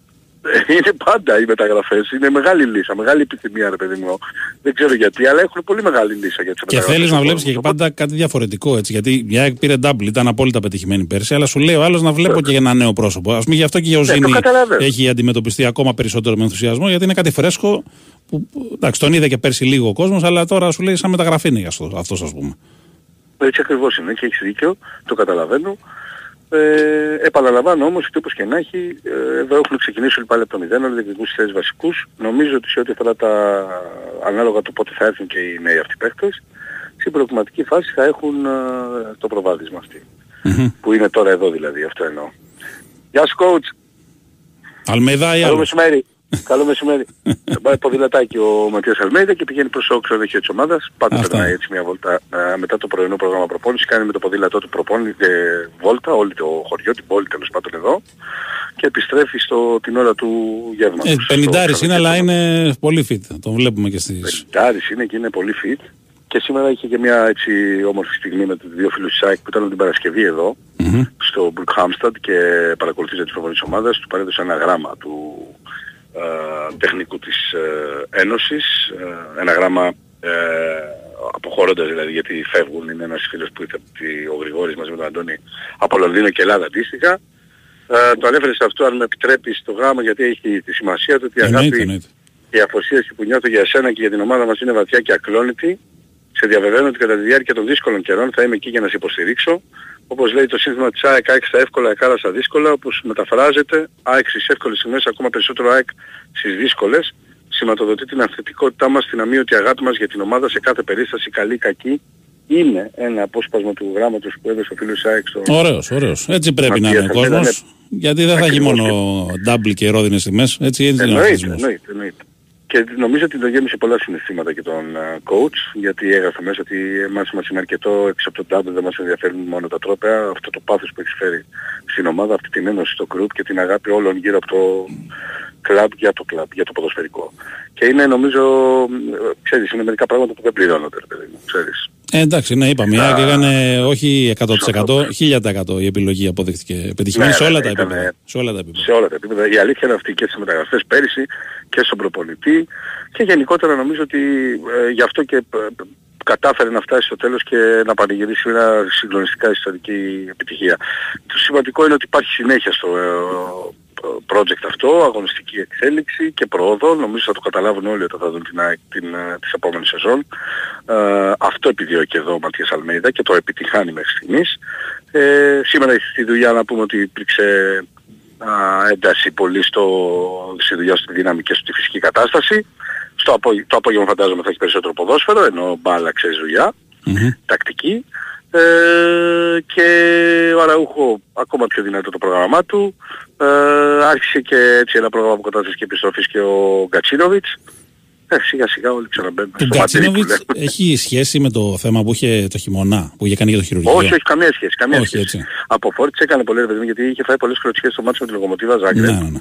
ε, είναι πάντα οι μεταγραφές. Είναι μεγάλη λύσα, μεγάλη επιθυμία ρε παιδί μου. Δεν ξέρω γιατί, αλλά έχουν πολύ μεγάλη λύσα για τις Και μεταγραφές. θέλεις να βλέπεις και πάντα κάτι διαφορετικό έτσι. Γιατί η ΑΕΚ πήρε double, ήταν απόλυτα πετυχημένη πέρσι, αλλά σου λέει ο άλλος να βλέπω και ένα νέο πρόσωπο. Α πούμε γι' αυτό και για ο Ναι, το Ζήνη καταλαβαίνω. έχει αντιμετωπιστεί ακόμα περισσότερο με ενθουσιασμό, γιατί είναι κάτι φρέσκο. Που, που- εντάξει, τον είδε και πέρσι λίγο ο κόσμος, αλλά τώρα σου λέει σαν μεταγραφή είναι αυτό, αυτός, ας πούμε. Έτσι ακριβώς είναι και έχεις δίκιο, το καταλαβαίνω. Ε, επαναλαμβάνω όμως ότι όπως και να έχει, ε, εδώ έχουν ξεκινήσει όλοι πάλι από το μηδέν, όλοι διεκδικούν στις θέσεις βασικούς. Νομίζω ότι σε ό,τι αφορά τα ανάλογα το πότε θα έρθουν και οι νέοι αυτοί παίκτες, στην προκριματική φάση θα έχουν ε, το προβάδισμα αυτή. Που είναι τώρα εδώ δηλαδή, αυτό εννοώ. Γεια σου coach, Αλμέδα ή καλό άλλο; μεσημέρι. Καλό μεσημέρι. Πάει ποδηλατάκι ο Ματίας Αλμέιδα και πηγαίνει προς το ξενοδοχείο της ομάδας. Πάντα περνάει έτσι μια βόλτα ε, μετά το πρωινό πρόγραμμα προπόνησης. Κάνει με το ποδήλατό του προπόνηση ε, βόλτα, όλη το χωριό, την πόλη τέλος πάντων εδώ. Και επιστρέφει στο, την ώρα του γεύματος. Ε, στο Πενιντάρη είναι, ξενοδοχείο αλλά της είναι πολύ fit. Τον βλέπουμε και στι. Πενιντάρης είναι και είναι πολύ fit. Και σήμερα είχε και μια έτσι όμορφη στιγμή με τους δύο φίλους της ΑΕΚ που ήταν την Παρασκευή εδώ στο Brookhamstad και παρακολουθήσε τις προπονήσεις της ομάδας. Του παρέδωσε ένα γράμμα του ε, τεχνικού της ε, Ένωσης. ε, ένα γράμμα ε, αποχωρώντας δηλαδή γιατί φεύγουν. Είναι ένας φίλος που ήρθε από τη- ο Γρηγόρης μαζί με τον Αντώνη από Λονδίνο και Ελλάδα αντίστοιχα. Ε, το ανέφερε σε αυτό αν με επιτρέπεις το γράμμα γιατί έχει τη σημασία του ότι η Εννοείται, αγάπη εννοείται. η αφοσίωση που νιώθω για εσένα και για την ομάδα μας είναι βαθιά και ακλόνητη. Σε διαβεβαίνω ότι κατά τη διάρκεια των δύσκολων καιρών θα είμαι εκεί για να σε υποστηρίξω. Όπως λέει το σύνθημα της ΑΕΚ, ΑΕΚ στα εύκολα, εκάρα στα δύσκολα, όπως μεταφράζεται, ΑΕΚ στις εύκολες στιγμές, ακόμα περισσότερο ΑΕΚ στις δύσκολες, σηματοδοτεί την αυθεντικότητά μας, την αμύωτη αγάπη μας για την ομάδα σε κάθε περίσταση, καλή ή κακή. Είναι ένα απόσπασμα του γράμματος που έδωσε ο φίλος ΑΕΚ στο... Ωραίος, ωραίος. Έτσι πρέπει να Ματίας είναι ο Αλμέιδα, κόσμο. Γιατί δεν θα έχει Ακριβώς. μόνο double και ρόδινες τιμέ. Έτσι, έτσι είναι ο Εννοείται, αθλητισμός. εννοείται, εννοείται. Και νομίζω ότι το γέμισε πολλά συναισθήματα και τον ε, coach, γιατί έγραφε μέσα ότι εμάς μας είναι αρκετό έξω από τον double, δεν μας ενδιαφέρουν μόνο τα τρόπαια, αυτό το πάθος που έχεις φέρει στην ομάδα, αυτή την ένωση στο group και την αγάπη όλων γύρω από το κλαμπ για το κλαμπ, για το ποδοσφαιρικό. Και είναι νομίζω, ε, ξέρεις, είναι μερικά πράγματα που δεν πληρώνονται, ρε παιδί μου, ξέρεις. Ε, εντάξει, ναι, είπαμε. Η ΑΕΚ έκανε όχι 100%, 1000% η επιλογή αποδείχθηκε πετυχημένη Ναι, σε ναι, όλα ναι, τα ήταν, επίπεδα. Σε όλα τα επίπεδα. σε όλα τα επίπεδα. Η αλήθεια είναι αυτή και στις μεταγραφές πέρυσι και στον προπονητή και γενικότερα νομίζω ότι ε, γι' αυτό και ε, κατάφερε να φτάσει στο τέλος και να πανηγυρίσει μια συγκλονιστικά ιστορική επιτυχία. Το σημαντικό είναι ότι υπάρχει συνέχεια στο ε, project αυτό, αγωνιστική εξέλιξη και πρόοδο. Νομίζω θα το καταλάβουν όλοι όταν θα δουν την, ΑΕΚ την, ε, της επόμενης σεζόν. Ε, αυτό επιδιώκει εδώ ο Ματίας Αλμέιδα και το επιτυχάνει μέχρι στιγμής. Ε, σήμερα στη δουλειά να πούμε ότι υπήρξε α, ένταση πολύ στο, στη δουλειά στη δύναμη και στη φυσική κατάσταση. Στο απόγε- το απόγευμα φαντάζομαι θα έχει περισσότερο ποδόσφαιρο, ενώ μπάλα ξέρεις δουλειά, τακτική. Ε, και ο Αραούχο ακόμα πιο δυνατό το πρόγραμμά του. Ε, άρχισε και έτσι ένα πρόγραμμα αποκατάστασης και επιστροφής και ο Γκατσίνοβιτς. Ε, σιγά σιγά όλοι ξαναμπαίνουν Του στο ματήρι που Γκατσίνοβιτς λέμε. έχει σχέση με το θέμα που είχε το χειμώνα, που είχε κάνει για το χειρουργείο; Όχι, όχι, καμία σχέση. Καμία Όχι, σχέση. έτσι. Από φόρτισε έκανε πολύ ρε παιδί μου, γιατί είχε φάει πολλές κλωτσιές στο μάτι με τη Λογομοτίβα Ζάγκρεπ. Ναι, ναι, ναι.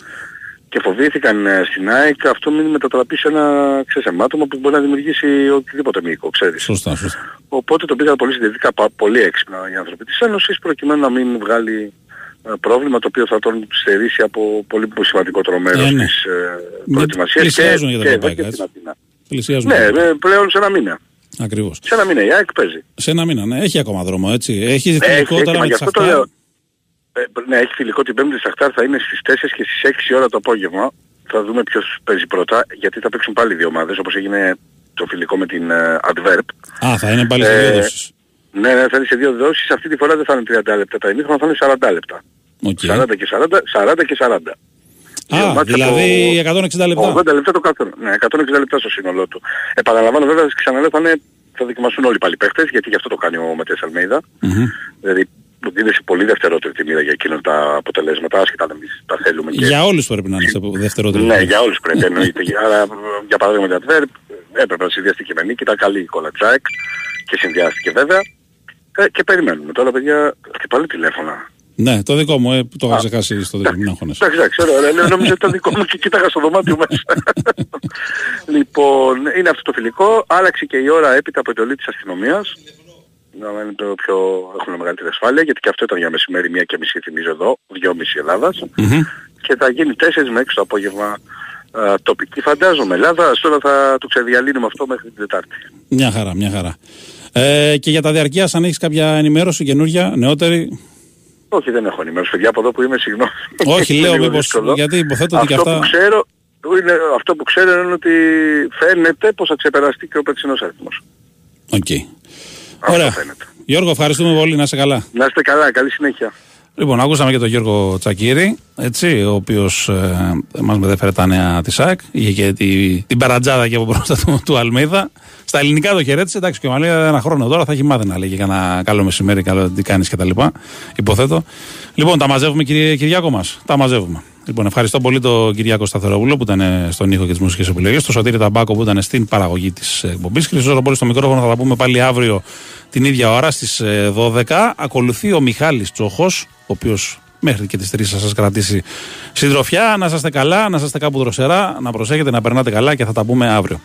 Και φοβήθηκαν ε, στην ΑΕΚ αυτό μην μετατραπεί σε ένα ξέρεις, αιμάτωμα που μπορεί να δημιουργήσει οτιδήποτε μήκο, ξέρεις. Σωστά, σωστά. Οπότε το πήγαν πολύ συντηρητικά, πα- πολύ έξυπνα οι άνθρωποι της Ένωσης προκειμένου να μην βγάλει ε, πρόβλημα το οποίο θα τον στερήσει από πολύ σημαντικότερο μέρος Ε, ναι. της ε, Με- προετοιμασίας και, πλησιάζουν για τα και εδώ ευρωπαϊκά, και έτσι. στην Αθήνα. Πλησιάζουν. Ναι, ε, πλέον σε ένα μήνα. Ακριβώς. Σε ένα μήνα η ΑΕΚ παίζει. Σε ένα μήνα, ναι. Έχει ακόμα δρόμο, έτσι. Έχει Έχει, φιλικό έχει, τώρα μα με γι' τη αυτό το Σαχτάρ. λέω. Ε, ναι, έχει φιλικό την Πέμπτη Σαχτάρ, θα είναι στις 4 και στις 6 ώρα το απόγευμα. Θα δούμε ποιος παίζει πρώτα, γιατί θα παίξουν πάλι δύο ομάδες, όπως έγινε το φιλικό με την ε, Adverb. Α, θα είναι πάλι σε Ε, δύο δόσεις. Ναι, ναι, θα είναι σε δύο δόσεις. Αυτή τη φορά δεν θα είναι 30 λεπτά τα ημίχρονα, θα είναι 40 λεπτά. Οκ. 40 και 40, 40 και 40. Δύο Α, μάτια δηλαδή από 160 λεπτά. 80 λεπτά το κάθε. Ναι, 160 λεπτά στο σύνολό του. Επαναλαμβάνω βέβαια, ξαναλέω, θα, είναι, θα δοκιμαστούν όλοι πάλι παίχτες, γιατί γι' αυτό το κάνει ο Ματίας Αλμέιδα. Δηλαδή μου δίνεις σε πολύ δευτερότερη τη μοίρα για εκείνα τα αποτελέσματα, άσχετα αν εμείς τα θέλουμε. Και... Για όλους πρέπει να είναι σε δευτερότερο. Ναι, για όλους πρέπει εννοείται. Άρα, για παράδειγμα την Adverb, έπρεπε να συνδυαστεί και με νίκη, ήταν καλή η κολατσάκ και συνδυάστηκε βέβαια. Ε, και περιμένουμε. Τώρα παιδιά, και πάλι τηλέφωνα. Ναι, το δικό μου, ε, που το είχα ξεχάσει στο δικό μου. Εντάξει, εντάξει, ωραία, ωραία. Λέω, Νόμιζα ότι ήταν δικό μου και κοίταγα στο δωμάτιο μέσα. λοιπόν, είναι αυτό το φιλικό. Άλλαξε και η ώρα έπειτα από εντολή της αστυνομίας. Να είναι το πιο... έχουν μεγαλύτερη ασφάλεια, γιατί και αυτό ήταν για μεσημέρι, μία και μισή θυμίζω εδώ, δυόμιση Ελλάδας. Και θα γίνει 4 με 6 το απόγευμα α, τοπική. Φαντάζομαι Ελλάδα, τώρα θα το ξεδιαλύνουμε αυτό μέχρι την Τετάρτη. Μια χαρά, μια χαρά. Ε, και για τα διαρκείας, αν έχεις κάποια ενημέρωση καινούργια, νεότερη; Όχι, δεν έχω ενημέρωση, παιδιά, από εδώ που είμαι, συγγνώμη. Όχι, Είναι λέω λίγο μήπως, δύσκολο. γιατί υποθέτω ότι και αυτό αυτά- Που ξέρω, είναι, αυτό που ξέρω είναι ότι φαίνεται πως θα ξεπεραστεί και ο περσινός αριθμός. Οκ. Ωραία. Γιώργο, ευχαριστούμε πολύ. Να είσαι καλά. Να είστε καλά, καλή συνέχεια. Λοιπόν, ακούσαμε και τον Γιώργο Τσακύρη, έτσι, ο οποίος ε, μας μετέφερε τα νέα της ΑΕΚ. Είχε και τη, την παρατζάδα εκεί από μπροστά του, του Αλμέιδα. Στα ελληνικά το χαιρέτησε. Εντάξει, και ο Μαλία ένα χρόνο τώρα θα έχει μάθει να λέγει κανένα καλό μεσημέρι, καλό τι κάνεις κτλ. Υποθέτω. Λοιπόν, τα μαζεύουμε, κύριε Κυριάκο μας. Τα μαζεύουμε. Λοιπόν, ευχαριστώ πολύ τον Κυριάκο Σταθερόπουλο που ήταν ε, στον ήχο και τις μουσικές επιλογές, τον Σωτήρη Ταμπάκο που ήταν στην παραγωγή της εκπομπής. Χρυσό πολύ στο μικρόφωνο θα τα πούμε πάλι αύριο την ίδια ώρα στις 12. Ακολουθεί ο Μιχάλης Τσόχος, ο οποίος μέχρι και τις 3 θα σας κρατήσει συντροφιά. Να είστε καλά, να είστε κάπου δροσερά, να προσέχετε, να περνάτε καλά και θα τα πούμε αύριο.